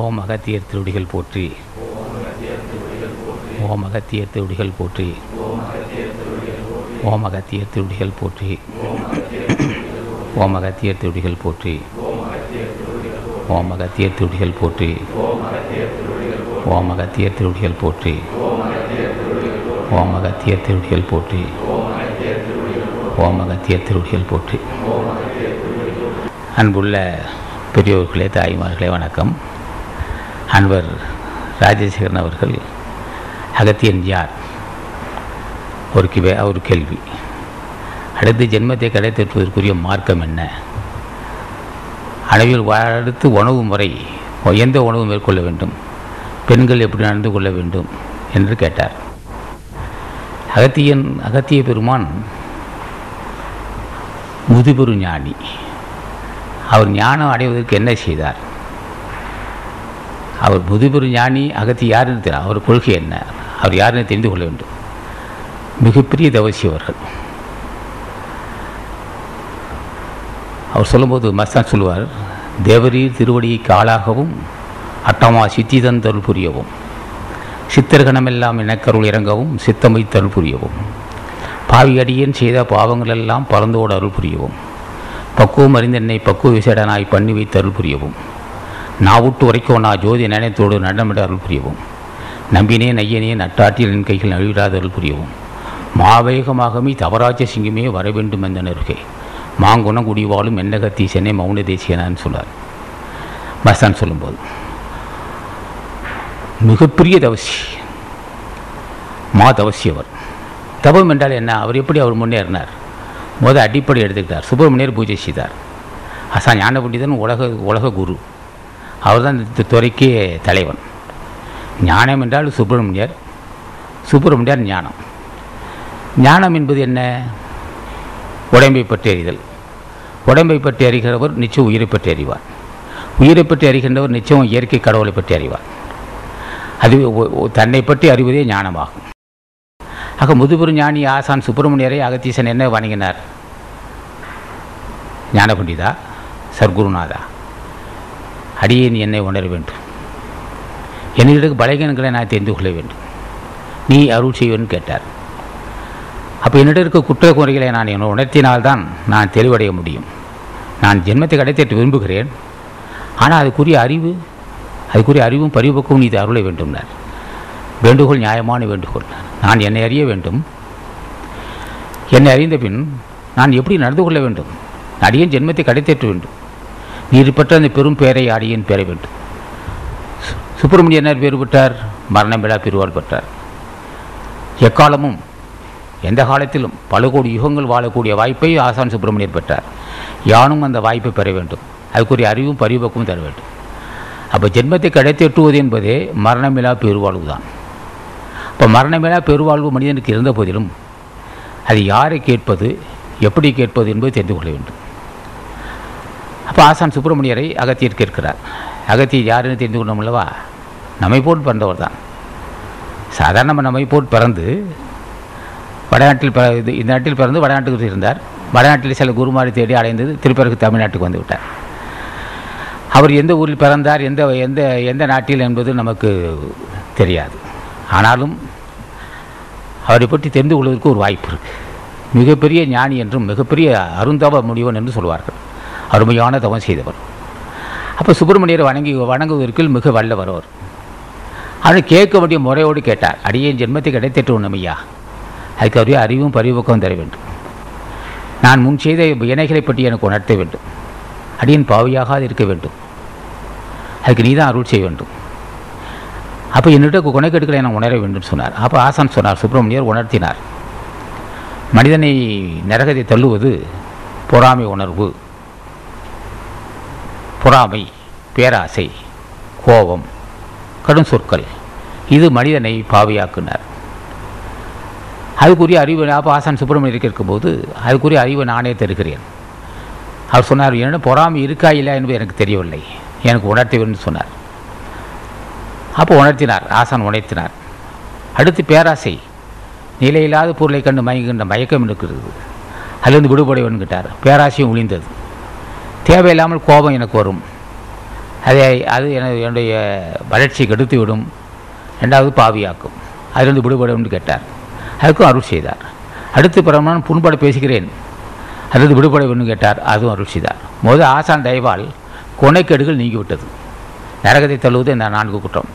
ஓம் அகத்தியர் திருடிகள் போற்றி. ஓம் அகத்தியர் திருடிகள் போற்றி. ஓம் அகத்தியர் திருடிகள் போற்றி. ஓம் அகத்தியர் திருடிகள் போற்றி. ஓம் அகத்தியர் திருடிகள் போற்றி. ஓம் அகத்தியர் திருடிகள் போற்றி. ஓம் அகத்தியர் திருடிகள் போற்றி. ஓம் அகத்தியர் திருடிகள் போற்றி. அன்புள்ள பெரியோர்களே தாய்மார்களே வணக்கம். அன்பர் ராஜசேகரன் அவர்கள் அகத்தியன் யார்? ஒரு கிவே ஒரு கேள்வி. அடுத்து ஜென்மத்தை கடைத்தெட்டுவதற்குரிய மார்க்கம் என்ன? அளவில் அடுத்து உணவு முறை எந்த உணவு மேற்கொள்ள வேண்டும்? பெண்கள் எப்படி நடந்து கொள்ள வேண்டும்? என்று கேட்டார். அகத்தியன் அகத்திய பெருமான் முதுபெரு ஞானி. அவர் ஞானம் அடைவதற்கு என்ன செய்தார்? அவர் முதுபெரு ஞானி அகத்தி யாருன்னு தெரியும் அவர் கொள்கை என்ன? அவர் யாருன்னு தெரிந்து கொள்ள வேண்டும். மிகப்பெரிய தவசி அவர்கள். அவர் சொல்லும்போது மஸ்தான் சொல்லுவார் தேவரீர் திருவடியை காலாகவும் அட்டமா சித்திதன் தருள் புரியவும். சித்தர்கணமெல்லாம் எனக்கருள் இறங்கவும் சித்தமை தருள் புரியவும். பாவியடியேன் செய்த பாவங்களெல்லாம் பறந்தோடு அருள் புரியவும். பக்குவம் அறிந்த என்னை பக்குவ விசேடனாய் பண்ணி வைத்து அருள் புரியவும். நாவுட்டு வரைக்கும் நான் ஜோதி நினைத்தோடு நடமிட அருள் புரியவும். நம்பினே நையனே நட்டாற்றில் என் கைகள் நழுவிடாத அருள் புரியவும். மாவேகமாகமே தவராஜ சிங்கமே வர வேண்டும் என்ற நெருகை. மாங்குணம் குடிவாலும் எண்ணகத்தி சென்னை மௌன தேசியனான்னு சொன்னார். பஸ்தான் சொல்லும்போது மிகப்பெரிய தவசி மா தவசி அவர் தவம் என்றால் என்ன? அவர் எப்படி அவர் முன்னேறினார் முதல் அடிப்படை எடுத்துக்கிட்டார். சுப்பிரமணியர் பூஜை செய்தார். அசா ஞான பண்டிதன் உலக உலக குரு. அவர் தான் இந்த துறைக்கு தலைவன். ஞானம் என்றால் சுப்பிரமணியர் சுப்பிரமணியர் ஞானம். ஞானம் என்பது என்ன? உடம்பை பற்றி அறிதல். உடம்பை பற்றி அறிகிறவர் நிச்சயம் உயிரை பற்றி அறிவார். உயிரை பற்றி அறிகின்றவர் நிச்சயம் இயற்கை கடவுளை பற்றி அறிவார். அது தன்னை பற்றி அறிவதே ஞானமாகும். ஆக முதுபெரும் ஞானி ஆசான் சுப்பிரமணியரை அகத்தீசன் என்ன வணங்கினார்? ஞான பண்டிதா சர்க்குருநாதா. அடியேன் என்னை உணர வேண்டும். என்னிடம் பலகீனங்களை நான் தெரிந்து கொள்ள வேண்டும். நீ அருள் செய்வன் கேட்டார். அப்போ என்னிடம் இருக்க குற்ற குறைகளை நான் என்னை உணர்த்தினால்தான் நான் தெளிவடைய முடியும். நான் ஜென்மத்தை கிடைத்திட்டு விரும்புகிறேன். ஆனால் அதுக்குரிய அறிவு அதுக்குரிய அறிவும் பரிபக்குவம் இது அருளை வேண்டும்னார். வேண்டுகோள் நியாயமான வேண்டுகோள். நான் என்னை அறிய வேண்டும். என்னை அறிந்த பின் நான் எப்படி நடந்து கொள்ள வேண்டும்? அடியேன் ஜென்மத்தை கடைத்தேற்ற வேண்டும். நீர் பெற்ற அந்த பெரும் பெயரை அடியேன் பெற வேண்டும். சுப்பிரமணியனர் பேர் பெற்றார் மரணம் விழா பெருவாள் பெற்றார். எக்காலமும் எந்த காலத்திலும் பல கோடி யுகங்கள் வாழக்கூடிய வாய்ப்பை ஆசான் சுப்பிரமணியர் பெற்றார். யானும் அந்த வாய்ப்பை பெற வேண்டும். அதுக்குரிய அறிவும் பரிபக்குவம் தர வேண்டும். அப்போ ஜென்மத்தை கிடைத்தெட்டுவது என்பதே மரணமிலா பெருவாழ்வு தான் இப்போ மரணமிழா பெருவாழ்வு மனிதனுக்கு இருந்த போதிலும் அது யாரை கேட்பது எப்படி கேட்பது என்பது தெரிந்து கொள்ள வேண்டும். அப்போ ஆசான் சுப்பிரமணியரை அகத்தியர் கேட்கிறார் அகத்தியர் யாருன்னு தெரிந்து கொண்டோம் அல்லவா நம்மை போட்டு பிறந்தவர் தான். சாதாரண நம்மை போட்டு பிறந்து வடநாட்டில் பிற இது இந்த நாட்டில் பிறந்து வடநாட்டுக்கு இருந்தார். வடநாட்டில் சில குருமாரி தேடி அடைந்தது திருப்பிறகு தமிழ்நாட்டுக்கு வந்து விட்டார். அவர் எந்த ஊரில் பிறந்தார் எந்த எந்த எந்த நாட்டில் என்பது நமக்கு தெரியாது. ஆனாலும் அவரை பற்றி தெரிந்து கொள்வதற்கு ஒரு வாய்ப்பு இருக்குது மிகப்பெரிய ஞானி என்றும் மிகப்பெரிய அருந்தவ முடிவன் என்று சொல்வார்கள். அருமையான தவம் செய்தவர். அப்போ சுப்பிரமணியர் வணங்கி வணங்குவதற்கு மிக வல்லவர் அவர். ஆனால் கேட்க வேண்டிய முறையோடு கேட்டார். அடியேன் ஜென்மத்தை கிடைத்திட்டு உண்மையா அதுக்கு அவரே அறிவும் பரிபக்கம் தர வேண்டும். நான் முன் செய்த இணைகளை பற்றி எனக்கு உணர்த்த வேண்டும். அடியின் பாவியாகாது இருக்க வேண்டும். அதுக்கு நீ தான் அருள் செய்ய வேண்டும். அப்போ என்னிட்ட குணக்கெடுக்களை நான் உணர வேண்டும் சொன்னார். அப்போ ஆசான் சொன்னார் சுப்பிரமணியர் உணர்த்தினார். மனிதனை நரகத்தை தள்ளுவது பொறாமை உணர்வு. பொறாமை பேராசை கோபம் கடும் சொற்கள். இது மனிதனை பாவியாக்குனர். அதுக்குரிய அறிவு அப்போ ஆசான் சுப்பிரமணியருக்கு இருக்கும்போது அதுக்குரிய அறிவை நானே தருகிறேன். அவர் சொன்னார் என்னிடம் பொறாமை இருக்கா இல்லை என்பது எனக்கு தெரியவில்லை. எனக்கு உணர்த்த சொன்னார். அப்போ உணர்த்தினார் ஆசான் உணர்த்தினார். அடுத்து பேராசை. நிலையில்லாத பொருளை கண்டு மயங்குகின்ற மயக்கம் இருக்கிறது. அதுலேருந்து விடுபட வேண்டுகிட்டார் பேராசையும் ஒளிந்தது தேவையில்லாமல் கோபம் எனக்கு வரும். அதை அது எனது என்னுடைய வளர்ச்சியை கெடுத்து விடும் ரெண்டாவது பாவியாக்கும் அதிலிருந்து விடுபடும் கேட்டார். அதுக்கும் அருள் செய்தார். அடுத்து பிறகு நான் புண்பட பேசுகிறேன். அதிலிருந்து விடுபட வேண்டும் கேட்டார். அதுவும் அருள் செய்தார். முதல் ஆசான் தயவால் கொனைக்கேடுகள் நீங்கிவிட்டது. நரகத்தை தள்ளுவது இந்த நான்கு குற்றம்.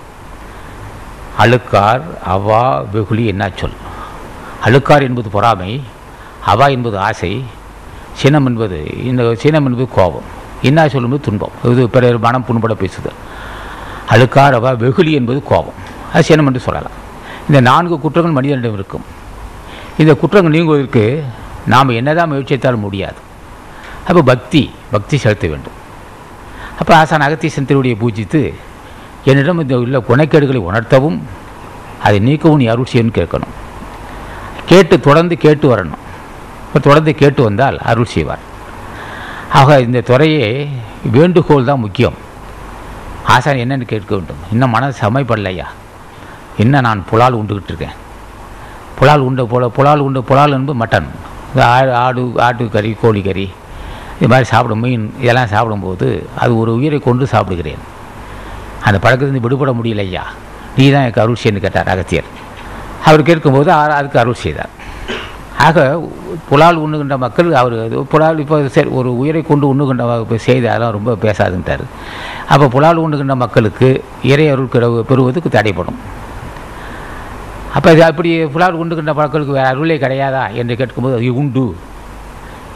அழுக்கார் அவா வெகுளி என்ன சொல்? அழுக்கார் என்பது பொறாமை அவா என்பது ஆசை சினம் என்பது இந்த சினம் என்பது கோபம். என்ன சொல்லும்போது துன்பம். இது பிறர் மனம் புண்பட பேசுது. அழுக்காரவா வெகுளி என்பது கோபம். அது சினம் என்று சொல்லலாம். இந்த நான்கு குற்றங்கள் மனிதனிடம் இருக்கும். இந்த குற்றங்கள் நீங்குவதற்கு நாம் என்னதான் முயற்சித்தாலும் முடியாது. அப்போ பக்தி பக்தி செலுத்த வேண்டும். அப்போ ஆசான் அகத்தீசன் திருவடியை பூஜித்து என்னிடம் இந்த உள்ள குணக்கேடுகளை உணர்த்தவும் அதை நீக்கவும் நீ அருள் செய்யணும்னு கேட்கணும். கேட்டு தொடர்ந்து கேட்டு வரணும். தொடர்ந்து கேட்டு வந்தால் அருள் செய்வார். ஆக இந்த துறையே வேண்டுகோள் தான் முக்கியம். ஆசான் என்னென்னு கேட்க வேண்டும். இன்னும் மனது சமைப்படலையா? இன்னும் நான் புலால் உண்டுகிட்டு இருக்கேன்? புலால் உண்ட புல புலால் உண்டு புலால் என்பது மட்டன். ஆடு ஆடு ஆடு ஆட்டுக்கறி கோழிக்கறி இது மாதிரி சாப்பிடும் மீன் இதெல்லாம் சாப்பிடும்போது அது ஒரு உயிரை கொண்டு சாப்பிடுகிறேன். அந்த பழக்கத்திலிருந்து விடுபட முடியலையா? நீ தான் எனக்கு அருள் செய்யன்னு கேட்டார் அகத்தியர். அவர் கேட்கும்போது அதுக்கு அருள் செய்தார். ஆக புலால் உண்ணுகின்ற மக்கள் அவர் அது புலால் இப்போ சரி ஒரு உயிரை கொண்டு உண்ணுகின்ற இப்போ செய்தி அதெல்லாம் ரொம்ப பேசாதுன்ட்டார் அப்போ புலால் உண்ணுகின்ற மக்களுக்கு இறை அருள் கிடவு பெறுவதற்கு தடைப்படும் அப்போ இது அப்படி புலால் உண்டுகின்ற மக்களுக்கு வேறு அருளே கிடையாதா என்று கேட்கும்போது அது உண்டு.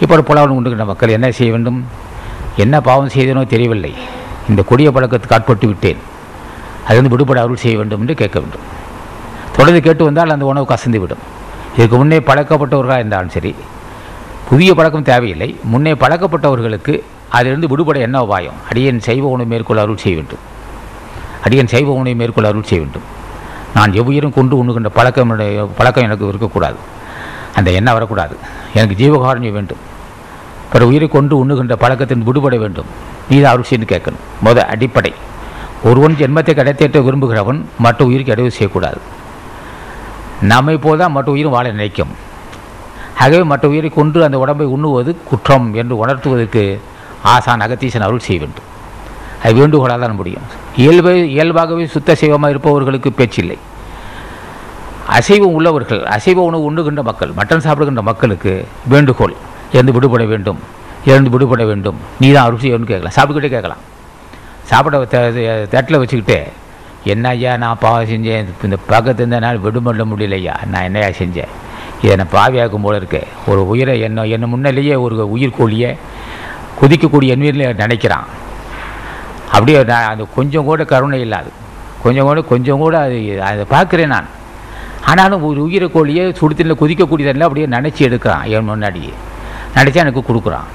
இப்போ புலால் உண்டுகின்ற மக்கள் என்ன செய்ய வேண்டும்? என்ன பாவம் செய்தனோ தெரியவில்லை. இந்த கொடிய பழக்கத்துக்கு ஆட்பட்டு விட்டேன். அது வந்து விடுபட அருள் செய்ய வேண்டும் என்று கேட்க வேண்டும். தொடர்ந்து கேட்டு வந்தால் அந்த உணவு கசந்து விடும். இதுக்கு முன்னே பழக்கப்பட்டவர்களாக இருந்தாலும் சரி புதிய பழக்கம் தேவையில்லை. முன்னே பழக்கப்பட்டவர்களுக்கு அதிலிருந்து விடுபட என்ன உபாயம்? அடியன் சைவ உணவு மேற்கொள்ள அருள் செய்ய வேண்டும். அடியன் சைவ உணவை மேற்கொள்ள அருள் செய்ய வேண்டும். நான் எவ்வுயிரும் கொண்டு உண்ணுகின்ற பழக்கம் பழக்கம் எனக்கு இருக்கக்கூடாது. அந்த எண்ணம் வரக்கூடாது. எனக்கு ஜீவகாரணியம் வேண்டும். பிற உயிரை கொண்டு உண்ணுகின்ற பழக்கத்தின் விடுபட வேண்டும். நீ தான் அருள் கேட்கணும். முத அடிப்படை. ஒருவன் ஜென்மத்தை கிடைத்தேற்ற விரும்புகிறவன் மற்ற உயிருக்கு அடைவு செய்யக்கூடாது. நம்மை போல் தான் மற்ற உயிரும் வாழ நினைக்கும். ஆகவே மற்ற உயிரை கொன்று அந்த உடம்பை உண்ணுவது குற்றம் என்று உணர்த்துவதற்கு ஆசான் அகத்தீசன் அருள் செய்ய வேண்டும். அது வேண்டுகோளாக தான் முடியும். இயல்பை இயல்பாகவே சுத்த சைவமாக இருப்பவர்களுக்கு பேச்சில்லை. அசைவம் உள்ளவர்கள் அசைவ உணவு உண்ணுகின்ற மக்கள் மட்டன் சாப்பிடுகின்ற மக்களுக்கு வேண்டுகோள். இருந்து விடுபட வேண்டும் இருந்து விடுபட வேண்டும். நீ தான் அருள் செய்யணும்னு கேட்கலாம். சாப்பிட்டுக்கிட்டே கேட்கலாம். சாப்பிட தட்டில் வச்சுக்கிட்டு என்ன ஐயா நான் பாவம் செஞ்சேன்? இந்த பக்கத்து இருந்த நாள் விடுபட முடியலையா? நான் என்னையா செஞ்சேன்? இதை நான் பாவியாக்கும் போல இருக்கு. ஒரு உயிரை என்ன என்ன முன்னிலேயே ஒரு உயிர்கோழியை குதிக்கக்கூடிய எண்ணீரில் நினைக்கிறான். அப்படியே நான் அது கொஞ்சம் கூட கருணை இல்லாது. கொஞ்சம் கூட கொஞ்சம் கூட அது அதை பார்க்குறேன் நான். ஆனாலும் ஒரு உயிரை கோழியை சுடுத்தண்ணில் கொதிக்கக்கூடிய அப்படியே நினச்சி எடுக்கிறான் என் முன்னாடியே. நினச்சா எனக்கு கொடுக்குறான்.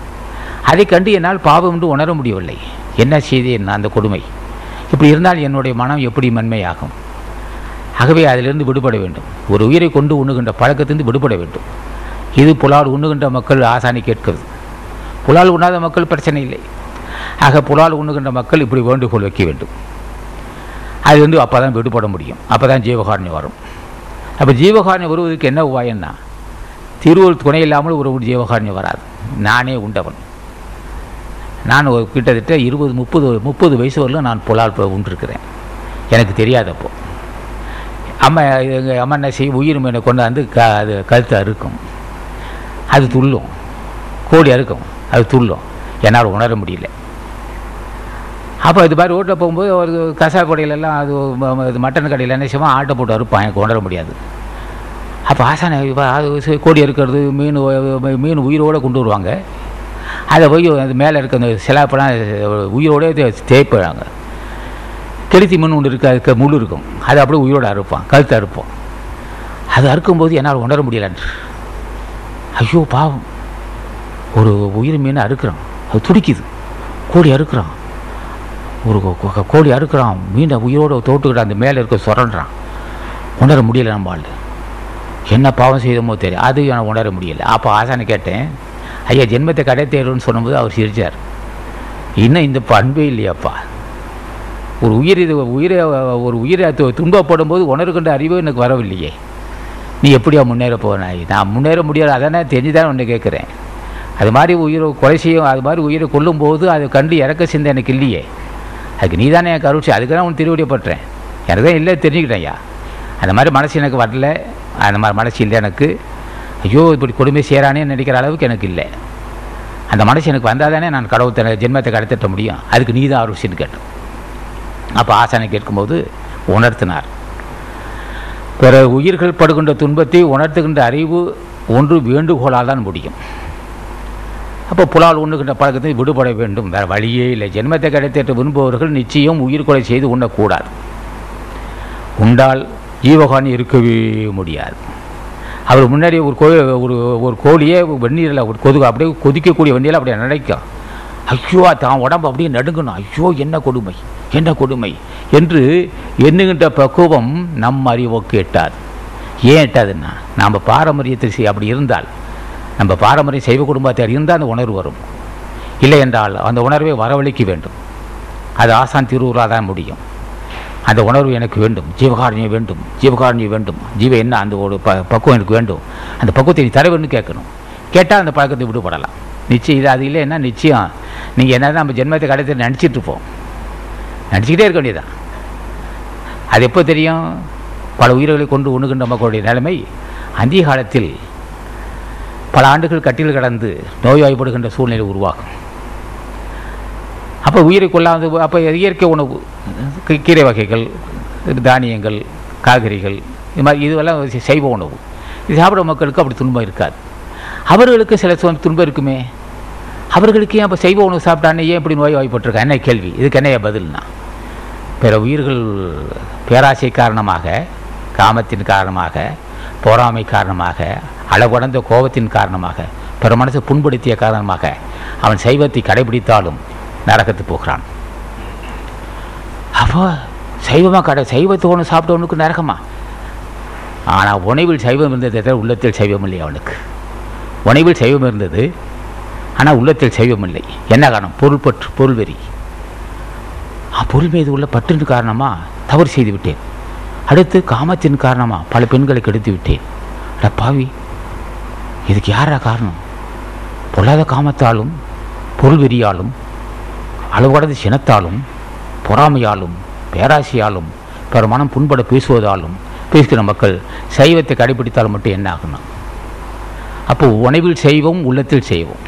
அதை கண்டு என்னால் பாவம் என்று உணர முடியவில்லை. என்ன செய்தேன் அந்த கொடுமை? இப்படி இருந்தால் என்னுடைய மனம் எப்படி மென்மையாகும் ஆகவே அதிலிருந்து விடுபட வேண்டும். ஒரு உயிரை கொண்டு உண்ணுகின்ற பழக்கத்திலிருந்து விடுபட வேண்டும். இது புலால் உண்ணுகின்ற மக்கள் ஆசானி கேட்கிறது. புலால் உண்ணாத மக்கள் பிரச்சனை இல்லை. ஆக புலால் உண்ணுகின்ற மக்கள் இப்படி வேண்டுகோள் வைக்க வேண்டும். அது வந்து அப்போ தான் விடுபட முடியும். அப்போ தான் ஜீவகாரணி வரும். அப்போ ஜீவகாரணி வருவதற்கு என்ன உபாயம்னா திருவள்ளுவர் துணை இல்லாமல் ஒரு ஜீவகாரணி வராது. நானே உண்டவன். நான் ஒரு கிட்டத்தட்ட இருபது முப்பது முப்பது வயசு வரலும் நான் புலால் உண்டிருக்கிறேன். எனக்கு தெரியாதப்போ. அம்மா எங்கள் அம்மா என்ன செய்யும் உயிர் மீனை கொண்டாந்து க அது கழுத்தை அறுக்கும். அது துள்ளும். கோடி அறுக்கும். அது துள்ளும். என்னால் உணர முடியல. அப்போ இது மாதிரி ரோட்டில் போகும்போது ஒரு கசா கடையிலெல்லாம் அது இது மட்டன் கடையில் என்ன செய்வோம்? ஆட்டை போட்டு அறுப்பான். எனக்கு உணர முடியாது. அப்போ ஆசான இப்போ அது கோடி அறுக்கிறது மீன் மீன் உயிரோடு கொண்டு வருவாங்க. அதை போய் அது மேலே இருக்க அந்த சிலாப்பெல்லாம் உயிரோடே தேய்ப்பாங்க கெளுத்தி மீன் ஒன்று இருக்க அதுக்கு முள் இருக்கும். அது அப்படியே உயிரோடு அறுப்பான் கழுத்தை அறுப்போம் அது அறுக்கும்போது என்னால் உணர முடியலன்று ஐயோ பாவம். ஒரு உயிர் மீனை அறுக்கிறான். அது துடிக்குது. கோழி அறுக்கிறான். ஒரு கோ- கோழி அறுக்கிறான். மீனை உயிரோடு தோட்டுக்கிட்டு அந்த மேலே இருக்க சுரண்டான் உணர முடியல நம்ம ஆள் என்ன பாவம் செய்தோமோ தெரியும் அது எனக்கு உணர முடியல. அப்போ ஆசானை கேட்டேன் ஐயா ஜென்மத்தை கடை தேடுன்னு சொன்னபோது அவர் சிரித்தார் இன்னும் இந்த பண்பே இல்லையாப்பா. ஒரு உயிர் இது உயிரை ஒரு உயிரை துன்பப்படும் போது உணர்கின்ற அறிவு எனக்கு வரவில்லையே. நீ எப்படியா முன்னேற போனாய் நான் முன்னேற முடியாது அதானே தெரிஞ்சுதான் உன்னை கேட்குறேன். அது மாதிரி உயிரை கொலை செய்யும் அது மாதிரி உயிரை கொல்லும்போது அதை கண்டு இறக்க சிந்தை எனக்கு இல்லையே. அதுக்கு நீ தானே எனக்கு அருள் அதுக்கு தான் உன் திருவடியப்பட்டுறேன் எனக்கு தான் இல்லை தெரிஞ்சுக்கிட்டேன் ஐயா. அந்த மாதிரி மனசு எனக்கு வரல அந்த மாதிரி மனசு இல்லை எனக்கு. ஐயோ இப்படி கொடுமை செய்கிறானே நினைக்கிற அளவுக்கு எனக்கு இல்லை. அந்த மனசு எனக்கு வந்தால் தானே நான் கடவுள் ஜென்மத்தை கடத்திட்ட முடியும். அதுக்கு நீ தான் அருள் கேட்டோம் அப்போ ஆசானை கேட்கும்போது உணர்த்தினார். பிற உயிர்கள் படுகின்ற துன்பத்தை உணர்த்துகின்ற அறிவு ஒன்று வேண்டுகோளால் தான் முடியும். அப்போ புலால் உண்ணுகின்ற பழக்கத்தை விடுபட வேண்டும். வேறு வழியே இல்லை. ஜென்மத்தை கிடைத்திட்டு விரும்புபவர்கள் நிச்சயம் உயிர் கொலை செய்து உண்ணக்கூடாது. உண்டால் ஜீவகாணி இருக்கவே முடியாது. அவர் முன்னாடி ஒரு கோழி ஒரு ஒரு கோழியே வெந்நீரில் ஒரு கொதுக்கு அப்படியே கொதிக்கக்கூடிய வெந்நீரில் அப்படியே நினைக்கும். ஐயோ தான் உடம்பு அப்படியே நடுங்கணும். ஐயோ என்ன கொடுமை என்ன கொடுமை என்று எண்ணுகின்ற பக்குவம் நம் அறிவுக்கு எட்டாது ஏன் எட்டாதுன்னா நாம் பாரம்பரியத்தில் செய்- அப்படி இருந்தால் நம்ம பாரம்பரிய சைவ குடும்பத்தை இருந்தால் அந்த உணர்வு வரும். இல்லை என்றால் அந்த உணர்வை வரவழைக்க வேண்டும். அது ஆசான் திருவுருளாக தான் முடியும். அந்த உணர்வு எனக்கு வேண்டும். ஜீவகாரணியம் வேண்டும். ஜீவகாரணியம் வேண்டும். ஜீவ என்ன? அந்த ஒரு ப பக்குவம் எனக்கு வேண்டும். அந்த பக்குவத்தை நீ தலைவர்னு கேட்கணும். கேட்டால் அந்த பழக்கத்தை விடுபடலாம். நிச்சயம் இது அது இல்லைன்னா நிச்சயம். நீங்கள் என்ன நம்ம ஜென்மத்தை கடைசி நினச்சிட்டு இருப்போம். நினச்சிக்கிட்டே இருக்க வேண்டியதுதான். அது எப்போ தெரியும்? பல உயிர்களை கொண்டு உண்ணுகின்ற மக்களுடைய நிலைமை அந்திய காலத்தில் பல ஆண்டுகள் கட்டில் கடந்து நோய்வாய்ப்படுகின்ற சூழ்நிலை உருவாகும். அப்போ உயிரை கொள்ளாது அப்போ இயற்கை உணவு கீரை வகைகள் தானியங்கள் காய்கறிகள் இது மாதிரி இதுவெல்லாம் சைவ உணவு. இது சாப்பிட மக்களுக்கு அப்படி துன்பம் இருக்காது. அவர்களுக்கு சில துன்பம் இருக்குமே. அவர்களுக்கு ஏன் செய்வ சைவ உணவு சாப்பிட்டானே ஏன் இப்படி நோய் வாய்ப்பட்டிருக்கா? என்ன கேள்வி? இதுக்கு என்ன பதில்னா? பிற உயிர்கள் பேராசை காரணமாக காமத்தின் காரணமாக பொறாமை காரணமாக அளவடந்த கோபத்தின் காரணமாக பிற மனசை புண்படுத்திய காரணமாக அவன் சைவத்தை கடைபிடித்தாலும் நரகத்து போகிறான். அப்போ சைவமாக கடை சைவத்து ஒன்று சாப்பிட்டவனுக்கு நரகமா? ஆனால் உணவில் சைவம் இருந்ததை தவிர உள்ளத்தில் சைவம் இல்லை அவனுக்கு. உணவில் சைவம் இருந்தது ஆனால் உள்ளத்தில் சைவம் இல்லை. என்ன காரணம்? பொருள் பற்று பொருள் வெறி. பொருள் மீது உள்ள பற்றின் காரணமாக தவறு செய்து விட்டேன். அடுத்து காமத்தின் காரணமாக பல பெண்களை கெடுத்து விட்டேன். அட பாவி இதுக்கு யாரா காரணம்? பொல்லாத காமத்தாலும் பொருள் வெறியாலும் அளவுகடந்த சினத்தாலும் பொறாமையாலும் பேராசையாலும் பிற மனம் புண்பட பேசுவதாலும் பேசுகிற மக்கள் சைவத்தை கடைபிடித்தால் மட்டும் என்ன ஆகணும் அப்போ உணவில் செய்வோம் உள்ளத்தில் செய்வோம்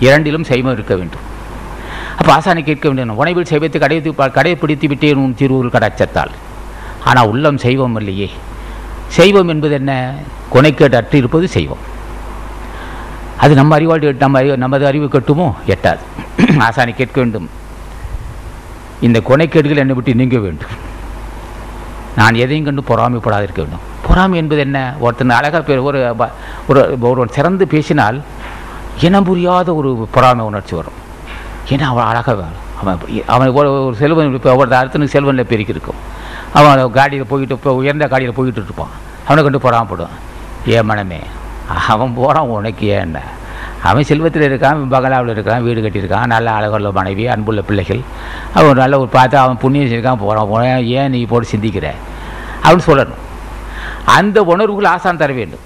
இரண்டிலும் சைவம் இருக்க வேண்டும். அப்போ ஆசானை கேட்க வேண்டும் உணவில் சைவத்தை கடைத்து கடைப்பிடித்து விட்டேன் உன் திருவுருள் கடாச்சத்தால். ஆனால் உள்ளம் செய்வம் இல்லையே. செய்வம் என்பது என்ன? கொனைக்கேடு அற்று இருப்பது செய்வம் அது நம்ம அறிவாள் நம்ம அறிவு நமது அறிவு கட்டுமோ? எட்டாது. ஆசானி கேட்க வேண்டும். இந்த கொனைக்கேடுகள் என்னை விட்டு நீங்க வேண்டும். நான் எதையும் கண்டு பொறாமைப்படாது இருக்க வேண்டும். பொறாமை என்பது என்ன? ஒருத்தன் அழகாக பேர் ஒரு ஒரு ஒருவன் சிறந்து பேசினால் இனம் புரியாத ஒரு பொறாமை உணர்ச்சி வரும். ஏன்னா அவன் அழகாக அவன் அவன் ஒரு ஒரு செல்வன் இப்போ ஒருத்த செல்வனில் பெருக்கி இருக்கும். அவன் காடியில் போயிட்டு இப்போ உயர்ந்த காடியில் போயிட்டு இருப்பான். அவனை கண்டு பொறாமப்படும் ஏன் மனமே? அவன் போகிறான் உனக்கு ஏன் அவன் செல்வத்தில் இருக்கான் பகலாவில் இருக்கான் வீடு கட்டியிருக்கான் நல்ல அழகுள்ள மனைவி அன்புள்ள பிள்ளைகள். அவன் நல்ல ஒரு பார்த்து அவன் புண்ணியம் செஞ்சிருக்கான் போகிறான் போகிறான் ஏன் நீ போட்டு சிந்திக்கிற? அப்படின்னு சொல்லணும். அந்த உணர்வுகள் ஆசான் தர வேண்டும்.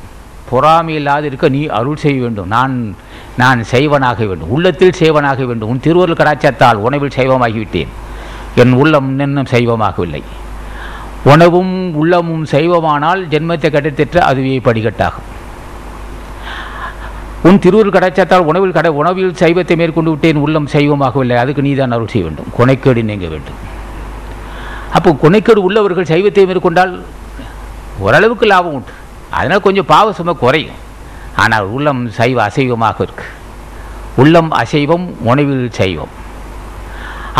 பொறாமை இல்லாது இருக்க நீ அருள் செய்ய வேண்டும். நான் நான் செய்வனாக வேண்டும். உள்ளத்தில் செய்வனாக வேண்டும். உன் திருவருள் கடாச்சத்தால் உணவில் செய்வமாகிவிட்டேன் என் உள்ளம் இன்னும் செய்வமாகவில்லை உணவும் உள்ளமும் செய்வமானால் ஜென்மத்தை கடைத்திற்ற அதுவே படிக்கட்டாகும். உன் திருவுருள் கடாச்சத்தால் உணவில் கடை உணவில் சைவத்தை மேற்கொண்டு விட்டேன் உள்ளம் சைவமாகவில்லை. அதுக்கு நீதான் அருள் செய்ய வேண்டும். கொனைக்கேடு நீங்க வேண்டும். அப்போ கொனைக்கேடு உள்ளவர்கள் சைவத்தை மேற்கொண்டால் ஓரளவுக்கு லாபம் உண்டு. அதனால் கொஞ்சம் பாவ சுமை குறையும். ஆனால் உள்ளம் சைவ அசைவமாக இருக்கு. உள்ளம் அசைவம் உணவில் சைவம்.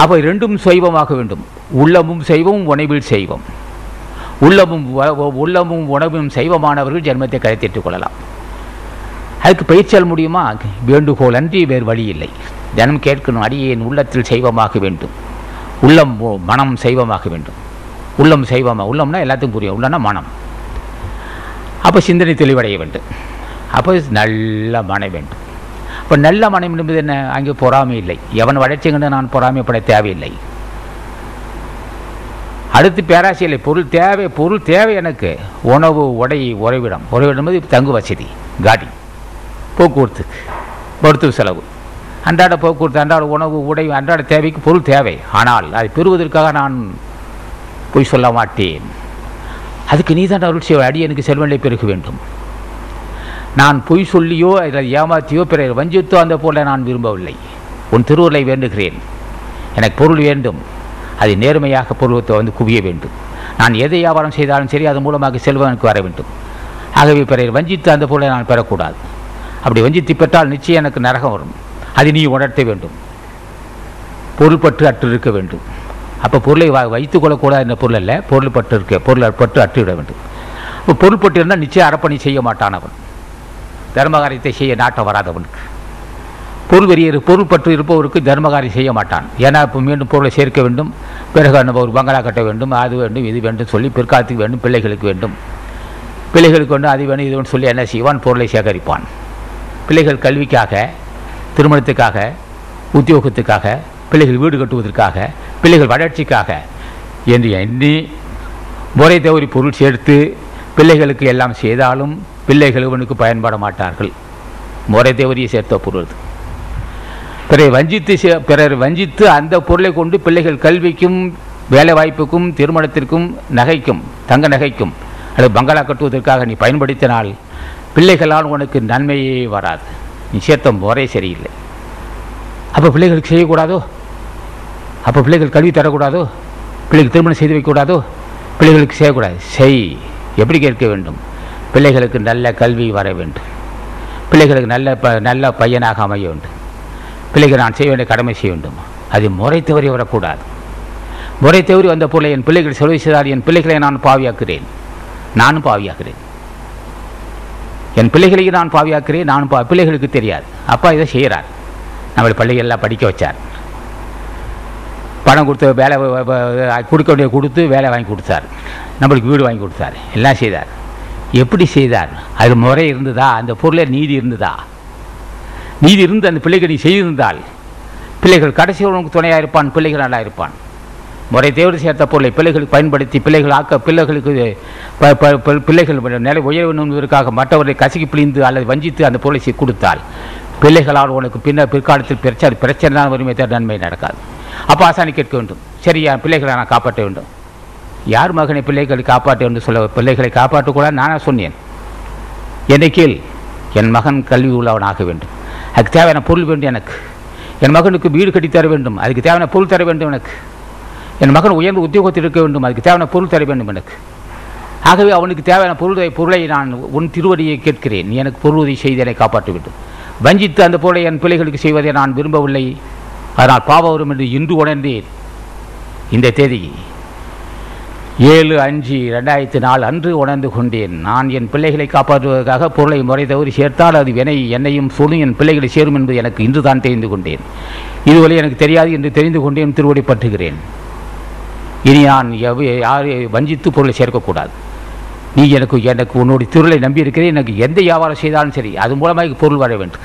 அப்போ ரெண்டும் சைவமாக வேண்டும். உள்ளமும் சைவம் உணவில் சைவம். உள்ளமும் உள்ளமும் உணவும் சைவமானவர்கள் ஜென்மத்தை கரைத்திட்டுக் கொள்ளலாம். அதுக்கு பயிற்சியால் முடியுமா? வேண்டுகோள் அன்றி வேறு வழி இல்லை. தினம் கேட்கணும் அடியேன் உள்ளத்தில் செய்வமாக வேண்டும். உள்ளம் ஓ- மனம் செய்வமாக வேண்டும். உள்ளம் செய்வமாக உள்ளம்னா எல்லாத்துக்கும் புரியும். உள்ளம்னா மனம். அப்போ சிந்தனை தெளிவடைய வேண்டும். அப்போ நல்ல மனை வேண்டும். அப்போ நல்ல மனம் என்பது என்ன? அங்கே பொறாமை இல்லை. எவன் வளர்ச்சி கண்டு நான் பொறாமைப்பட தேவையில்லை. அடுத்து பேராசை இல்லை பொருள் தேவை பொருள் தேவை எனக்கு. உணவு உடை உறைவிடம். உறைவிடம் என்பது தங்கு வசதி காடி போக்குவரத்துக்கு மருத்துவ செலவு. அன்றாட போக்குவரத்து அன்றாட உணவு உடை அன்றாட தேவைக்கு பொருள் தேவை. ஆனால் அதை பெறுவதற்காக நான் பொய் சொல்ல மாட்டேன். அதுக்கு நீ தான் அருள் செய்ய எனக்கு செல்வநிலை பெருக வேண்டும். நான் பொய் சொல்லியோ இல்லை ஏமாற்றியோ பிறர் வஞ்சித்தோ அந்த போல நான் விரும்பவில்லை. உன் திருவுருளை வேண்டுகிறேன். எனக்கு பொருள் வேண்டும். அது நேர்மையாக பொருளத்தை வந்து குவிய வேண்டும். நான் எதை வியாபாரம் செய்தாலும் சரி அது மூலமாக செல்வம் எனக்கு வர வேண்டும். ஆகவே பிறர் வஞ்சித்து அந்த பொருளை நான் பெறக்கூடாது. அப்படி வஞ்சித்து பெற்றால் நிச்சயம் எனக்கு நரகம் வரும். அதை நீ உணர்த்த வேண்டும். பொருள் பற்று அற்று இருக்க வேண்டும். அப்போ பொருளை வ வைத்துக் கொள்ளக்கூடாது என்ற பொருள் அல்ல பொருள் பற்று இருக்க பொருள் பட்டு அற்று விட வேண்டும். இப்போ பொருள் இருந்தால் நிச்சயம் அறப்பணி செய்ய மாட்டான் அவன். தர்மகாரியத்தை செய்ய நாட்டம் வராதவனுக்கு பொருள் வெறிய பொருள் பற்று இருப்பவருக்கு தர்மகாரியம் செய்ய மாட்டான். ஏன்னா இப்போ மீண்டும் பொருளை சேர்க்க வேண்டும். பிறகு நம்ம ஒரு பங்களா கட்ட வேண்டும் அது வேண்டும் இது வேண்டும் சொல்லி பிற்காலத்துக்கு வேண்டும் பிள்ளைகளுக்கு வேண்டும். பிள்ளைகளுக்கு வேண்டும் அது வேணும் இது வேணும் சொல்லி என்ன செய்வான்? பொருளை சேகரிப்பான். பிள்ளைகள் கல்விக்காக திருமணத்துக்காக உத்தியோகத்துக்காக பிள்ளைகள் வீடு கட்டுவதற்காக பிள்ளைகள் வளர்ச்சிக்காக என்று எண்ணி முறை தவறி பொருள் சேர்த்து பிள்ளைகளுக்கு எல்லாம் செய்தாலும் பிள்ளைகள் இவனுக்கு பயன்பட மாட்டார்கள். முறை தவறியை சேர்த்த பொருள் பிறரை வஞ்சித்து சே- பிறர் வஞ்சித்து அந்த பொருளை கொண்டு பிள்ளைகள் கல்விக்கும் வேலை வாய்ப்புக்கும் திருமணத்திற்கும் நகைக்கும் தங்க நகைக்கும் அல்லது பங்களா கட்டுவதற்காக நீ பயன்படுத்தினால் பிள்ளைகளால் உனக்கு நன்மையே வராது. நிச்சயத்தம் சேர்த்த முறை சரியில்லை. அப்போ பிள்ளைகளுக்கு செய்யக்கூடாதோ? அப்போ பிள்ளைகள் கல்வி தரக்கூடாதோ? பிள்ளைகள் திருமணம் செய்து வைக்கக்கூடாதோ? பிள்ளைகளுக்கு செய்யக்கூடாது. செய். எப்படி கேட்க வேண்டும்? பிள்ளைகளுக்கு நல்ல கல்வி வர வேண்டும். பிள்ளைகளுக்கு நல்ல ப நல்ல பையனாக அமைய வேண்டும். பிள்ளைகள் நான் செய்ய வேண்டிய கடமை செய்ய வேண்டும். அது முறை தவறி வரக்கூடாது. முறை தவறி வந்த பொருளை என் பிள்ளைகள் செலவு செய்தால் என் பிள்ளைகளை நான் பாவியாக்குறேன் நானும் பாவியாக்குறேன் என் பிள்ளைகளையும் நான் பாவியாக்குறேன் நான் பா பிள்ளைகளுக்கு தெரியாது. அப்பா இதை செய்கிறார். நம்மளை பள்ளிகளெல்லாம் படிக்க வச்சார். பணம் கொடுத்து வேலை கொடுக்க வேண்டிய கொடுத்து வேலை வாங்கி கொடுத்தார். நம்மளுக்கு வீடு வாங்கி கொடுத்தார். எல்லாம் செய்தார். எப்படி செய்தார்? அது முறை இருந்ததா? அந்த பொருளில் நீதி இருந்ததா? நீதி இருந்து அந்த பிள்ளைகள் நீ செய்திருந்தால் பிள்ளைகள் கடைசி உனக்கு துணையாக இருப்பான் பிள்ளைகள் நல்லா இருப்பான். முறை தேர்வு சேர்த்த பொருளை பிள்ளைகளுக்கு பயன்படுத்தி பிள்ளைகள் ஆக்க பிள்ளைகளுக்கு ப- ப- ப- பிள்ளைகள் நிலை உயர்வு என்பதற்காக மற்றவரை கசக்கி பிழிந்து அல்லது வஞ்சித்து அந்த பொருளை கொடுத்தால் பிள்ளைகளால் உனக்கு பின்னர் பிற்காலத்தில் பிரச்சனை பிரச்சனை தான் வருமே தவிர நன்மை நடக்காது. அப்போ ஆசானி கேட்க வேண்டும். சரியா பிள்ளைகளை நான் காப்பாற்ற வேண்டும். யார் மகனை பிள்ளைகளை காப்பாற்ற வேண்டும் சொல்ல பிள்ளைகளை காப்பாற்றக்கூடாது நானே சொன்னேன். என்னை கேள் என் மகன் கல்வி உள்ளவன் ஆக வேண்டும். அதுக்கு தேவையான பொருள் வேண்டும் எனக்கு. என் மகனுக்கு வீடு கட்டி தர வேண்டும். அதுக்கு தேவையான பொருள் தர வேண்டும் எனக்கு. என் மகன் உயர்ந்த உத்தியோகத்தில் இருக்க வேண்டும். அதுக்கு தேவையான பொருள் தர வேண்டும் எனக்கு. ஆகவே அவனுக்கு தேவையான பொருளை பொருளை நான் உன் திருவடியை கேட்கிறேன். நீ எனக்கு பொருள் உதவி செய்து என்னை காப்பாற்ற வேண்டும் வஞ்சித்து அந்த பொருளை என் பிள்ளைகளுக்கு செய்வதை நான் விரும்பவில்லை. அதனால் பாவம் வரும் என்று இன்று உணர்ந்தேன். இந்த தேதி ஏழு அஞ்சு ரெண்டாயிரத்தி நாலு அன்று உணர்ந்து கொண்டேன். நான் என் பிள்ளைகளை காப்பாற்றுவதற்காக பொருளை முறை தவறி சேர்த்தால் அது வினை என்னையும் சொல்லும் என் பிள்ளைகளை சேரும் என்பது எனக்கு இன்று தான் தெரிந்து கொண்டேன். இதுவரை எனக்கு தெரியாது என்று தெரிந்து கொண்டேன். திருவடி பற்றுகிறேன். இனி நான் எவ் யாரை வஞ்சித்து பொருளை சேர்க்கக்கூடாது. நீ எனக்கு எனக்கு உன்னுடைய திருளை நம்பியிருக்கிறேன். எனக்கு எந்த வியாபாரம் செய்தாலும் சரி அது மூலமாக பொருள் வர வேண்டும்.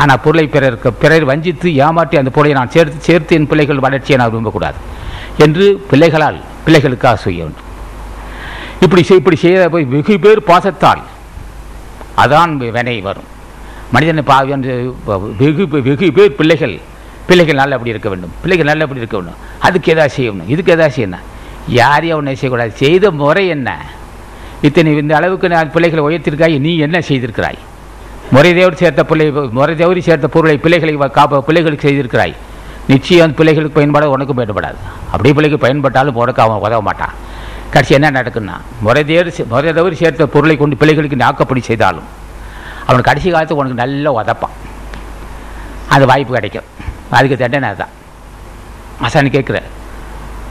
ஆனால் பொருளை பிறருக்கு பிறர் வஞ்சித்து ஏமாற்றி அந்த பொருளை நான் சேர்த்து சேர்த்து என் பிள்ளைகள் வளர்ச்சியை நான் விரும்பக்கூடாது என்று பிள்ளைகளால் பிள்ளைகளுக்காக செய்ய வேண்டும். இப்படி செய் இப்படி செய்த போய் வெகு பேர் பாசத்தால் அதான் வினை வரும். மனிதனை பாவி என்று வெகு வெகு பேர் பிள்ளைகள் பிள்ளைகள் நல்லபடி இருக்க வேண்டும். பிள்ளைகள் நல்லபடி இருக்க வேண்டும். அதுக்கு எதாவது செய்யணும்? இதுக்கு எதாவது செய்யணும் யாரையும் அவனை செய்யக்கூடாது. செய்த முறை என்ன? இத்தனை இந்த அளவுக்கு நான் பிள்ளைகளை உயர்த்திருக்காய் நீ என்ன செய்திருக்கிறாய்? முறைதேவரி சேர்த்த பிள்ளை முறைதேவரி சேர்த்த பொருளை பிள்ளைகளை காப்ப பிள்ளைகளுக்கு செய்திருக்கிறாய். நிச்சயம் பிள்ளைகளுக்கு பயன்பட உனக்கும் பயன்படாது. அப்படியே பிள்ளைக்கு பயன்பட்டாலும் உனக்கு அவன் உதவ மாட்டான். கடைசி என்ன நடக்குன்னா முறைதேவரி சே- முறைதவறி சேர்த்த பொருளை கொண்டு பிள்ளைகளுக்கு நாக்கப்படி செய்தாலும் அவன் கடைசி காலத்துக்கு உனக்கு நல்லா உதப்பான். அது வாய்ப்பு கிடைக்கும். அதுக்கு தண்டனை அதுதான். அசான்னு கேட்குற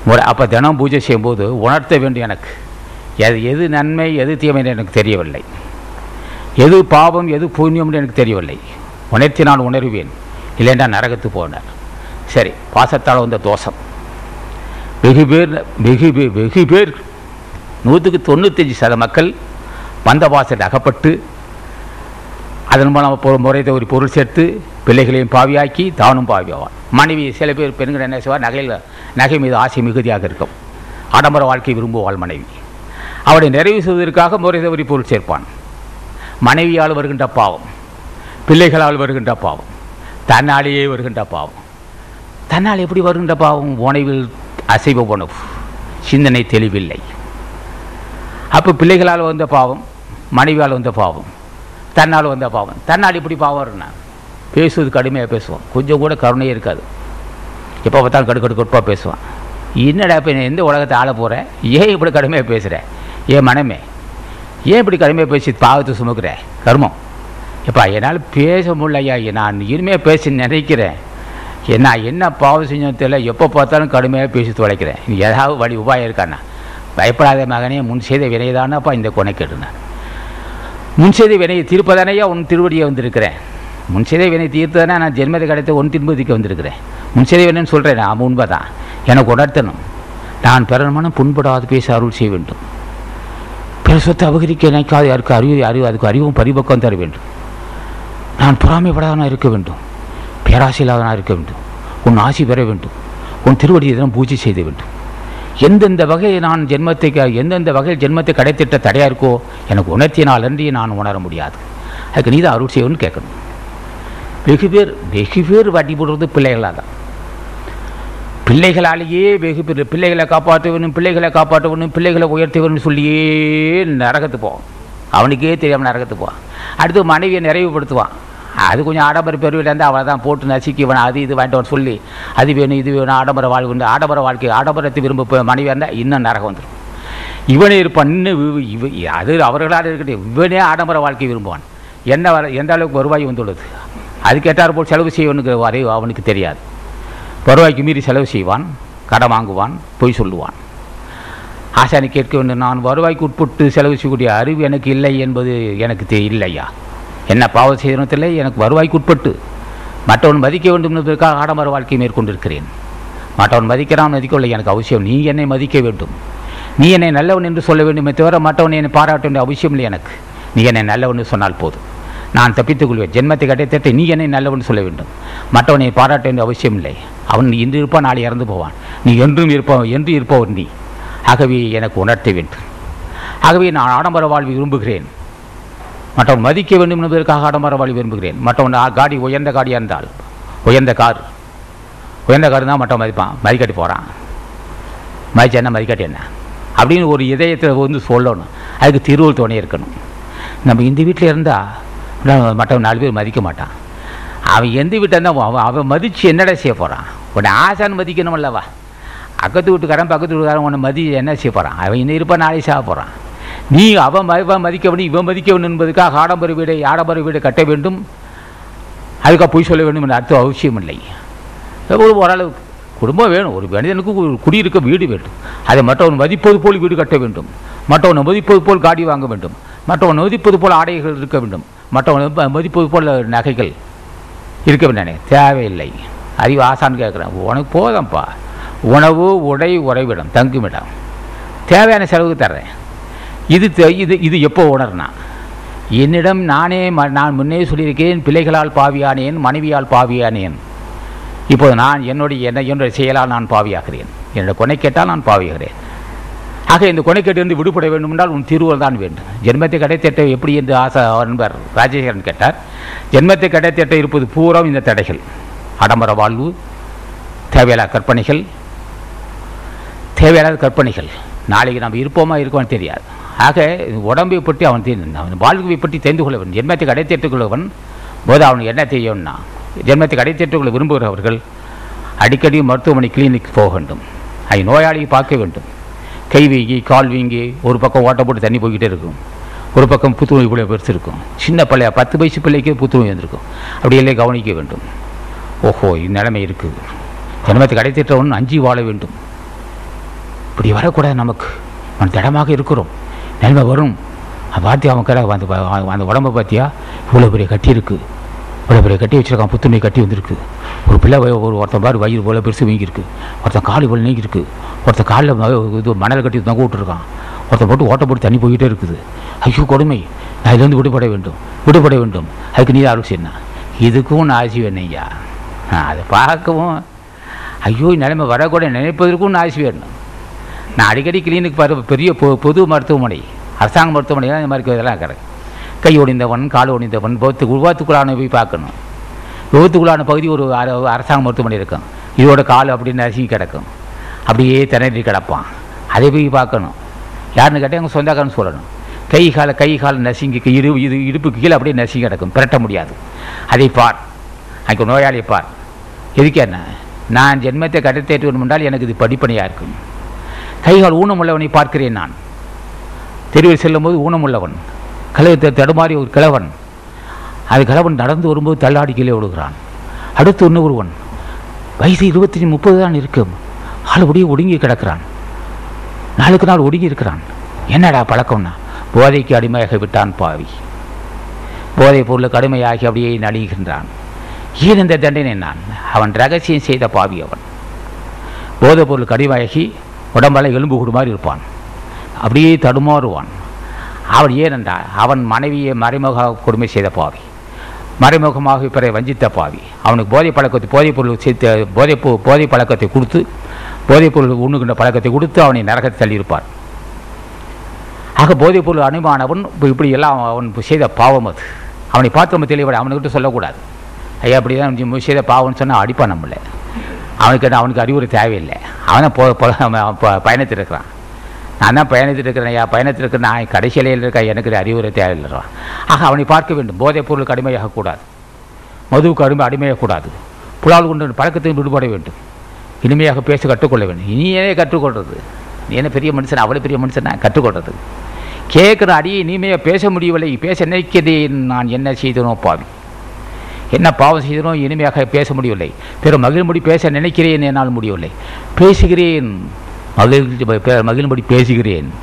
முறை அப்போ தினம் பூஜை செய்யும்போது உணர்த்த வேண்டும் எனக்கு. எது எது நன்மை எது தீமைன்னு எனக்கு தெரியவில்லை. எது பாவம் எது புண்ணியம்னு எனக்கு தெரியவில்லை. உணர்த்தி நான் உணர்வேன். இல்லைன்னா நரகத்து போனார். சரி பாசத்தால் வந்த தோஷம். வெகு பேர் வெகு பேர் வெகு பேர் நூற்றுக்கு தொண்ணூத்தஞ்சு சத மக்கள் பந்த பாசத்தில் அகப்பட்டு அதன் மூலம் பொ- முறை ஒரு பொருள் சேர்த்து பிள்ளைகளையும் பாவியாக்கி தானும் பாவியாவான். மனைவி சில பேர் பெண்கள் என்ன செய்வார்? நகையில் நகை மீது ஆசை மிகுதியாக இருக்கும். ஆடம்பர வாழ்க்கை விரும்புவாள் மனைவி. அவளை நிறைவு செய்வதற்காக முறை தவறி பொருள் சேர்ப்பான். மனைவியால் வருகின்ற பாவம் பிள்ளைகளால் வருகின்ற பாவம் தன்னாலேயே வருகின்ற பாவம். தன்னால் எப்படி வருகின்ற பாவம்? உணவில் அசைவ உணவு சிந்தனை தெளிவில்லை. அப்போ பிள்ளைகளால் வந்த பாவம் மனைவியால் வந்த பாவம் தன்னால் வந்த பாவம். தன்னால் இப்படி பாவம் இருந்தான் பேசுவது கடுமையாக பேசுவான். கொஞ்சம் கூட கருணையே இருக்காது. எப்போ பார்த்தாலும் கடு கடு கடுப்பாக பேசுவான். என்னடா இப்போ எந்த உலகத்தை ஆள போகிறேன் ஏன் இப்படி கடுமையாக பேசுகிறேன் ஏன் மனமே? ஏன் இப்படி கடுமையாக பேசி பாவத்தை சுமக்கிற? கர்மம். எப்பா என்னால் பேச முடியலையா? நான் இனிமேல் பேசி நினைக்கிறேன். என்ன என்ன பாவம் செஞ்சோம் தெரியல. எப்போ பார்த்தாலும் கடுமையாக பேசி தொலைக்கிறேன். நீ ஏதாவது வழி உபாயம் இருக்காண்ணா பயப்படாத மகனே முன் செய்த வினைதானப்பா இந்த கொனைக்கெடுனார் முன் செய்த வினையை தீர்ப்பதானையா? உன் திருவடியை வந்திருக்கிறேன். முன் வினை தீர்த்ததானே நான் ஜென்மத்தை கிடைத்த ஒன் தின்பதிக்கு வந்திருக்கிறேன். முன் வினைன்னு சொல்கிறேன் நான் உண்மைதான் எனக்கு உணர்த்தணும் நான் பிறனமான புண்படாது பேச அருள் செய்ய வேண்டும். பிற சொத்தை அபகரிக்க நினைக்காது யாருக்கு அறிவு அறிவு அதுக்கு அறிவும் பரிபக்கம் தர வேண்டும். நான் பொறாமைப்படாதவனாக இருக்க வேண்டும். பேராசையில்லாதவனாக இருக்க வேண்டும். உன் ஆசி பெற வேண்டும். உன் திருவடியை தினம் பூஜை செய்த வேண்டும். எந்தெந்த வகையில் நான் ஜென்மத்தை எந்தெந்த வகையில் ஜென்மத்தை கடைத்திட்ட தடையாக இருக்கோ எனக்கு உணர்த்தினால் அன்றி நான் உணர முடியாது. அதுக்கு நீ தான் அருள் செய்யணும்னு கேட்கணும். வெகு பேர் வெகு பேர் வட்டி போடுறது பிள்ளைகளாக தான். பிள்ளைகளாலேயே வெகு பேர் பிள்ளைகளை காப்பாற்ற வேணும் பிள்ளைகளை காப்பாற்ற வேணும் பிள்ளைகளை உயர்த்த வேணும்னு சொல்லியே நரகத்து போவான். அவனுக்கே தெரியாமல் நரகத்து போவான். அடுத்து மனைவியை நிறைவுபடுத்துவான். அது கொஞ்சம் ஆடம்பர பெருவில் இருந்தால் அவளை தான் போட்டு நசுக்கி இவன் அது இது வாங்கிட்டு வர சொல்லி அது வேணும் இது வேணும் ஆடம்பர வாழ்க்கை ஆடம்பர வாழ்க்கை ஆடம்பரத்தை விரும்ப மனைவியாக இருந்தால் இன்னும் நரகம் வந்துடும் இவனே இருப்பான் இன்னும் இவ- அது அவர்களால் இருக்கட்டும் இவனே ஆடம்பர வாழ்க்கை விரும்புவான். என்ன வர எந்த அளவுக்கு வருவாய் வந்துள்ளது? அதுக்கேற்றார் போல் செலவு செய்வனுக்கு வரை அவனுக்கு தெரியாது. வருவாய்க்கு மீறி செலவு செய்வான் கடன் வாங்குவான் பொய் சொல்லுவான். ஆசானி கேட்க வேண்டும் நான் வருவாய்க்கு உட்பட்டு செலவு செய்யக்கூடிய அறிவு எனக்கு இல்லை என்பது எனக்கு தெ இல்லையா? என்ன பாவம் செய்தனத்தில் எனக்கு வருவாய்க்கு உட்பட்டு. மற்றவன் மதிக்க வேண்டும் என்பதற்காக ஆடம்பர வாழ்க்கை மேற்கொண்டிருக்கிறேன். மற்றவன் மதிக்கிறான் மதிக்கவில்லை எனக்கு அவசியம். நீ என்னை மதிக்க வேண்டும். நீ என்னை நல்லவன் என்று சொல்ல வேண்டுமே தவிர மற்றவன் என்னை பாராட்ட வேண்டிய அவசியம் இல்லை எனக்கு. நீ என்னை நல்லவன் சொன்னால் போதும். நான் தப்பித்துக் கொள்வேன் ஜென்மத்தை கட்டைத்தட்ட நீ என்னை நல்லவன் சொல்ல வேண்டும். மற்றவனை பாராட்ட வேண்டிய அவசியம் இல்லை அவன் இன்று இருப்பான் நாளை இறந்து போவான். நீ என்றும் இருப்பவன் என்று இருப்பவன் நீ. ஆகவே எனக்கு உணர்த்த வேண்டும். ஆகவே நான் ஆடம்பர வாழ்வை விரும்புகிறேன். மற்றவன் மதிக்க வேண்டும் என்பதற்காக ஆடம்பர வாழ்வை விரும்புகிறேன். மற்றவன் காடி உயர்ந்த காடியாக இருந்தால் உயர்ந்த கார். உயர்ந்த கார் தான் மற்றவன் மதிப்பான். மதிக்காட்டி போகிறான் மதிச்சா என்ன மதிக்காட்டி என்ன? அப்படின்னு ஒரு இதயத்தில் வந்து சொல்லணும். அதுக்கு திருவள் துணை இருக்கணும். நம்ம இந்த வீட்டில் இருந்தால் மற்றவன் நாலு பேர் மதிக்க மாட்டான். அவன் எந்த வீட்டில் இருந்தால் அவன் அவன் மதித்து என்னடா செய்ய போகிறான் உன்னை ஆசான்னு மதிக்கணும் அல்லவா அக்கத்து வீட்டுக்காரன் பக்கத்து வீட்டுக்காரன் உன்னை மதி என்ன செய்ய போகிறான் அவன் இன்னும் இருப்பான் நாளை சாக போகிறான் நீ அவன் மதிவன் இவன் மதிக்க வேண்டும் இவன் மதிக்க என்பதுக்காக ஆடம்பர வீடை ஆடம்பர வீடை கட்ட வேண்டும். அதுக்காக பொய் சொல்ல வேண்டும் என்ற அர்த்தம் அவசியம் இல்லை. ஒரு ஓரளவுக்கு குடும்பம் வேணும். ஒரு மனிதனுக்கு ஒரு குடியிருக்க வீடு வேண்டும். அதை மற்றவன் மதிப்பது போல் வீடு கட்ட வேண்டும். மற்றவன் மதிப்பது போல் காடி வாங்க வேண்டும். மற்றவன் மதிப்பது போல் ஆடைகள் இருக்க வேண்டும். மற்றவன் மதிப்பு போல நகைகள் இருக்க வேண்டானே தேவையில்லை. அறிவு ஆசான்னு கேட்குறேன். உனக்கு போதும்ப்பா உணவு உடை உறைவிடம் தங்குமிடம். தேவையான செலவுக்கு தர்றேன். இது இது இது எப்போ உணர்னா? என்னிடம் நானே ம- நான் முன்னே சொல்லியிருக்கேன் பிள்ளைகளால் பாவியானேன் மனைவியால் பாவியானேன். இப்போது நான் என்னுடைய என்ன என்னுடைய செயலால் நான் பாவியாகிறேன். என்னுடைய கொனை கேட்டால் நான் பாவியாகிறேன். ஆக இந்த கொனைக்கேட்டிலிருந்து விடுபட வேண்டும் என்றால் உன் திருவள் தான் வேண்டும். ஜென்மத்தை கடைத்தேட்ட எப்படி என்று ஆசா நண்பர் ராஜேஸ்வரன் கேட்டார். ஜென்மத்தை கடைத்தேட்ட இருப்பது பூரா இந்த தடைகள். ஆடம்பர வாழ்வு தேவையில்லாத கற்பனைகள் தேவையில்லாத கற்பனைகள். நாளைக்கு நம்ம இருப்போமா இருக்கோம்னு தெரியாது. ஆக உடம்பை பற்றி அவன் தெரிந்து அவன் வாழ்வை பற்றி தெரிந்து கொள்ள வேண்டும். ஜென்மத்தை கடை போது அவனுக்கு என்ன தெரியும்னா ஜென்மத்தை கடைத்தேற்றுக்கொள்ள விரும்புகிறவர்கள் அடிக்கடி மருத்துவமனை கிளினிக் போக வேண்டும். அதை நோயாளியை பார்க்க வேண்டும். கை வீங்கி கால் வீங்கி ஒரு பக்கம் ஓட்ட போட்டு தண்ணி போய்கிட்டே இருக்கும். ஒரு பக்கம் புத்துணர்வு இவ்வளோ பெருசு இருக்கும் சின்ன பிள்ளையா பத்து வயசு பிள்ளைக்கே புத்துணர்வு வந்திருக்கும். அப்படியெல்லாம் கவனிக்க வேண்டும். ஓஹோ இந்நிலைமை இருக்குது ஜென்மத்தை கடை அஞ்சி வாழ வேண்டும். இப்படி வரக்கூடாது நமக்கு. நம்ம திடமாக இருக்கிறோம். நிலைமை வரும். வார்த்தை அவன் கடை அந்த அந்த உடம்பை பார்த்தியா? இவ்வளோ பெரிய கட்டி இருக்குது இவ்வளோ பெரிய கட்டி வச்சிருக்கான் புத்துணை கட்டி வந்திருக்கு. ஒரு பிள்ளை ஒரு ஒருத்தன் பாரு வயிறு போல பெருசு வீங்கியிருக்கு. ஒருத்தன் கால் இவ்வளோ நீங்கிருக்கு ஒருத்தன் காலில் இது மணல் கட்டி தங்க விட்டுருக்கான். ஒருத்தன் போட்டு ஓட்ட போட்டு தண்ணி போய்கிட்டே இருக்குது. ஐயோ கொடுமை. நான் இதுலேருந்து விடுபட வேண்டும். விடுபட வேண்டும். அதுக்கு நீ ஆலோசி என்ன? இதுக்கும் நான் ஆசி வேணும் ஐயா. அதை பார்க்கவும் ஐயோ நிலைமை வரக்கூட நினைப்பதற்கும் நான் ஆசி வேணும். நான் அடிக்கடி கிளினிக் பாரு பெரிய பொ- பொது மருத்துவமனை அரசாங்க மருத்துவமனை இந்த மாதிரி இதெல்லாம் கிடக்கு. கை ஒடிந்தவன் கால் ஒடிந்தவன் போத்து உருவாத்துக்குள்ளான போய் பார்க்கணும். விபத்துக்குள்ளான பகுதி ஒரு அர- அரசாங்க மருத்துவமனை இருக்கும். இதோட கால் அப்படின்னு நசுங்கி கிடக்கும். அப்படியே திணறி கிடப்பான். அதை போய் பார்க்கணும். யாருன்னு கேட்டால் எங்கள் சொந்தக்காரன்னு சொல்லணும். கை கால கை கால் நசுங்கி இரு இது இடுப்புக்கு கீழே அப்படியே நசுங்கி கிடக்கும். பிரட்ட முடியாது. அதை பார். அங்கே நோயாளியை பார். எதுக்கு என்ன? நான் ஜென்மத்தை கட்டத்தேற்று வேண்டும் என்றால் எனக்கு இது படிப்பனையாக இருக்கும். கைகால் ஊனமுள்ளவனை பார்க்கிறேன் நான். தெருவில் செல்லும்போது ஊனமுள்ளவன். கழுவத்தை தடுமாறி ஒரு கிழவன் அது கிழவன் நடந்து வரும்போது தள்ளாடி கீழே விடுகிறான் அடுத்து இன்னொருவன் வயசு இருபத்தஞ்சி முப்பது தான் இருக்கும். ஆள் ஒடியே ஒடுங்கி கிடக்கிறான். நாளுக்கு நாள் ஒடுங்கி இருக்கிறான். என்னடா பழக்கம்னா? போதைக்கு அடிமையாக விட்டான் பாவி. போதைப் பொருளுக்கு அடிமையாகி அப்படியே நலிகின்றான் ஏன் இந்த தண்டனை நான்? அவன் ரகசியம் செய்த பாவி அவன். போதைப் பொருளுக்கு அடிமையாகி உடம்பால் எலும்பு கூடு மாதிரி இருப்பான். அப்படியே தடுமாறுவான். அவன் ஏனென்றால் அவன் மனைவியை மறைமுக கொடுமை செய்த பாவி. மறைமுகமாக பிறரை வஞ்சித்த பாவி. அவனுக்கு போதை பழக்கத்தை போதைப் பொருள் சேர்த்து போதை போதை பழக்கத்தை கொடுத்து போதைப் பொருள் உண்ணுகின்ற பழக்கத்தை கொடுத்து அவனை நரகத்தை தள்ளியிருப்பார் ஆக போதைப் பொருள் அனுமானவன் இப்படி எல்லாம் அவன் செய்த பாவம் அது. அவனை பார்த்து நம்ம தெளிவாடு அவனுக்கிட்ட சொல்லக்கூடாது. ஐயா அப்படி தான் செய்த பாவம்னு சொன்னால் அடிப்பான் நம்மளை. அவனுக்கு என்ன அவனுக்கு அறிவுரை தேவையில்லை. அவனை போ அவன் ப- பயணத்தில் இருக்கிறான் நான் தான் பயணத்தில் இருக்கிறேன் ஐயா பயணத்தில் இருக்கிற நான் கடைசியிலையில் இருக்க? எனக்கு அறிவுரை தேவையில்லைறான் ஆக அவனை பார்க்க வேண்டும். போதைப் பொருளுக்கு அடிமையாகக்கூடாது மதுவுக்கு அடிமை அடிமையாகக்கூடாது. புலால் கொண்டு பழக்கத்தையும் விடுபட வேண்டும். இனிமையாக பேச கற்றுக்கொள்ள வேண்டும். இனியே கற்றுக்கொள்வது நீ என்ன பெரிய மனுஷன்? அவ்வளோ பெரிய மனுஷன்? நான் கற்றுக்கொள்வது கேட்குற அடியை இனிமையாக பேச முடியவில்லை. பேச நினைக்கிறதே நான் என்ன செய்தனோ பாவி. என்ன பாவம் செய்தனோ இனிமையாக பேச முடியவில்லை. பிற மகிழ்மொழி பேச நினைக்கிறேன் என்னால் முடியவில்லை. பேசுகிறேன். மகிழ்ச்சி மகிழும்படி பேசுகிறேன்.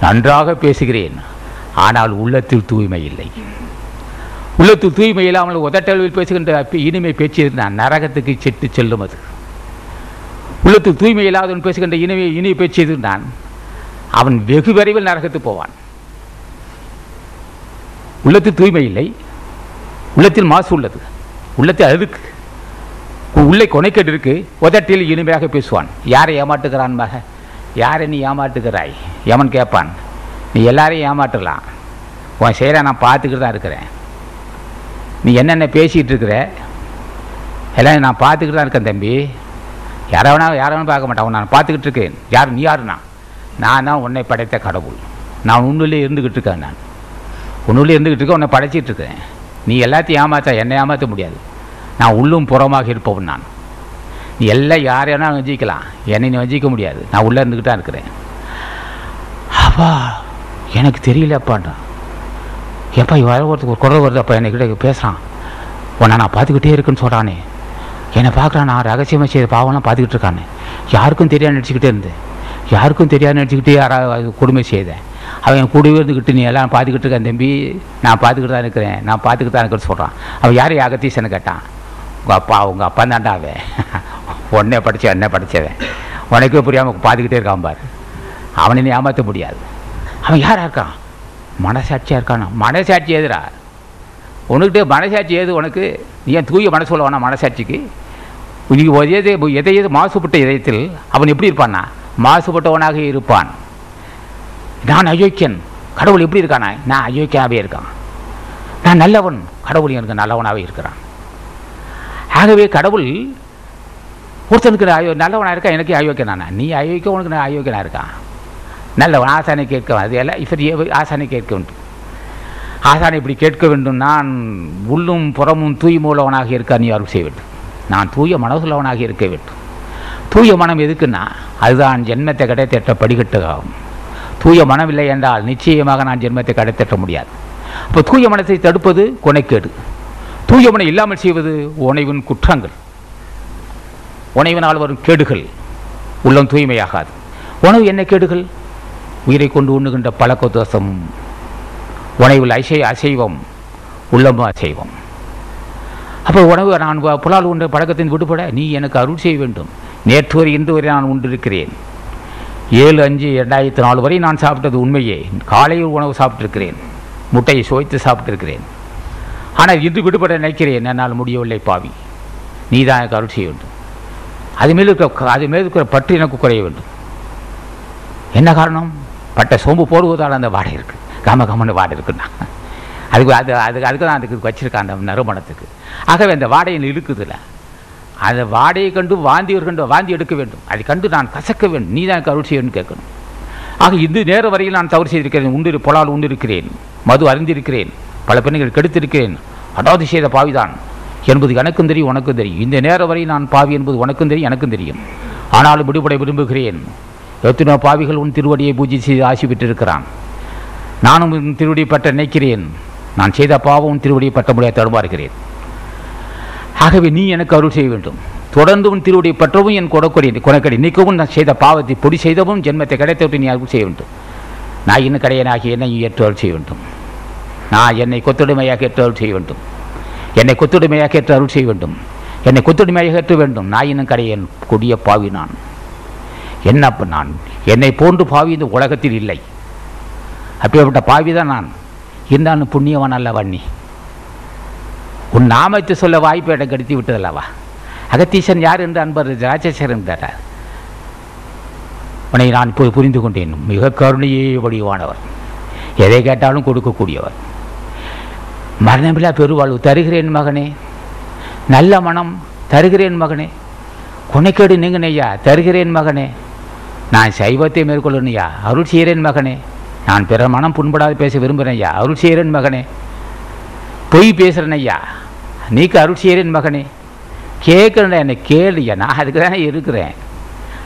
நன்றாக பேசுகிறேன். ஆனால் உள்ளத்தில் தூய்மை இல்லை. உள்ளத்தில் தூய்மை இல்லாமல் உதட்டளவில் பேசுகின்ற இனிமை பேச்சு நான் நரகத்துக்கு செட்டு செல்லும் அது. உள்ளத்தில் தூய்மை இல்லாதவன் பேசுகின்ற இனிமை இனி பேச்சு நான் அவன் வெகு விரைவில் நரகத்துக்கு போவான். உள்ளத்தில் தூய்மை இல்லை. உள்ளத்தில் மாசு உள்ளது. உள்ளத்தில் அழுக்கு. உள்ளே கொனைக்கட்டு இருக்கு உதட்டில் இனிமையாக பேசுவான். யாரை ஏமாட்டுகிறான் மக? யாரை நீ ஏமாட்டுகிறாய் எவன் கேட்பான் நீ எல்லாரையும் ஏமாற்றலாம். உன் செய்கிற நான் பார்த்துக்கிட்டு தான் இருக்கிறேன். நீ என்னென்ன பேசிகிட்டு இருக்கிற? எல்லாம் நான் பார்த்துக்கிட்டு தான் இருக்கேன் தம்பி. யாரை வேணா யாரை வேணா பார்க்க மாட்டான். உன்னை நான் பார்த்துக்கிட்டு இருக்கேன். யார் நீ யாருண்ணா? நான் தான் உன்னை படைத்த கடவுள். நான் உன்னுள்ளே இருந்துக்கிட்டு இருக்கேன் நான். உன்னுள்ளே இருந்துக்கிட்டு இருக்கேன் உன்னை படைச்சிட்டு இருக்கேன். நீ எல்லாத்தையும் ஏமாற்ற என்னை ஏமாற்ற முடியாது. நான் உள்ளும் புறமாக இருப்பவன் நான். நீ எல்லாம் யார் வேணாலும் வஞ்சிக்கலாம் என்னை நீ வஞ்சிக்க முடியாது. நான் உள்ளே இருந்துக்கிட்டு தான் இருக்கிறேன். அப்பா எனக்கு தெரியலப்பான்றான் எப்பா இவன் ஒருத்தர் ஒரு குரல் வருது அப்போ என்கிட்ட பேசுகிறான் உன்னை நான் பார்த்துக்கிட்டே இருக்குன்னு சொல்கிறானே என்னை பார்க்குறான் நான் ரகசியமாக செய்த பாவம்லாம் பார்த்துக்கிட்டு இருக்கானே. யாருக்கும் தெரியாது நினச்சிக்கிட்டே இருந்தேன் யாருக்கும் தெரியாது நினச்சிக்கிட்டே யாராவது கொடுமை செய்தேன் அவன் என் கூடவே இருந்துக்கிட்டு நீ எல்லாம் பார்த்துக்கிட்டு இருக்கேன் தம்பி. நான் பார்த்துக்கிட்டு தான் இருக்கிறேன். நான் பார்த்துக்கிட்டு தான் இருக்கிறேன்னு சொல்கிறான் அவன் யார் அகத்தீசனை கேட்டான் உங்கள் அப்பா உங்கள் அப்பா தான்டா அவன். உடனே படித்த என்ன படித்தவன் உனக்கே புரியாமல் பார்த்துக்கிட்டே இருக்கான் பாரு. அவனை ஏமாற்ற முடியாது. அவன் யாரா இருக்கான்? மனசாட்சியாக இருக்கானா? மனசாட்சி எதுடா? உனக்கிட்ட மனசாட்சி ஏது உனக்கு? நீ ஏன் தூய மனசு சொல்ல மனசாட்சிக்கு? நீ எதை எதை எது மாசுபட்ட இதயத்தில் அவன் எப்படி இருப்பான்னா? மாசுபட்டவனாக இருப்பான். நான் அயோக்கியன். கடவுள் எப்படி இருக்கானா? நான் அயோக்கியனாகவே இருக்கான். நான் நல்லவன். கடவுள் எனக்கு நல்லவனாகவே இருக்கிறான். ஆகவே கடவுள் ஒருத்தனுக்கு நான் அயோ நல்லவனாக இருக்கா? எனக்கு அயோக்கியனானா? நீ அயோக்கியம் உனக்கு நான் அயோக்கியனாக இருக்கான் நல்லவன் ஆசானை கேட்க அது எல்லாம் இப்படி ஆசானை கேட்க வேண்டும் ஆசானை இப்படி கேட்க வேண்டும். நான் உள்ளும் புறமும் தூய்மூலவனாக இருக்க நீ அருள் செய்ய வேண்டும். நான் தூய மனசுள்ளவனாக இருக்க வேண்டும். தூய மனம் எதுக்குன்னா அதுதான் ஜென்மத்தை கடைத்தட்ட படிக்கட்டுகாகும் தூய மனம் இல்லை என்றால் நிச்சயமாக நான் ஜென்மத்தை கடைத்தட்ட முடியாது. அப்போ தூய மனத்தை தடுப்பது கொனைக்கேடு. தூயவனை இல்லாமல் செய்வது உணைவின் குற்றங்கள். உனைவினால் வரும் கேடுகள் உள்ளம் தூய்மையாகாது. உணவு என்ன கேடுகள்? உயிரை கொண்டு உண்ணுகின்ற பழக்க தோஷம் உணவில் அசை அசைவம் உள்ளமும் அசைவம். அப்போ உணவு நான் புலால் உண்ட பழக்கத்தின் விடுபட நீ எனக்கு அருள் செய்ய வேண்டும். நேற்று வரை இன்று வரை நான் உண்டிருக்கிறேன். ஏழு அஞ்சு ரெண்டாயிரத்தி நாலு வரை நான் சாப்பிட்டது உண்மையே. காலையில் உணவு சாப்பிட்டிருக்கிறேன். முட்டையை சுவைத்து சாப்பிட்டிருக்கிறேன். ஆனால் இந்து விடுபட நினைக்கிறேன். என்னால் முடியவில்லை பாவி. நீ தான் எனக்கு அருள் செய்ய வேண்டும். அது மேல் அது மேல் இருக்கிற பற்று எனக்கு குறைய வேண்டும். என்ன காரணம்? பட்ட சோம்பு போடுவதால் அந்த வாடை இருக்குது கம கமன்னு வாடை இருக்குன்னா. அதுக்கு அது அதுக்கு அதுக்கு தான் அதுக்கு வச்சிருக்கேன் அந்த நறுமணத்துக்கு. ஆகவே அந்த வாடையில் இருக்குதுல்ல அந்த வாடையை கண்டு வாந்தியவர் கண்டு வாந்தி எடுக்க வேண்டும். அதை கண்டு நான் கசக்க வேண்டும். நீ தான் அருள் செய்யணும்னு கேட்கணும். ஆக இந்த நேரம் வரையில் நான் தவறு செய்திருக்கிறேன். உண்டு பொலால் உண்டிருக்கிறேன். மது அறிந்திருக்கிறேன் பல பெண்கள் கெடுத்திருக்கிறேன். அடாது செய்த பாவிதான். என்பது எனக்கும் தெரியும் உனக்கும் தெரியும். இந்த நேரம் வரை நான் பாவி என்பது உனக்கும் தெரியும் எனக்கும் தெரியும். ஆனாலும் விடுபட விரும்புகிறேன். எத்தனையோ பாவிகள் உன் திருவடியை பூஜை செய்து ஆசி பெற்றிருக்கிறான். நானும் உன் திருவடியை பற்ற நினைக்கிறேன். நான் செய்த பாவம் உன் திருவடியை பற்ற முடியாது தடுமாறுகிறேன். ஆகவே நீ எனக்கு அருள் செய்ய வேண்டும். தொடர்ந்து உன் திருவடியை பற்றவும் என் கொடக்கொடி கொனக்கடி நீக்கவும் நான் செய்த பாவத்தை பொடி செய்தவும் ஜென்மத்தை கிடைத்தவிட்டு நீ அருள் செய்ய வேண்டும். நான் இன்னும் கடையனாகி என்னை ஏற்று அருள் செய்ய வேண்டும். நான் என்னை கொத்துடுமையாக ஏற்று அருள் செய்ய வேண்டும். என்னை கொத்துடுமையாக ஏற்று அருள் செய்ய வேண்டும். என்னை கொத்துடுமையாக ஏற்ற வேண்டும். நான் இன்னும் கரையன் கொடிய பாவி நான். என்ன அப்போ நான்? என்னை போன்று பாவி இந்த உலகத்தில் இல்லை. அப்படிப்பட்ட பாவி தான் நான். இருந்தாலும் புண்ணியவன் அல்லவா நீ? உன் நாமத்தை சொல்ல வாய்ப்பு இடம் கெடுத்து விட்டதல்லவா? அகத்தீசன் யார் என்று அன்பர் ராஜேஸ்வரன் என்றார் உன்னை நான் இப்போது புரிந்து கொண்டேன். மிக கருணையே வடிவானவர். எதை கேட்டாலும் கொடுக்கக்கூடியவர். மரணமில்லா பெருவாழ்வு தருகிறேன் மகனே. நல்ல மனம் தருகிறேன் மகனே. குணைக்கேடு நீங்கனையா? தருகிறேன் மகனே. நான் சைவத்தை மேற்கொள்ளணையா அருள் செய்கிறேன் மகனே. நான் பிற மனம் புண்படாது பேச விரும்புகிறேன் ஐயா அருள் செய்கிறேன் மகனே. பொய் பேசுகிறேன் ஐயா நீக்கு அருள் செய்கிறேன் மகனே. கேட்குறேன் என்னை கேளுயா நான் அதுக்கு தானே இருக்கிறேன்.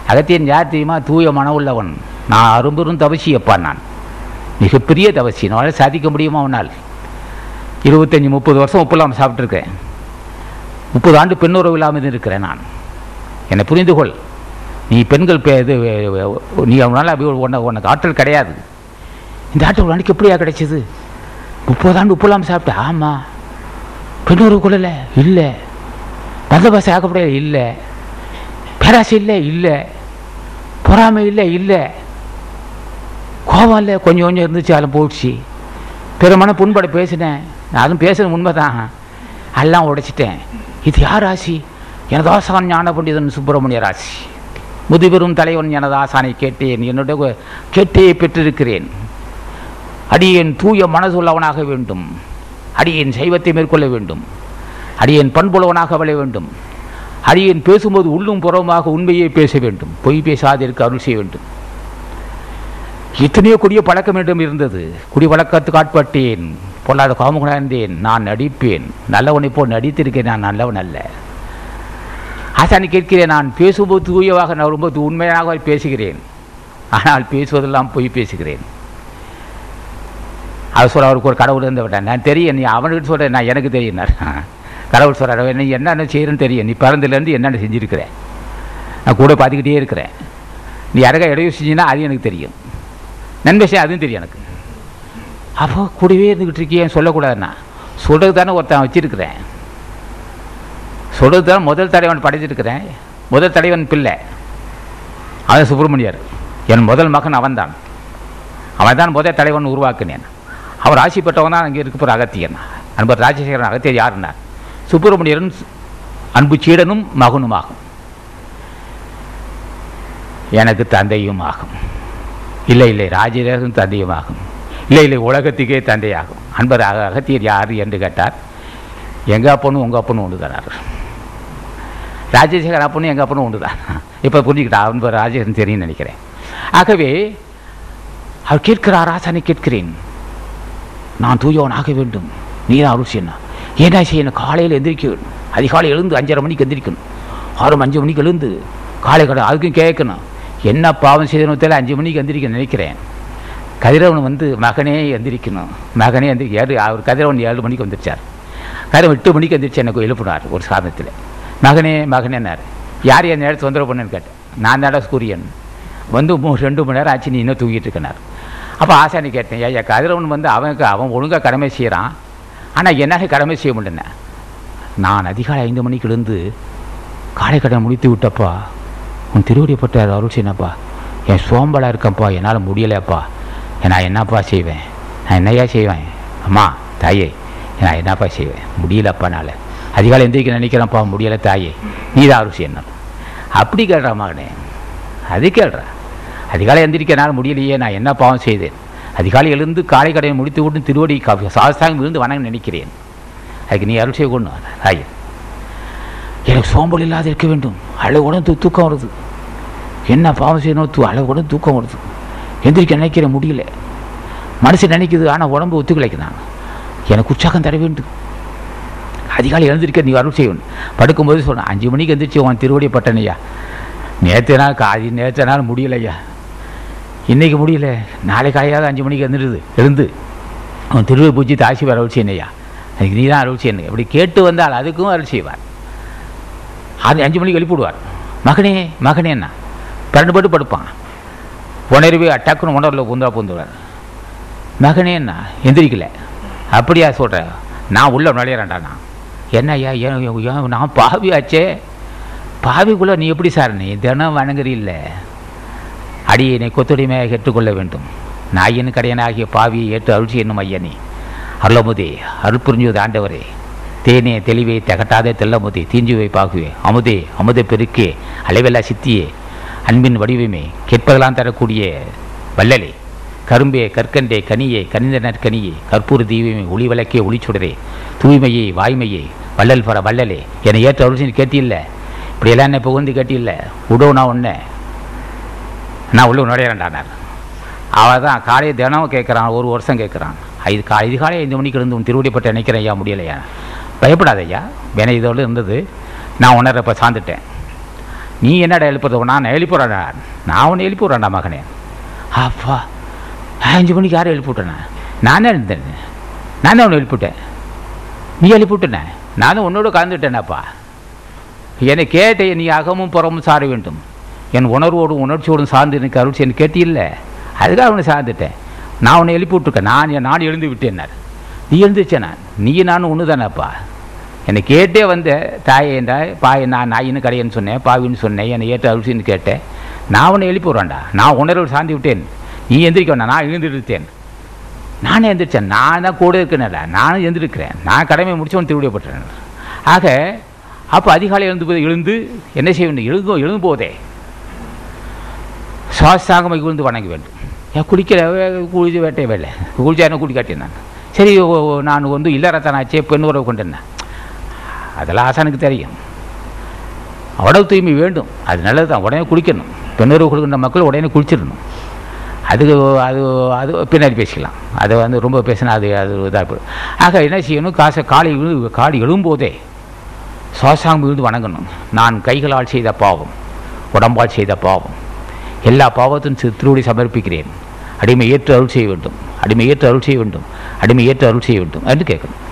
அகத்தியன் யார் தெரியுமா? தூய மனம் உள்ளவன். நான் அரும்பெரும் தவசியப்பா நான். மிகப்பெரிய தவசி நான் சாதிக்க முடியுமா உன்னால்? இருபத்தஞ்சி முப்பது வருஷம் உப்பு இல்லாமல் சாப்பிட்ருக்கேன் முப்பது ஆண்டு பெண்ணுறவு இல்லாமல் இருக்கிறேன் நான். என்னை புரிந்து கொள். நீ பெண்கள் பே இது நீ அவனால் உன்னை உனக்கு ஆற்றல் கிடையாது. இந்த ஆற்றல் உனக்கு எப்படியா கிடைச்சிது? முப்பது ஆண்டு உப்பு இல்லாமல் சாப்பிட்டேன். ஆமாம் பெண்ணுறவு கொள்ளலை? இல்லை. பந்தபாசை ஆக்கப்படையாது இல்லை. பேராசை இல்லை? இல்லை. பொறாமை இல்லை? இல்லை. கோபம் இல்லை? கொஞ்சம் கொஞ்சம் இருந்துச்சு அதில் போயிடுச்சு. பெருமான புண்பட பேசினேன். அதுவும் பேசுறது உண்மை தான் எல்லாம் உடைச்சிட்டேன். இது யார் ராசி எனது ஆசான் ஞான பண்டிதன் சுப்பிரமணிய ராசி. முதுபெரும் தலைவன் எனது ஆசானை கேட்டேன். என்னுடைய கேட்டே பெற்றிருக்கிறேன். அடியேன் தூய மனதுள்ளவனாக வேண்டும். அடியேன் சைவத்தை மேற்கொள்ள வேண்டும். அடியேன் பண்புள்ளவனாக வளர வேண்டும். அடியேன் பேசும்போது உள்ளும் புறமாக உண்மையை பேச வேண்டும். பொய் பேசாதிருக்க அருள் செய்ய வேண்டும். எத்தனையோ கொடிய பழக்கம் வேண்டும் இருந்தது. குடி வழக்கத்துக்கு ஆட்பட்டேன். பொல்லாத காமகுணாந்தேன் நான் நடிப்பேன். நல்லவனை போல் நடித்திருக்கேன் நான் நல்லவன் அல்ல. ஆசானி கேட்கிறேன் நான் பேசும்போது தூயவாக நான் ரொம்ப உண்மையாக பேசுகிறேன். ஆனால் பேசுவதெல்லாம் பொய் பேசுகிறேன். அவர் சொல்ல அவருக்கு ஒரு கடவுள் இருந்து விட்டேன் நான் தெரியும் நீ அவனுக்கு சொல்கிறேன் நான் எனக்கு தெரியும். கடவுள் சொல்கிறார் நீ என்னென்ன செய்யறன்னு தெரியும். நீ பிறந்ததுலேருந்து என்னென்ன செஞ்சுருக்கிறேன் நான் கூட பார்த்துக்கிட்டே இருக்கிறேன். நீ யாருக்கா இடையூறு செஞ்சின்னா அது எனக்கு தெரியும். நன்மை செய்ய அதுவும் தெரியும் எனக்கு. அப்போ கூடவே இருந்துக்கிட்டு இருக்கேன் சொல்லக்கூடாதுண்ணா. சொல்கிறது தானே ஒருத்தன் வச்சுருக்கிறேன். சொல்கிறது தான் முதல் தலைவன் படைச்சிருக்கிறேன் முதல் தலைவன் பிள்ளை. அவன் சுப்பிரமணியர். என் முதல் மகன் அவன்தான். அவன் தான் முதல் தலைவன் உருவாக்கினேன். அவர் ஆசி பெற்றவன் தான் அங்கே இருக்க அகத்தியன். அன்பர் ராஜசேகரன் அகத்தியர் யாருன்னா? சுப்பிரமணியரும் அன்பு சீடனும் மகனுமாகும் எனக்கு தந்தையும் ஆகும். இல்லை இல்லை ராஜரேகன் தந்தையும் ஆகும். இல்லை இல்லை உலகத்துக்கே தந்தையாகும். அன்பர் அக அகத்தியர் யார் என்று கேட்டார். எங்கள் அப்பனும் உங்கள் அப்பனும் ஒன்று தானார் ராஜசேகர் அப்பனும் எங்கள் அப்பனும் ஒன்று தான். இப்போ புரிஞ்சுக்கிட்டா? அன்பர் ராஜேகரன் தெரியும்னு நினைக்கிறேன். ஆகவே அவர் கேட்கிறார்? ஆசானை கேட்கிறேன். நான் தூயவன் ஆக வேண்டும் நீ தான் அருள் செய்யணும் என்ன செய்யணும் காலையில் எந்திரிக்க வேண்டும் அதிகாலை எழுந்து அஞ்சரை மணிக்கு எந்திரிக்கணும். ஆறு அஞ்சு மணிக்கு எழுந்து காலை கடை அதுக்கும் கேட்கணும். என்ன பாவம் செய்யணும் தெரியல அஞ்சு மணிக்கு எந்திரிக்க நினைக்கிறேன். கதிரவன் வந்து மகனே எந்திரிக்கணும். மகனே எந்திரி ஏழு அவர் கதிரவன் ஏழு மணிக்கு வந்துருச்சார். கதிரவன் எட்டு மணிக்கு எந்திரிச்சு எனக்கு எழுப்பினார் ஒரு சாதனத்தில் மகனே மகனேன்னார் யார் என் நேரத்தை தொந்தரவு பண்ணுன்னு கேட்டேன். நான் தாடா சூரியன். வந்து மூ ரெண்டு மணி நேரம் ஆச்சு நீ இன்னும் தூங்கிட்டு இருக்கனார். அப்போ ஆசானி கேட்டேன் ஐயா கதிரவன் வந்து அவனுக்கு அவன் ஒழுங்காக கடமை செய்கிறான் ஆனால் என்னால் கடமை செய்ய முடியல நான் அதிகாலை ஐந்து மணிக்கு எழுந்து காலை கடனை முடித்து விட்டப்பா உன் திருவடிப்பட்ட அருள் செய்யணப்பா என் சோம்பலாக இருக்கப்பா என்னால் முடியலைப்பா நான் என்னப்பா செய்வேன் நான் என்னையா செய்வேன் அம்மா தாயே நான் என்னப்பா செய்வேன் முடியலப்பா என்னால் அதிகாலை எந்திரிக்க நினைக்கிறேன்ப்பா முடியலை தாயே நீ தான் அருள் செய்யணும் அப்படி கேள்றா மகனே அது கேள்றா அதிகாலை எந்திரிக்க என்னால் முடியலையே நான் என்ன பாவம் செய்தேன் அதிகாலை எழுந்து காலை கடையை முடித்து விட்டு திருவடி கா- சாஸ்தாங்கம் விழுந்து வணங்க நினைக்கிறேன் அதுக்கு நீ அருள் செய்ய கொண்டு ராயன் எனக்கு சோம்பல் இல்லாத இருக்க வேண்டும் அளவுடன் தூக்கம் வருது என்ன பாவம் செய்யணும் தூ அளவுடன் தூக்கம் வருது எந்திரிக்க நினைக்கிற முடியல. மனசு நினைக்குது ஆனால் உடம்பு ஒத்துக்கலைக்குதான். எனக்கு உற்சாகம் தர வேண்டும். அதிகாலை எழுந்திருக்க நீ அருள் செய்யணும் படுக்கும்போது சொன்னேன் அஞ்சு மணிக்கு எந்திரிச்சு உன் திருவடியை பட்டனையா? நேற்று நாள் காதி நேற்று நாள் முடியலையா? இன்றைக்கி முடியல. நாளை காலையாவது அஞ்சு மணிக்கு எழுந்துருது எழுந்து. அவன் திருவை பூஜை தாசி வர அருள் செய்யணையா? அதுக்கு நீ தான் அருள் செய்யணும். இப்படி கேட்டு வந்தால் அதுக்கும் அருள் செய்வார். அது அஞ்சு மணிக்கு எழுப்பிவிடுவார். மகனே மகனே என்ன? பன்னெண்டு பட்டு படுப்பான். உணர்வே டக்குன்னு உணர்வில் பூந்தா பூந்துடுவார் மகனே என்ன எந்திரிக்கல. அப்படியா சொல்கிறேன் நான் உள்ளே நுழையிறேன்டா நான். என்ன ஐயா ஏன் ஏன் நான் பாவி ஆச்சே. பாவிக்குள்ளே நீ எப்படி சார்? நீ தினம் வணங்குறீல்ல. என்னை கொத்துடைமையாக ஏற்றுக்கொள்ள வேண்டும். நாயின் கடையனாகிய பாவியை ஏற்று அருள் செய்யணும் ஐயனே அருளமுதே அருள் புரிஞ்சுவது ஆண்டவரே. தேனே தெளிவே தகட்டாதே தெல்லமுதே தீஞ்சுவை பாகுவே. அமுதே அமுத பெருக்கே அளவெல்லா சித்தியே. அன்பின் வடிவமே கேட்பதெல்லாம் தரக்கூடிய வள்ளலே. கரும்பே கற்கண்டே கனியே கனிந்த நற்கனியே கற்பூர தீபமே ஒளி வழக்கே ஒளிச்சுடரே தூய்மையே வாய்மையே வள்ளல் பர வள்ளலே. என்னை ஏற்ற அருள் கேட்டியில்ல இப்படியெல்லாம் என்னை புகுந்து கேட்டியில்ல உடவு நான் ஒன்று நான் உள்ள நுழையிறேன்டானார். அவள் தான் காலையை தினம் கேட்குறான் ஒரு வருஷம் கேட்குறான். இது கா இது காலை ஐந்து மணிக்கு இருந்து உன் திருவடிப்பட்டு நினைக்கிறேன் ஐயா முடியலையா? பயப்படாத ஐயா. வேணை இதோடு இருந்தது. நான் உணர்றப்ப இப்போ சார்ந்துட்டேன் நீ என்னடா எழுப்புறது நான் எழுப்புறேன்டா. நான் உன்னை எழுப்பிடுறேன்டா மகனே. அப்பா அஞ்சு மணிக்கு யாரும் எழுப்பிவிட்டேண்ணா நானே இருந்தேன் நானே ஒன்று எழுப்பிவிட்டேன் நீ எழுப்பிவிட்டேனே நானும் உன்னோட கலந்துவிட்டேனப்பா என்னை கேட்ட நீ அகமும் புறமும் சார வேண்டும். என் உணர்வோடும் உணர்ச்சியோடும் சார்ந்து எனக்கு அருள் என்ன கேட்டியில்ல? அதுக்காக அவனை சார்ந்துட்டேன். நான் உன்னை எழுப்பி விட்டுருக்கேன் நான் நான் எழுந்து விட்டேன். நீ எழுந்துச்சேன் நீ நானும் ஒன்று தானேப்பா என்னை கேட்டே வந்த தாயேண்டா பாய் நான் நாயின்னு கரையன்னு சொன்னேன் பாவின்னு சொன்னேன் என்னை ஏற்று அருள்சின்னு கேட்டேன். நான் உன்னை எழுப்பி விட்றேன்டா. நான் உணர்வு சாந்தி விட்டேன். நீ எந்திரிக்க வேண்டாம் நான் எழுந்திருத்தேன். நானே எந்திரிச்சேன். நான் தான் கூட இருக்கேன்ல நானும் எழுந்திருக்கிறேன் நான் கடமை முடிச்சவன் திருவிடப்பட்டேன் ஆக அப்போ அதிகாலை எழுந்து போது எழுந்து என்ன செய்ய வேண்டும்? எழுதும் எழுதும் போதே சுவாசாகமை விழுந்து வணங்க வேண்டும். ஏன் குளிக்கிற குளிச்சு வேட்டே வேலை குளிச்சா என்ன குளிக்காட்டேன் நான்? சரி ஓ- நான் வந்து இல்லறத்தானாச்சே பெண் உறவு கொண்டேன் அதெல்லாம் ஆசானுக்கு தெரியும். உடல் தூய்மை வேண்டும். அது நல்லது தான் உடனே குளிக்கணும். பெண்ணுறவு கொடுக்கின்ற மக்கள் உடனே குளிச்சிடணும். அதுக்கு அது அது பின்னாடி பேசிக்கலாம். அதை வந்து ரொம்ப பேசினா அது அது இதாக போயிடும். ஆக என்ன செய்யணும்? காசை காலை விழு காலை எழும்போதே சுவாசாங்கம் விழுந்து வணங்கணும். நான் கைகளால் செய்த பாவம் உடம்பால் செய்த பாவம் எல்லா பாவத்தையும் திருவடி சமர்ப்பிக்கிறேன். அடிமை ஏற்று அருள் செய்ய வேண்டும். அடிமை ஏற்று அருள் செய்ய வேண்டும். அடிமை ஏற்று அருள் செய்ய வேண்டும். என்று கேட்கணும்.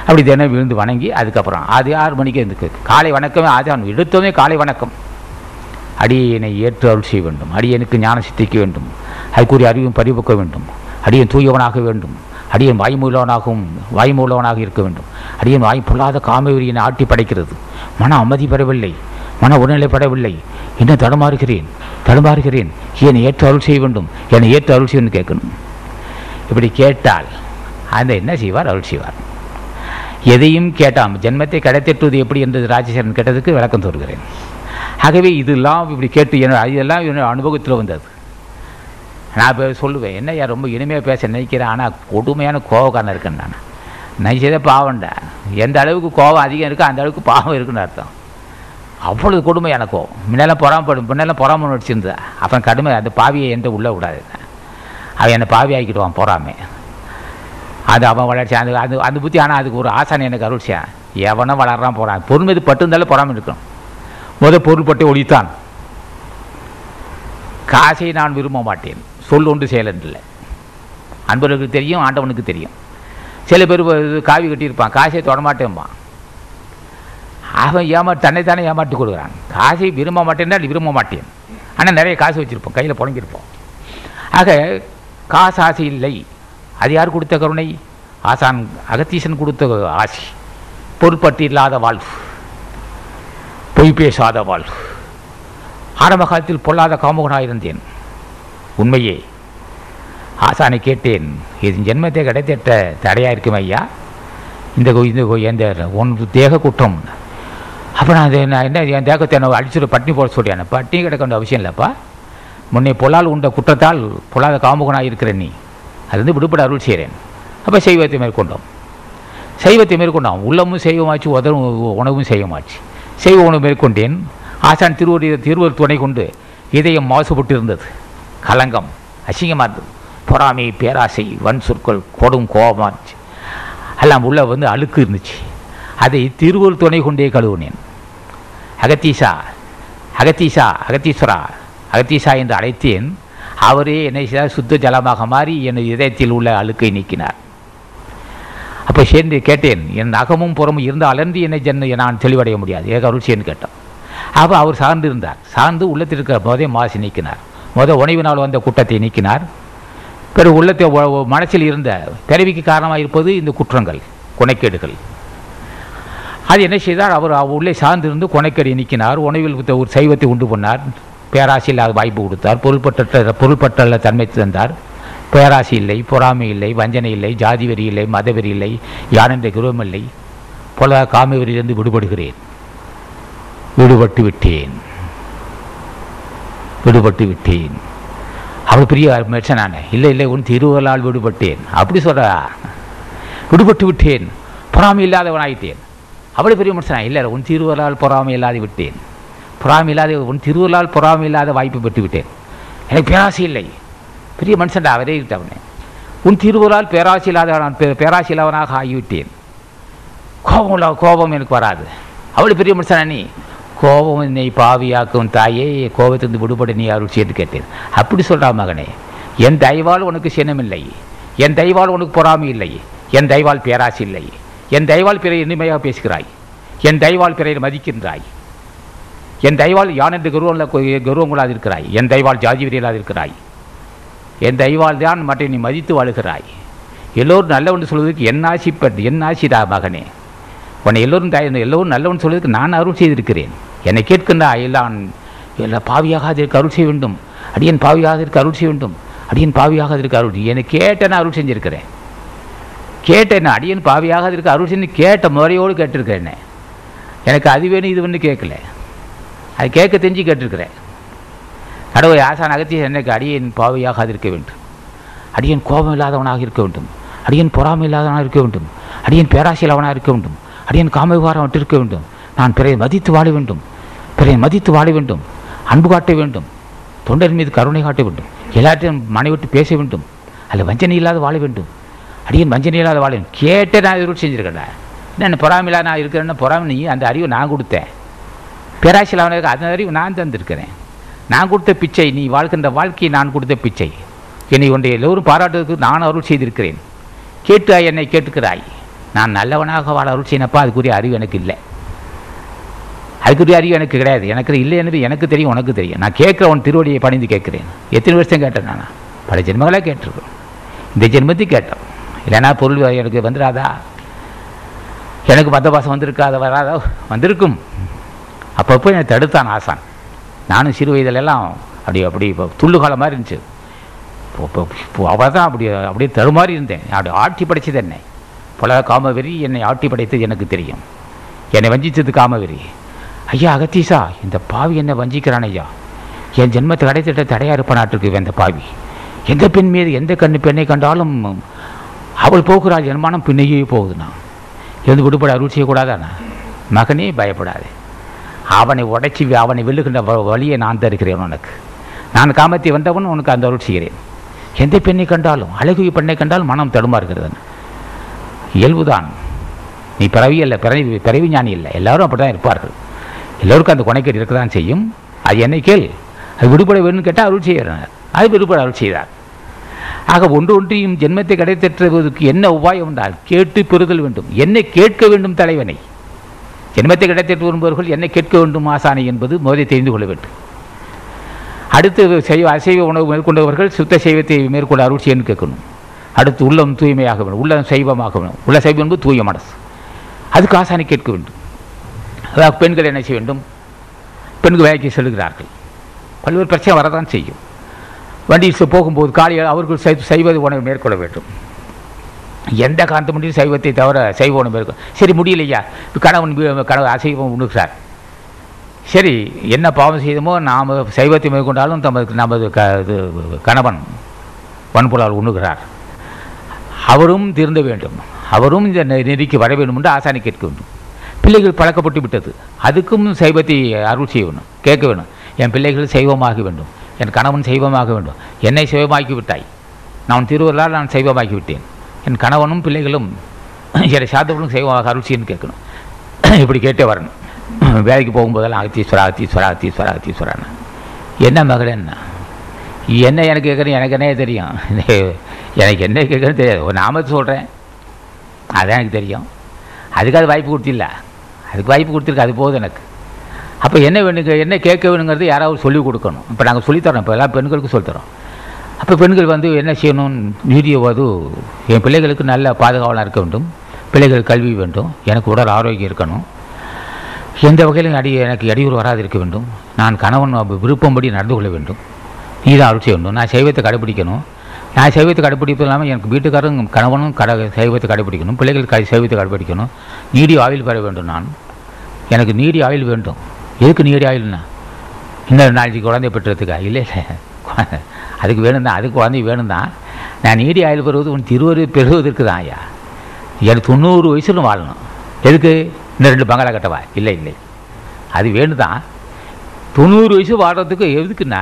அப்படி தினம் விழுந்து வணங்கி அதுக்கப்புறம் அது ஆறு மணிக்கு இருந்து காலை வணக்கமே ஆதாரம் எடுத்தோமே காலை வணக்கம். அடியனை ஏற்று அருள் செய்ய வேண்டும். அடியனுக்கு ஞான சித்திக்க வேண்டும். அதுக்குரிய அறிவும் பரிபக்க வேண்டும். அடியன் தூயவனாக வேண்டும். அடியன் வாய்மூலவனாகவும் வாய்மூலவனாக இருக்க வேண்டும். அடியன் வாய் பொல்லாத காமவெறியினை ஆட்டி படைக்கிறது. மன அமைதி பெறவில்லை. மன உடல்நிலைப்படவில்லை. என்ன தடுமாறுகிறேன்? தடுமாறுகிறேன். என்னை ஏற்று அருள் செய்ய வேண்டும். என்னை ஏற்று அருள் செய்யணும்னு கேட்கணும். இப்படி கேட்டால் அந்த என்ன செய்வார்? அருள் செய்வார். எதையும் கேட்டாம். ஜென்மத்தை கிடைத்திட்டுவது எப்படி என்று ராஜசேகரன் கேட்டதுக்கு விளக்கம் தருகிறேன் ஆகவே இதெல்லாம் இப்படி கேட்டு என்ன இதெல்லாம் என்னோடய அனுபவத்தில் வந்தது. நான் இப்போ சொல்லுவேன் என்னய்யா ரொம்ப இனிமையாக பேச நினைக்கிறேன் ஆனால் கொடுமையான கோபக்காரன் இருக்கேன் நான். நினைச்சதே பாவம்டா. எந்த அளவுக்கு கோவம் அதிகம் இருக்கோ அந்த அளவுக்கு பாவம் இருக்குன்னு அர்த்தம். அவ்வளவு கொடுமை எனக்கும் முன்னெல்லாம் பொறாமப்படும் முன்னெல்லாம் பொறாம நடிச்சிருந்தா. அப்புறம் கடுமை அந்த பாவியை எந்த உள்ள விடாது அவன் என்னை பாவி ஆக்கிடுவான் பொறாமை. அது அவன் வளர்ச்சி அந்த அது அந்த புத்தி ஆனால் அதுக்கு ஒரு ஆசானை எனக்கு அருள்ச்சியான் எவனோ வளர்றான் போகிறான் பொருள் மீது பட்டு இருந்தாலும் பொறாமல் இருக்கணும். முதல் பொருள் பட்டு ஒழித்தான். காசை நான் விரும்ப மாட்டேன். சொல் ஒன்று செயலன்றில்லை அன்பர்களுக்கு தெரியும் ஆண்டவனுக்கு தெரியும். சில பேர் காவி கட்டியிருப்பான். காசை தொடமாட்டேன்பான் அவன் ஏமா தன்னைத்தானே ஏமாற்றி கொடுக்குறான் காசை விரும்ப மாட்டேன்னா விரும்ப மாட்டேன். ஆனால் நிறைய காசு வச்சுருப்போம். கையில் புழங்கியிருப்போம் ஆக காசு ஆசை இல்லை. அது யார் கொடுத்த கருணை? ஆசான் அகத்தீசன் கொடுத்த ஆசி. பொருட்பட்டு இல்லாத வாழ்வு. பொய் பேசாத வாழ்வு. ஆரம்ப காலத்தில் பொல்லாத காமுகனாக இருந்தேன். உண்மையே ஆசானை கேட்டேன் இது ஜென்மத்தை கிடைத்திட்ட தடையாக இருக்கும் ஐயா? இந்த கோ- இந்த கோ- எந்த உன் தேக குற்றம்? அப்போ நான் அது நான் என்ன என் தேகத்தை என்ன அடிச்சுட்டு பட்டினி போட சொல்லியானே பட்டினி கிடக்க வேண்டிய அவசியம் இல்லைப்பா. முன்னே பொல்லால் உண்ட குற்றத்தால் பொல்லாத காமுகனாக இருக்கிற நீ. அதுலேருந்து விடுபட அருள் செய்கிறேன். அப்போ சைவத்தை மேற்கொண்டோம். சைவத்தை மேற்கொண்டோம். உள்ளமும் சைவமாச்சு உதவும் உணவும் சைவமாச்சு. செய்வ உணவு மேற்கொண்டேன். ஆசான் திருவடி திருவர் துணை கொண்டு இதயம் மாசுபட்டு இருந்தது கலங்கம் அசிங்கமாக இருந்தது. பொறாமை பேராசை வன் சொற்கள் கொடும் கோபமாச்சு எல்லாம் உள்ள வந்து அழுக்கு இருந்துச்சு. அதை திருவூர் துணை கொண்டே கழுவுனேன். அகத்தீசா அகத்தீசா அகத்தீஸ்வரா அகத்தீசா என்று அழைத்தேன். அவரே என்னை செய்தார்? சுத்த ஜலமாக மாறி என் இதயத்தில் உள்ள அழுக்கை நீக்கினார். அப்போ சேர்ந்து கேட்டேன் என் அகமும் புறமும் இருந்து அலர்ந்து என்னை ஜென்ன நான் தெளிவடைய முடியாது. ஏக அருள்சின்னு கேட்டோம். அப்போ அவர் சார்ந்து இருந்தார். சார்ந்து உள்ளத்தில் இருக்கிற போதே மாசி நீக்கினார். முத உணவினால் வந்த குற்றத்தை நீக்கினார். பிறகு உள்ளத்தை மனசில் இருந்த பிறவிக்கு காரணமாக இருப்பது இந்த குற்றங்கள் குணைக்கேடுகள் அது என்ன செய்தார்? அவர் உள்ளே சார்ந்திருந்து கொனைக்கடி நீக்கினார். உணவில் ஒரு சைவத்தை உண்டு பண்ணார். பேராசி இல்லாத வாய்ப்பு கொடுத்தார். பொருள்பட்ட பொருள்பட்டுள்ள தன்மை தந்தார். பேராசி இல்லை பொறாமை இல்லை வஞ்சனை இல்லை ஜாதி வெறி இல்லை மத வெறி இல்லை யானென்ற குருவம் இல்லை. பல காம வெறியிலிருந்து விடுபடுகிறேன். விடுபட்டு விட்டேன். விடுபட்டு விட்டேன். அவள் பெரிய மனுஷன் நான் இல்லை இல்லை உன் திருவருளால் விடுபட்டேன். அப்படி சொல்கிறா விடுபட்டு விட்டேன். பொறாமை இல்லாதவன் ஆயிட்டேன் அவ்வளோ பெரிய மனுஷனா. இல்லை உன் திருவருளால் பொறாமை இல்லாது விட்டேன். பொறாமை இல்லாத உன் திருவருளால் பொறாமை இல்லாத வாய்ப்பு பெற்றுவிட்டேன். எனக்கு பேராசை இல்லை. பெரிய மனுஷன்டா அவரே விட்டவனே உன் திருவருளால் பேராசி இல்லாத பேராசி பே- இல்லாதவனாக ஆகிவிட்டேன். கோபம் இல்ல கோபம் எனக்கு வராது. அவ்வளோ பெரிய மனுஷனா நீ? கோபம் என்னை பாவியாக்கும் தாயே கோபத்திலிருந்து விடுபட நீ அருள் செய்து கேட்டேன். அப்படி சொல்கிறா மகனே என் தயவால் உனக்கு சினமில்லை என் தயவால் உனக்கு பொறாமை இல்லை. என் தயவால் பேராசி இல்லை. என் தயவால் பிறரை இனிமையாக பேசுகிறாய். என் தயவால் பிறரை மதிக்கின்றாய். என் தயவால் யான் என்று கருவம் கருவம் இருக்கிறாய் என் தயவால் ஜாதி இருக்கிறாய் என் தயவால் தான் மற்ற நீ மதித்து வாழுகிறாய். எல்லோரும் நல்லவன் சொல்வதற்கு என் ஆசி பட் என் ஆசிதா மகனே. உன்னை எல்லோரும் தாய் எல்லோரும் நல்லவன் சொல்வதற்கு நான் அருள் செய்திருக்கிறேன். என்னை கேட்கின்றா எல்லாம் எல்லா பாவியாக அதற்கு அருள் செய்ய வேண்டும். அடியன் பாவியாக அதற்கு அருள் செய்ய வேண்டும். அடியன் பாவியாக அதற்கு அருள் என்னை கேட்ட நான் அருள் செஞ்சிருக்கிறேன். கேட்டேன் அடியன் பாவியாக அதற்கு அருள் செஞ்சு கேட்ட முறையோடு கேட்டிருக்கிறேன். எனக்கு அது வேணும் இது வேணும் கேட்கல. அது கேட்க தெரிஞ்சு கேட்டிருக்கிறேன். கடவுளை ஆசான் அகத்திய எனக்கு அடியன் பாவையாக இருக்க வேண்டும். அடியன் கோபம் இல்லாதவனாக இருக்க வேண்டும். அடியன் பொறாமை இல்லாதவனாக இருக்க வேண்டும். அடியன் பேராசியில் அவனாக இருக்க வேண்டும். அடியன் காமவிகாரம் இருக்க வேண்டும். நான் பிறரை மதித்து வாழ வேண்டும். பிறரை மதித்து வாழ வேண்டும். அன்பு காட்ட வேண்டும். தொண்டரின் மீது கருணை காட்ட வேண்டும். எல்லாத்தையும் மனை விட்டு பேச வேண்டும். அதில் வஞ்சனை இல்லாத வாழ வேண்டும். அடியன் வஞ்சனை இல்லாத வாழ வேண்டும். கேட்டே நான் எதிர்ப்பு செஞ்சுருக்கேன் என்ன பொறாமையில் நான் இருக்கிறேன்னா பொறாமை நீ அந்த அறிவை நான் கொடுத்தேன். பேராசியில் அவனுக்கு அந்த அறிவு நான் தந்திருக்கிறேன். நான் கொடுத்த பிச்சை நீ வாழ்கின்ற வாழ்க்கையை நான் கொடுத்த பிச்சை. என்னை ஒன்றை எல்லோரும் பாராட்டுவதற்கு நான் அருள் செய்திருக்கிறேன். கேட்டு என்னை கேட்டுக்கிறாய். நான் நல்லவனாக வாழ அருள் செய்யினப்பா அதுக்குரிய அறிவு எனக்கு இல்லை. அதுக்குரிய அறிவு எனக்கு கிடையாது. எனக்கு இல்லை என்று எனக்கு தெரியும் உனக்கு தெரியும். நான் கேட்குற உன் திருவடியை பணிந்து கேட்குறேன். எத்தனை வருஷம் கேட்டேன் நான்? பல ஜென்மங்களாக கேட்டிருக்கோம் இந்த ஜென்மத்தையும் கேட்டோம். இல்லைன்னா பொருள் எனக்கு வந்துடாதா எனக்கு மத்த பாசம் வந்திருக்காத வராதா? வந்திருக்கும். அப்பப்போ என்னை தடுத்தான் ஆசான். நானும் சிறு வயதிலெல்லாம் அப்படி அப்படி இப்போ துள்ளுகாலம் மாதிரி இருந்துச்சு. இப்போ இப்போ அவள் தான் அப்படி அப்படியே தடுமாறி இருந்தேன். அப்படி ஆட்டி படைச்சது என்னை. பல காமவெறி என்னை ஆட்டி படைத்தது எனக்கு தெரியும். என்னை வஞ்சித்தது காமவெறி. ஐயா அகத்தீஷா இந்த பாவி என்னை வஞ்சிக்கிறான் ஐயா. என் ஜென்மத்தை கடைத்திட்ட தடையாக இருப்ப நாட்டுக்கு இந்த பாவி. எந்த பெண் மீது எந்த கண்ணு பெண்ணை கண்டாலும் அவள் போகிறாள் என் மனம் பின்னையே போகுதுண்ணா. இருந்து விடுபட அருள் செய்யக்கூடாதாண்ணா? மகனே பயப்படாதே. அவனை உடைச்சி அவனை வெல்லுகின்ற வ- வழியை நான் தருகிறேன் உனக்கு. நான் காமத்தை வந்தவன் உனக்கு அந்த அருள் செய்கிறேன். எந்த பெண்ணை கண்டாலும் அழகுவி பெண்ணை கண்டால் மனம் தடுமாறுகிறது இயல்புதான். நீ பிறவி இல்லை பிறவி பிறவி ஞானி இல்லை. எல்லாரும் அப்படி தான் இருப்பார்கள். எல்லோருக்கும் அந்த கொனைக்கேடு இருக்க தான் செய்யும். அது என்னை கேள். அது விடுபட வேணும்னு கேட்டால் அருள் செய்கிறார். அது விடுபட அருள் செய்தார் ஆக ஒன்று ஒன்றையும் ஜென்மத்தை கிடைத்தற்றுவதற்கு என்ன உபாயம் என்றால் கேட்டு பெறுதல் வேண்டும். என்னை கேட்க வேண்டும் தலைவனை. ஜென்மத்தை கிடைத்திட்டு வருபவர்கள் என்னை கேட்க வேண்டும் ஆசானை என்பது முதலை தெரிந்து கொள்ள வேண்டும். அடுத்து செய்வ அசைவ உணவு மேற்கொண்டவர்கள் சுத்த சைவத்தை மேற்கொள்ள அருள் செய்யணும் கேட்கணும். அடுத்து உள்ளம் தூய்மையாக வேண்டும் உள்ளம் சைவமாக வேண்டும். உள்ள சைவம் என்பது தூய மனசு. அதுக்கு ஆசானை கேட்க வேண்டும். அதாவது பெண்கள் என்ன செய்ய வேண்டும்? பெண்கள் வேலைக்கு செல்கிறார்கள். பல்வேறு பிரச்சனை வரதான் செய்யும். வண்டியில் போகும்போது காலையில் அவர்கள் சை சைவ உணவை மேற்கொள்ள வேண்டும். எந்த காரணத்தை முடியும் சைவத்தை தவிர சைவ உணவு இருக்கும் சரி முடியலையா? கணவன் கணவன் அசைவம் உண்ணுகிறார். சரி என்ன பாவம் செய்தமோ நாம் சைவத்தை மேற்கொண்டாலும் தமது நமது க இது கணவன் வன்புலால் உண்ணுகிறார். அவரும் திருந்த வேண்டும். அவரும் இந்த நெறிக்கு வர வேண்டும் என்று ஆசானை கேட்க வேண்டும். பிள்ளைகள் பழக்கப்பட்டு விட்டது. அதுக்கும் சைவத்தை அருள் செய்ய வேணும் கேட்க வேணும் என் பிள்ளைகள் சைவமாக வேண்டும். என் கணவன் சைவமாக வேண்டும். என்னை சைவமாக்கி விட்டாய். நான் திருவருளால் நான் சைவமாக்கி விட்டேன். என் கணவனும் பிள்ளைகளும் என்னை சாத்தவர்களும் செய்வாக அருள்சின்னு கேட்கணும். இப்படி கேட்டே வரணும். வேலைக்கு போகும்போதெல்லாம் அகத்தீஸ்வரா அகத்தீஸ்வரா அகத்தீஸ்வரா அகத்தீஸ்வரான்னு என்ன மகளே என்ன? என்ன எனக்கு கேட்குறேன் எனக்கு என்ன தெரியும். எனக்கு என்ன கேட்குறேன்னு தெரியாது. ஒரு நாமத்தை சொல்கிறேன் அதான் எனக்கு தெரியும். அதுக்கு அது வாய்ப்பு கொடுத்தில்ல. அதுக்கு வாய்ப்பு கொடுத்துருக்கு. அது போதும் எனக்கு. அப்போ என்ன வேணுங்க? என்ன கேட்க வேணுங்கிறது யாராவது சொல்லிக் கொடுக்கணும். இப்போ நாங்கள் சொல்லித்தரோம் இப்போ எல்லாம் பெண்களுக்கு சொல்லித்தரோம் அப்போ பெண்கள் வந்து என்ன செய்யணும்? வீடியோ என் பிள்ளைகளுக்கு நல்ல பாதுகாவலாக இருக்க வேண்டும். பிள்ளைகள் கல்வி வேண்டும். எனக்கு உடல் ஆரோக்கியம் இருக்கணும். எந்த வகையிலும் அடி எனக்கு இடையூறு வராது இருக்க வேண்டும். நான் கணவன் விருப்பம்படி நடந்து கொள்ள வேண்டும். நீ தான் அருள் செய்யணும் வேண்டும். நான் சைவத்தை கடைப்பிடிக்கணும் நான் சைவத்தை கடைப்பிடிப்பது இல்லாமல் எனக்கு வீட்டுக்காரரும் கணவனும் கடை சைவத்தை கடைப்பிடிக்கணும் பிள்ளைகள் க சைவத்தை கடைப்பிடிக்கணும் நீடி ஆயில் பெற வேண்டும் நான். எனக்கு நீடி ஆயில் வேண்டும். எதுக்கு நீடி ஆயில்னா இன்னொரு நாளைக்கு குழந்தை பெற்றதுக்கா? இல்லை இல்லை. அதுக்கு வேணும் தான் அதுக்கு குழந்தை வேணும் தான் நான் நீடி ஆயில் பெறுவது உன் திருவரு பெறுவதற்கு தான் ஐயா. எனக்கு தொண்ணூறு வயசுல வாழணும். எதுக்கு? இந்த ரெண்டு பங்களா கட்டவா? இல்லை இல்லை. அது வேணும் தான் தொண்ணூறு வயசு வாடுறதுக்கு எதுக்குன்னா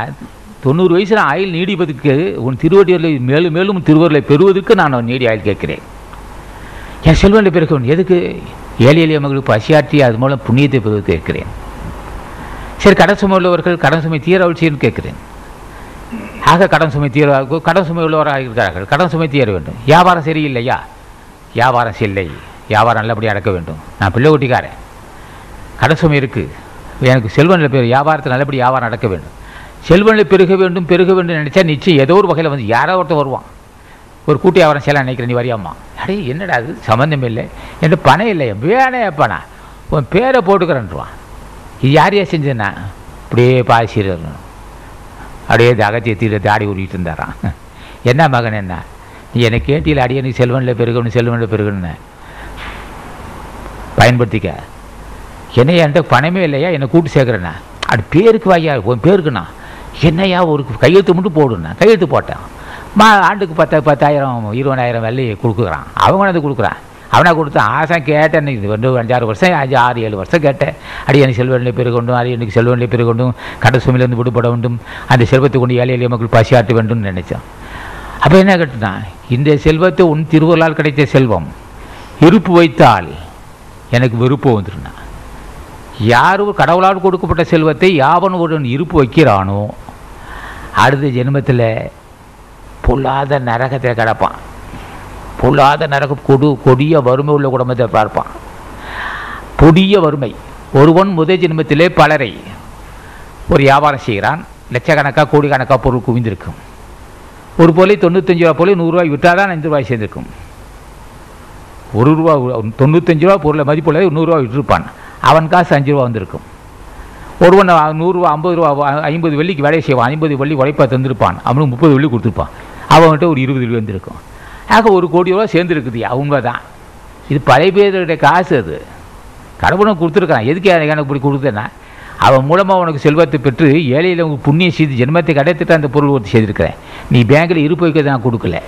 தொண்ணூறு வயசில் ஆயில் நீடிப்பதற்கு உன் திருவடியூரில் மேலும் மேலும் திருவருளை பெறுவதற்கு நான் நீடி ஆயில் கேட்கிறேன். என் செல்வண்டை பிறகு உன் எதுக்கு? ஏழை எளிய மகளுக்கு பசியாற்றி அது மூலம் புண்ணியத்தை பெறுவதற்கு கேட்கிறேன். சரி கடன் சுமை உள்ளவர்கள் கடன் சுமை தீர கேட்குறேன். ஆக கடன் சுமை தீர கடன் சுமை உள்ளவராக இருக்கிறார்கள். கடன் சுமை தீர வேண்டும். வியாபாரம் சரியில்லையா? வியாபாரம் இல்லை வியாபாரம் நல்லபடியாக நடக்க வேண்டும். நான் பிள்ளை குட்டிக்காரன். கடன் சுமை இருக்குது எனக்கு செல்வனில் பேர் வியாபாரத்தில் நல்லபடி வியாபாரம் நடக்க வேண்டும். செல்வனில் பெருக வேண்டும் பெருக வேண்டும் நினச்சா நிச்சயம் ஏதோ ஒரு வகையில் வந்து யாரோ ஒருத்தர் வருவான். ஒரு கூட்டி வியாபாரம் செய்யலாம் நினைக்கிறேன் நீ வரியாம்மா. அடே என்னடா அது? சம்மந்தம் இல்லை. என்கிட்ட பணம் இல்லை வேணே பணம் உன் பேரை போட்டுக்கிறேன்றான் இது யாரையா செஞ்சேன்னா அப்படியே பாசிடணும் அப்படியே அகத்தியத்தில் தாடி உருவிட்டு இருந்தாரான் என்ன மகன் என்ன? நீ என்னை கேட்டியில் அடியே நீ செல்வனில் பெருகணும் செல்வனில் பெருகணும்னு பயன்படுத்திக்க. என்னையா என்கிட்ட பணமே இல்லையா? என்னை கூட்டு சேர்க்குறேண்ணா அது பேருக்கு வாயா உன் பேருக்குண்ணா. என்னையா ஒரு கையெழுத்து மட்டும் போடுண்ணா. கையெழுத்து போட்டேன். மா ஆண்டுக்கு பத்து பத்தாயிரம் இருபதாயிரம் வெள்ளி கொடுக்குறான். அவங்க அதை கொடுக்குறான். அவனை கொடுத்து ஆசை கேட்டேன். இது வந்து அஞ்சாறு வருஷம் அஞ்சு ஆறு ஏழு வருஷம் கேட்டேன். அடி எனக்கு செல்வனில் பெருகொண்டும் அது எனக்கு செல்வனில் பெருகொண்டும் கடை சுமையிலேருந்து விடுபட வேண்டும். அந்த செல்வத்தை கொண்டு ஏழை எளிய மக்கள் பசியாற்ற வேண்டும்னு நினைச்சான். அப்போ என்ன கேட்டுனா இந்த செல்வத்தை உன் திருவருளால் கிடைத்த செல்வம் இருப்பு வைத்தால் எனக்கு விருப்பம் வந்துருண்ணா யார் கடவுளால் கொடுக்கப்பட்ட செல்வத்தை யாவன் ஒருவன் இருப்பு வைக்கிறானோ அடுத்த ஜென்மத்தில் பொல்லாத நரகத்தில் கிடப்பான். பொல்லாத நரக கொடு கொடிய வறுமை உள்ள குடும்பத்தை பார்ப்பான். கொடிய வறுமை. ஒருவன் முதல் ஜென்மத்திலே பலரை ஒரு வியாபாரம் செய்கிறான். லட்சக்கணக்காக கோடிக்கணக்காக பொருள் குவிந்திருக்கும். ஒரு பொருளை தொண்ணூத்தஞ்சு ரூபா போலி நூறுரூவாய் விட்டால் தான் அஞ்சு ரூபாய் சேர்ந்திருக்கும். ஒரு ரூபா தொண்ணூத்தஞ்சு ரூபா பொருளை மதிப்புள்ள நூறுரூவா விட்டுருப்பான். அவன் காசு அஞ்சு ரூபா வந்திருக்கும். ஒருவன் நூறுரூவா ஐம்பது ரூபா ஐம்பது வெள்ளிக்கு வேலையை செய்வான். ஐம்பது வெள்ளி உழைப்பா தந்திருப்பான். அவனுக்கு முப்பது வெள்ளி கொடுத்துருப்பான். அவன்கிட்ட ஒரு இருபது வெள்ளி வந்திருக்கும். ஆக ஒரு கோடி ரூபா சேர்ந்துருக்குதுயா உண்மை தான் இது பழைய பேருடைய காசு அது. கடவுளும் கொடுத்துருக்கான் எதுக்கு எனக்கு எனக்கு இப்படி கொடுத்தேன்னா அவன் மூலமாக உனக்கு செல்வத்தை பெற்று ஏழையில் உனக்கு புண்ணியம் செய்து ஜென்மத்தை கிடைத்துட்டு அந்த பொருள் ஒருத்தி செய்திருக்கிறேன். நீ பேங்கில் இருப்பு வைக்கிறது நான் கொடுக்கல.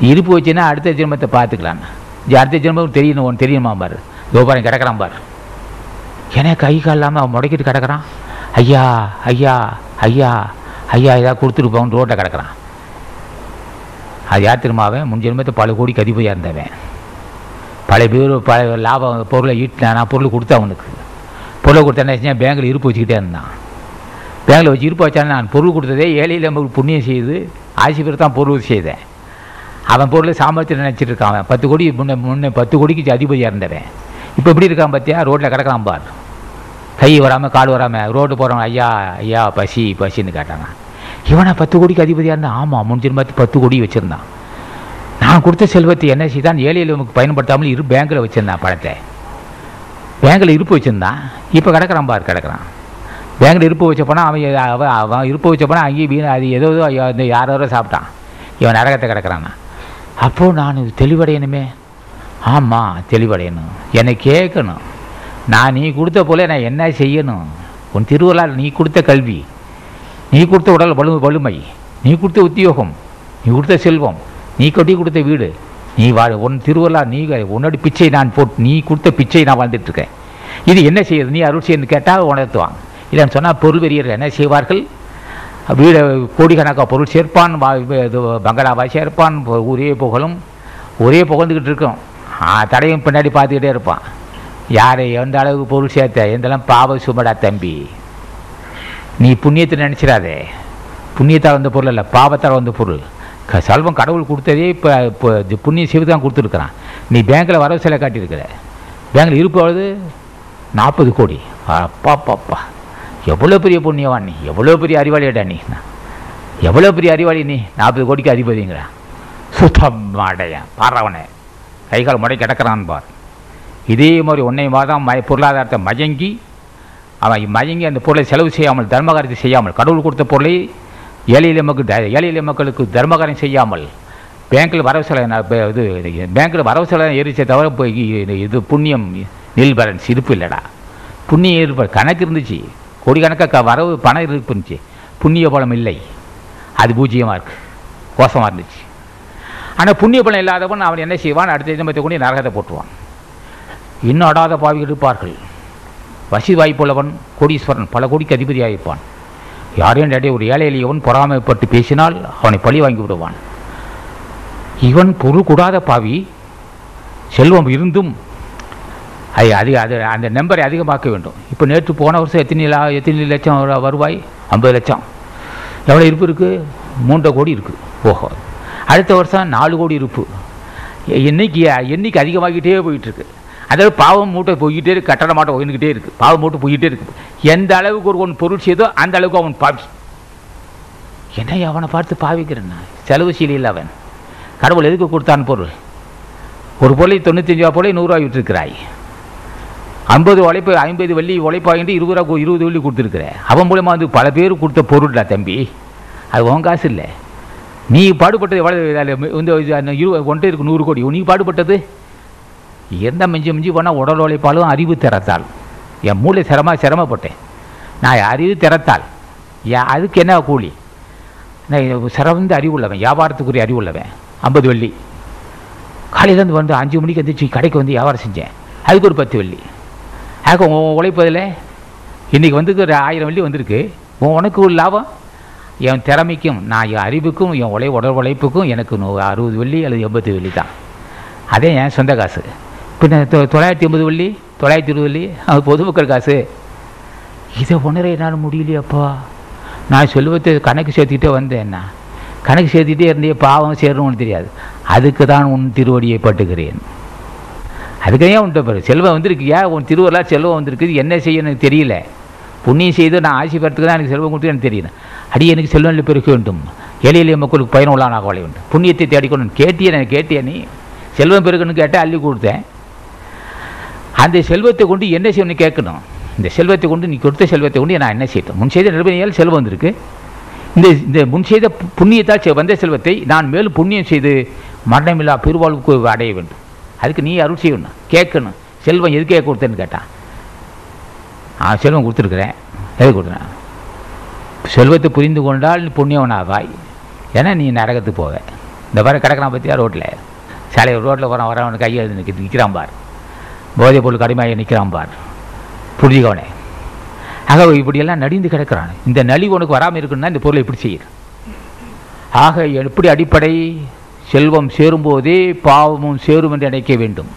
நீ இருப்பு வச்சுன்னா அடுத்த ஜென்மத்தை பார்த்துக்கலாம். அடுத்த ஜென்மம் தெரியணும் உனக்கு தெரியுமா பாரு. கோபாரன் கிடக்கிறான் பாரு. ஏன்னா கை கால் இல்லாமல் அவன் முடக்கிட்டு கிடக்கிறான்? ஐயா ஐயா ஐயா ஐயா ஏதாவது கொடுத்துருப்பான் ரோட்டை கிடக்கிறான். அது யார் திரும்பாவன் முன் ஜென்மத்தை பல கோடிக்கு அதிபதியாக இருந்தவன். பழைய பேர் பழைய லாபம் பொருளை ஈட்டினான் நான் பொருள் கொடுத்தேன் அவனுக்கு. பொருளை கொடுத்தேன் என்ன செஞ்சேன்? பேங்கில் இருப்பு வச்சுக்கிட்டே இருந்தான். பேங்கில் வச்சு இருப்பு வச்சாலும் நான் பொருள் கொடுத்ததே ஏழையில் நமக்கு புண்ணியம் செய்து ஆசி பேர் தான் பொருள் செய்தேன். அவன் பொருளை சாமர்த்தியம் நினச்சிட்டு இருக்கான் அவன். பத்து கோடி முன்ன முன்னே பத்து கோடிக்கு அதிபதியாக இருந்தவன். இப்போ எப்படி இருக்கான் பார்த்தியா ரோட்டில் கிடக்கிறான் பார். கை வராமல் கால் வராமல் ரோடு போகிறவன் ஐயா ஐயா பசி பசின்னு கேட்டானா. இவனை பத்து கோடிக்கு அதிபதியாக இருந்தான் ஆமாம் முன் ஜென்மத்து பத்து கோடி வச்சுருந்தான். நான் கொடுத்த செல்வத்தை என்ன செய்தான்? ஏழையில் நமக்கு பயன்படுத்தாமல் இரு பேங்கில் வச்சுருந்தான் பணத்தை. பேங்கில் இருப்பு வச்சுருந்தான் இப்போ கிடக்கிறான் பார் கிடக்கிறான். பேங்கில் இருப்பு வச்ச அவன் அவன் அவன் இருப்பு வச்ச அங்கேயும் வீண் அது ஏதோ இந்த யாரோ சாப்பிட்டான். இவன் நரகத்தை கிடக்கிறான். அப்போது நான் தெளிவடையணுமே? ஆமாம் தெளிவடையணும். என்னை கேட்கணும். நான் நீ கொடுத்த போல நான் என்ன செய்யணும்? உன் திருவிழா நீ கொடுத்த கல்வி. நீ கொடுத்த உடல் வலு வலிமை நீ கொடுத்த உத்தியோகம் நீ கொடுத்த செல்வம் நீ கட்டி கொடுத்த வீடு நீ வா உன் திருவள்ளா நீ உன்னோட பிச்சை நான் போட்டு நீ கொடுத்த பிச்சை நான் வாழ்ந்துட்டுருக்கேன். இது என்ன செய்யுது? நீ அருள் செய்யன்னு கேட்டால் உணர்த்துவாங்க இல்லைன்னு சொன்னால் பொருள் வெறியர்கள் என்ன செய்வார்கள்? வீடு கோடிக்கணக்காக பொருள் சேர்ப்பான் வா- இது பங்களாவாய் சேர்ப்பான் ஒரே புகழும் ஒரே புகழ்ந்துக்கிட்டு இருக்கும். தடையும் பின்னாடி பார்த்துக்கிட்டே இருப்பான். யாரை எந்த அளவுக்கு பொருள் சேர்த்த? எந்தெல்லாம் பாவ சுமடா தம்பி? நீ புண்ணியத்தை நினச்சிடாதே. புண்ணியத்தால் வந்த பொருள் இல்லை பாவத்தால் வந்த பொருள். க செல்வம் கடவுள் கொடுத்ததே இப்போ இப்போ இது புண்ணிய சிவ தான் கொடுத்துருக்குறான். நீ பேங்க்கில் வரவு செலவு காட்டியிருக்கிற. பேங்கில் இருப்பு நாற்பது கோடி. அப்பா பாப்பா எவ்வளோ பெரிய புண்ணியவான் நீ? எவ்வளோ பெரிய அறிவாளியடா நீ? எவ்வளோ பெரிய அறிவாளி நீ? நாற்பது கோடிக்கு அதிபதிங்கிறான் சுத்தம் அடையன் பாடுறவனே கைகால் முடை கிடக்கிறான் பார். இதே மாதிரி ஒன்றை மாதம் பொருளாதாரத்தை மயங்கி அவன் மயங்கி அந்த பொருளை செலவு செய்யாமல் தர்மகாரியத்தை செய்யாமல் கடவுள் கொடுத்த பொருளை ஏழை எளிய மக்கள் த- ஏழை எளிய மக்களுக்கு தர்மகாரியம் செய்யாமல் பேங்க்கில் வரவு செலவு இது பேங்க்கில் வரவு செலவு ஏறிச்சே தவிர இப்போ இது புண்ணியம் நில் பேலன்ஸ் இருப்பு இல்லைடா. புண்ணியம் இருப்பு கணக்கு இருந்துச்சு. கோடிக்கணக்காக வரவு பணம் இருந்துச்சு. புண்ணிய பலம் இல்லை. அது பூஜ்ஜியமாக இருக்குது கோசமாக இருந்துச்சு. ஆனால் புண்ணிய பலம் இல்லாதவன் அவன் என்ன செய்வான்? அடுத்த ஜென்மத்தை கொண்டு நரகத்தை போட்டுருவான். இன்னும் அடாத பாவிகள் இருப்பார்கள். வசதி வாய்ப்புள்ளவன் கோடீஸ்வரன் பல கோடிக்கு அதிபதியாக இருப்பான் யாரையும் இடையே ஒரு ஏழை எளியவன் பொறாமைப்பட்டு பேசினால் அவனை பழி வாங்கி விடுவான். இவன் பொருள் கூடாத பாவி செல்வம் இருந்தும் அது அது அது அந்த நம்பரை அதிகமாக்க வேண்டும். இப்போ நேற்று போன வருஷம் எத்தனை லா எத்தனை லட்சம் வருவாய்? ஐம்பது லட்சம். எவ்வளோ இருப்பு இருக்குது மூன்றரை கோடி இருக்குது ஓஹோ. அடுத்த வருஷம் நாலு கோடி இருப்பு. எ- எண்ணிக்கை எண்ணிக்கை அதிகமாகிட்டே போயிட்டுருக்கு அதாவது பாவம் மூட்டை போய்கிட்டே இருக்கு கட்டட மாட்டை போய்கிட்டே இருக்குது பாவம் மூட்டை போய்கிட்டே இருக்கு. எந்த அளவுக்கு ஒரு ஒன்று பொருள் செய்தோ அந்த அளவுக்கு அவன் பாவி. என்ன அவனை பார்த்து பாவிக்கிறேன்னா செலவு செய்யல அவன். கடவுள் எதுக்கு கொடுத்தான் பொருள்? ஒரு பொருளை தொண்ணூத்தஞ்சு ரூபா பொருளை நூறுரூவா விட்டுருக்கிறாய் ஐம்பது உழைப்பு ஐம்பது வெள்ளி உழைப்பாகிட்டு இருபது ரூபா இருபது வெள்ளி கொடுத்துருக்குறேன் அவன் மூலமா வந்து பல பேர் கொடுத்த பொருள்டா தம்பி. அது உன் காசு இல்லை. நீ பாடுபட்டது எவ்வளவு? இதால இந்த இது இருக்கு நூறு கோடி. நீ பாடுபட்டது? எந்த மிஞ்சி மிஞ்சி போனால் உடல் உழைப்பாலும் அறிவு திறத்தால். என் மூளை சிரம சிரமப்பட்டேன். நான் அறிவு திறத்தால். ஏன் அதுக்கு என்ன கூலி? நான் சிறந்த அறிவு உள்ளவன் வியாபாரத்துக்குரிய அறிவு உள்ளவன் ஐம்பது வெள்ளி. காலையிலேருந்து வந்து அஞ்சு மணிக்கு வந்துச்சு கடைக்கு வந்து வியாபாரம் செஞ்சேன். அதுக்கு ஒரு பத்து வெள்ளி. ஆக உன் உழைப்பதில் இன்றைக்கி வந்து ஒரு ஆயிரம் வெள்ளி வந்திருக்கு. உன் உனக்கு ஒரு லாபம். என் திறமைக்கும் நான் என் அறிவுக்கும் என் உழை உடல் உழைப்புக்கும் எனக்கு அறுபது வெள்ளி அல்லது எண்பது வெள்ளி தான். அதே என் சொந்த காசு. பின்ன தொ- தொள்ளாயிரத்தி ஐம்பது வள்ளி தொள்ளாயிரத்தி இருபது வள்ளி அது பொதுமக்கள் காசு. இதை உணர என்னால் முடியலையாப்பா. நான் செல்வத்தை கணக்கு சேர்த்துக்கிட்டே வந்தேன்னா கணக்கு சேர்த்துக்கிட்டே இருந்தே பாவம் சேரணும்னு தெரியாது. அதுக்கு தான் உன் திருவடியை பட்டுக்கிறேன் அதுக்கு ஏன் உன்ட்ட பாரு செல்வம் வந்திருக்கு. ஏன் உன் திருவள்ளா செல்வம் வந்திருக்கு? என்ன செய்யணும் எனக்கு தெரியல. புண்ணியம் செய்து நான் ஆசி பெறத்துக்கு தான் எனக்கு செல்வம் கொடுத்து எனக்கு தெரியல. அடி எனக்கு செல்வம் பெருக்க வேண்டும். எளிய எளிய மக்களுக்கு பயனுள்ளானாக வாழ வேண்டும். புண்ணியத்தை தேடிக்கொண்டு. கேட்டியே நான் கேட்டியே நீ. செல்வம் பெருக்கணும்னு கேட்டால் அள்ளி கொடுத்தேன். அந்த செல்வத்தை கொண்டு என்ன செய்யணும்னு கேட்கணும். இந்த செல்வத்தை கொண்டு நீ கொடுத்த செல்வத்தை கொண்டு நான் என்ன செய்யணும் முன் செய்த நிர்பணியால் செல்வம் வந்திருக்கு. இந்த இந்த முன் செய்த புண்ணியத்தால் செ- வந்த செல்வத்தை நான் மேலும் புண்ணியம் செய்து மரணமில்லா பெருவாழ்வுக்கு அடைய வேண்டும். அதுக்கு நீ அருள் செய்யணும். கேட்கணும். செல்வம் எதுக்கே கொடுத்தேன்னு கேட்டான் ஆ செல்வம் கொடுத்துருக்குறேன். எது கொடுத்தேன்? செல்வத்தை புரிந்து கொண்டால் நீ புண்ணியவனாவாய். ஏன்னா நீ நரகத்துக்கு போவ. இந்த மாதிரி கிடக்கிறான் பற்றியா ரோட்டில் சாலை ரோட்டில் போகிறான் வரவன் கையை நிற்கிறான் பார். போதைப் பொருள் கடுமையாக நிற்கிறான் பார். புரிஞ்சுக்கவனே. ஆக இப்படியெல்லாம் நடிந்து கிடக்கிறான். இந்த நலிவு உனக்கு வராமல் இருக்குன்னா இந்த பொருளை இப்படி செய்யுது ஆக எப்படி அடிப்படை? செல்வம் சேரும்போதே பாவமும் சேரும் என்று நினைக்க வேண்டும்.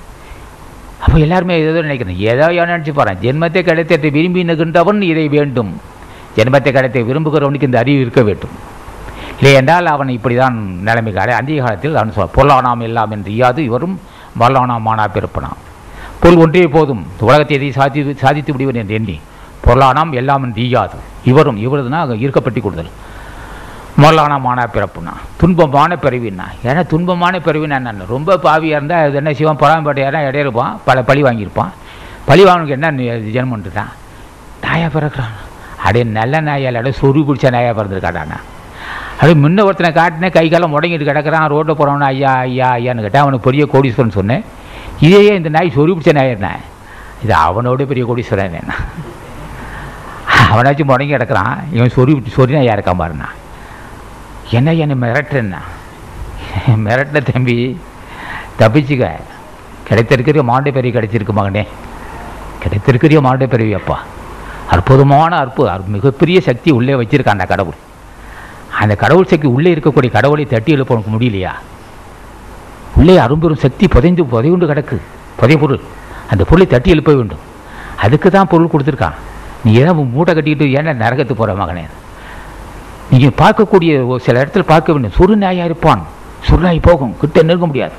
அப்போ எல்லாருமே ஏதோ நினைக்கிறேன் ஏதோ ஏன் நினச்சி போகிறான் ஜென்மத்தை கிடைத்ததை விரும்பி நிற்கின்றவன் இதை வேண்டும். ஜென்மத்தை கிடைத்தை விரும்புகிறவனுக்கு இந்த அறிவு இருக்க வேண்டும். இல்லை என்றால் அவன் இப்படி தான் நிலைமை கால அந்த காலத்தில் அவன் பொல்லானாம் எல்லாம் என்று யாது இவரும் வல்லானாம் மானா பிறப்பனாம் பொருள் ஒன்றே போதும். உலகத்தை எதை சாதி சாதித்து விடுவேன் என்று எண்ணி. பொருளானாம் எல்லாம் தீயாது. இவரும் இவரதுனா இருக்கப்பட்டி கொடுதல் மொல்லான மானா பிறப்புனா. துன்பமான பிறவின்னா. ஏன்னா துன்பமான பிறவினா என்ன ரொம்ப பாவியாக இருந்தால் அது என்ன செய்வான் பொறாமப்பட்டையாரா இடையிருப்பான் பல பழி வாங்கியிருப்பான். பழி வாங்கினுக்கு என்ன நி- ஜென்மன்ட்டு தான் நாயாக பிறக்கிறான். அப்படியே நல்ல நாயால் அப்படியே சொறி பிடிச்ச நாயாக பிறந்திருக்காடாண்ணா அப்படியே முன்ன ஒருத்தனை காட்டினே கை காலம் முடங்கிட்டு கிடக்கிறான் ரோட்டில் போகிறவன ஐயா ஐயா ஐயான்னு கேட்டேன் அவனுக்கு பெரிய கோடீஸ்வரன் சொன்னேன். இதையே இந்த நாய் சொறி பிடிச்ச நாய் இது அவனோட பெரிய கோடீஸ்வரன் என்ன? அவனாச்சும் முடங்கி கிடக்கிறான். இவன் சொறி சொறி நாயா இருக்கான் பாருண்ணா என்ன என்னை மிரட்டுறேன்னா? மிரட்டின தம்பி தப்பிச்சுக்க. கிடைத்திருக்கிற மாண்டை பிறவி கிடைச்சிருக்கு மகனே. கிடைத்திருக்கிற மாண்டை பிறவி அப்பா. அற்புதமான அற்பு மிகப்பெரிய சக்தி உள்ளே வச்சிருக்கான் அந்த கடவுள். அந்த கடவுள் சக்தி உள்ளே இருக்கக்கூடிய கடவுளை தட்டி எழுப்ப உனக்கு முடியலையா? உள்ளே அரும்பெரும் சக்தி புதைந்து புதையுண்டு கிடக்கு. புதை பொருள். அந்த பொருளை தட்டி எழுப்ப வேண்டும். அதுக்கு தான் பொருள் கொடுத்துருக்கான். நீ ஏன் மூட்டை கட்டிக்கிட்டு ஏன்னா நரகத்துக்கு போகிற மகனே? நீங்கள் பார்க்கக்கூடிய ஒரு சில இடத்துல பார்க்க வேண்டும். சுருநாயாக இருப்பான். சுருநாய் போகும். கிட்ட நெருங்க முடியாது.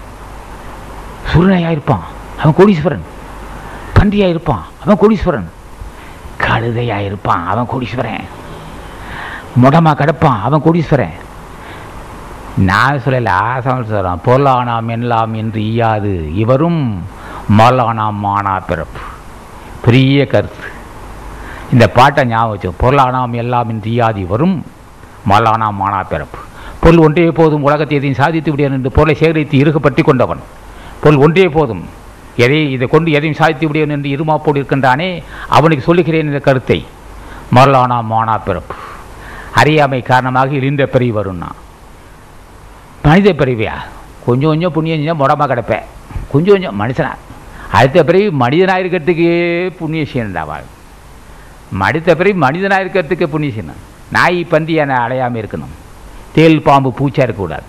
சுருநாயாக இருப்பான். அவன் கோடீஸ்வரன். பன்றியாக இருப்பான். அவன் கோடீஸ்வரன். கழுதையாக இருப்பான். அவன் கோடீஸ்வரன். முடமாக கிடப்பான். அவன் கோடீஸ்வரன். நான் சொல்லல ஆசாமல் சொல்கிறான் பொருளானாம் எல்லாம் என்று ஈயாது இவரும் மலானாம் மானா பிறப்பு. பெரிய கருத்து. இந்த பாட்டை ஞாபகம் வச்சு பொருளானாம் எல்லாம் என்று ஈயாது இவரும் மலானாம் மானா பிறப்பு. பொருள் ஒன்றே போதும் உலகத்தை எதையும் சாதித்து விடியன் என்று பொருளை சேகரித்து இருகப்பற்றி கொண்டவன். பொருள் ஒன்றே போதும். எதை இதை கொண்டு எதையும் சாதித்து விடியன் என்று இருமாப்போடு இருக்கின்றானே அவனுக்கு சொல்லுகிறேன் இந்த கருத்தை. மரலானா மானா பிறப்பு. அறியாமை காரணமாக இழிந்த பிறவி வரும்னா மனித பிறவியா? கொஞ்சம் கொஞ்சம் புண்ணியம் செஞ்சால் முடமாக கிடப்பேன். கொஞ்சம் கொஞ்சம் மனுஷனா. அடுத்த பிறவி மனிதனாக இருக்கிறதுக்கே புண்ணிய செய்யணுண்டாவா மடித்த பிறவி மனிதனாக இருக்கிறதுக்கு புண்ணிய செய்யணும் நாய் பந்தி என அடையாமல் இருக்கணும். தேல் பாம்பு பூச்சா இருக்கக்கூடாது.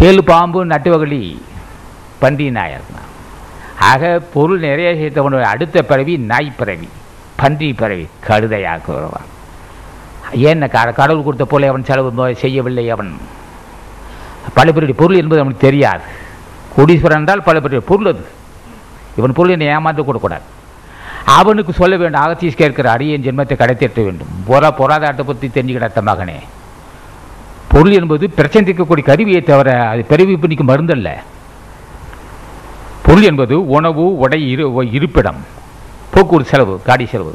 தேல் பாம்பு நட்டுவகளி பன்றி நாயாக இருக்கணும். ஆக பொருள் நிறைய சேர்த்தவனோட அடுத்த பிறவி நாய் பிறவி. பன்றி பிறவி கழுதையாக வருவான் ஏன் கடவுள் கொடுத்த போல அவன் செலவு செய்யவில்லை அவன்? பல பேருடைய பொருள் என்பது அவனுக்கு தெரியாது. கோடீஸ்வரன் என்றால் பல பேருடைய பொருள் அது. இவன் பொருள் என்னை ஏமாந்து கூடக்கூடாது அவனுக்கு சொல்ல வேண்டும் அகத்தீஸ் கேட்கிற அரியன் ஜென்மத்தை கடைத்தேற்ற வேண்டும். பொறா பொறாதாட்டை பற்றி தெரிஞ்சுக்கிட்ட மகனே. பொருள் என்பது பிரச்சனைக்கக்கூடிய கருவியை தவிர அது பிறவி மருந்தல்ல. பொருள் என்பது உணவு உடை இரு இருப்பிடம் போக்குவரத்து செலவு காடி செலவு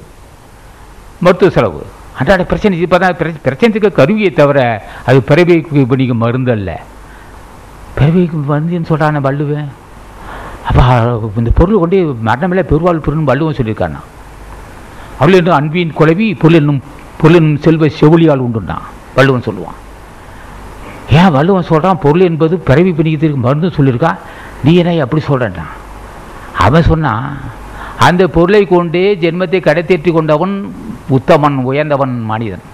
மருத்துவ செலவு. அன்றாட பிரச்சனை இப்போ தான் பிரச்சனைக்கு கருவியை தவிர அது பிறவிக்கு பண்ணிக்க மருந்தல்ல. அல்ல பிறவிக்கு மருந்துன்னு சொல்கிறான வள்ளுவன் அப்போ இந்த பொருள் கொண்டு மரணமில்லை பெருவாள் பொருள்னு வள்ளுவன் சொல்லியிருக்காண்ணா அவள் என்னும் அன்பின் குலவி பொருள் என்னும் பொருள் என்னும் செல்வ செவிலியால் உண்டுண்டான் வள்ளுவன் சொல்லுவான். ஏன் வள்ளுவன் சொல்கிறான் பொருள் என்பது பிறவி பிணிக்கிறதுக்கு மருந்து சொல்லியிருக்கா? நீ என்ன அப்படி சொல்கிறேன்டா அவன் சொன்னான் அந்த பொருளை கொண்டே ஜென்மத்தை கடைத்தேற்றி கொண்டவன் உத்தமன் உயர்ந்தவன் மனிதன்.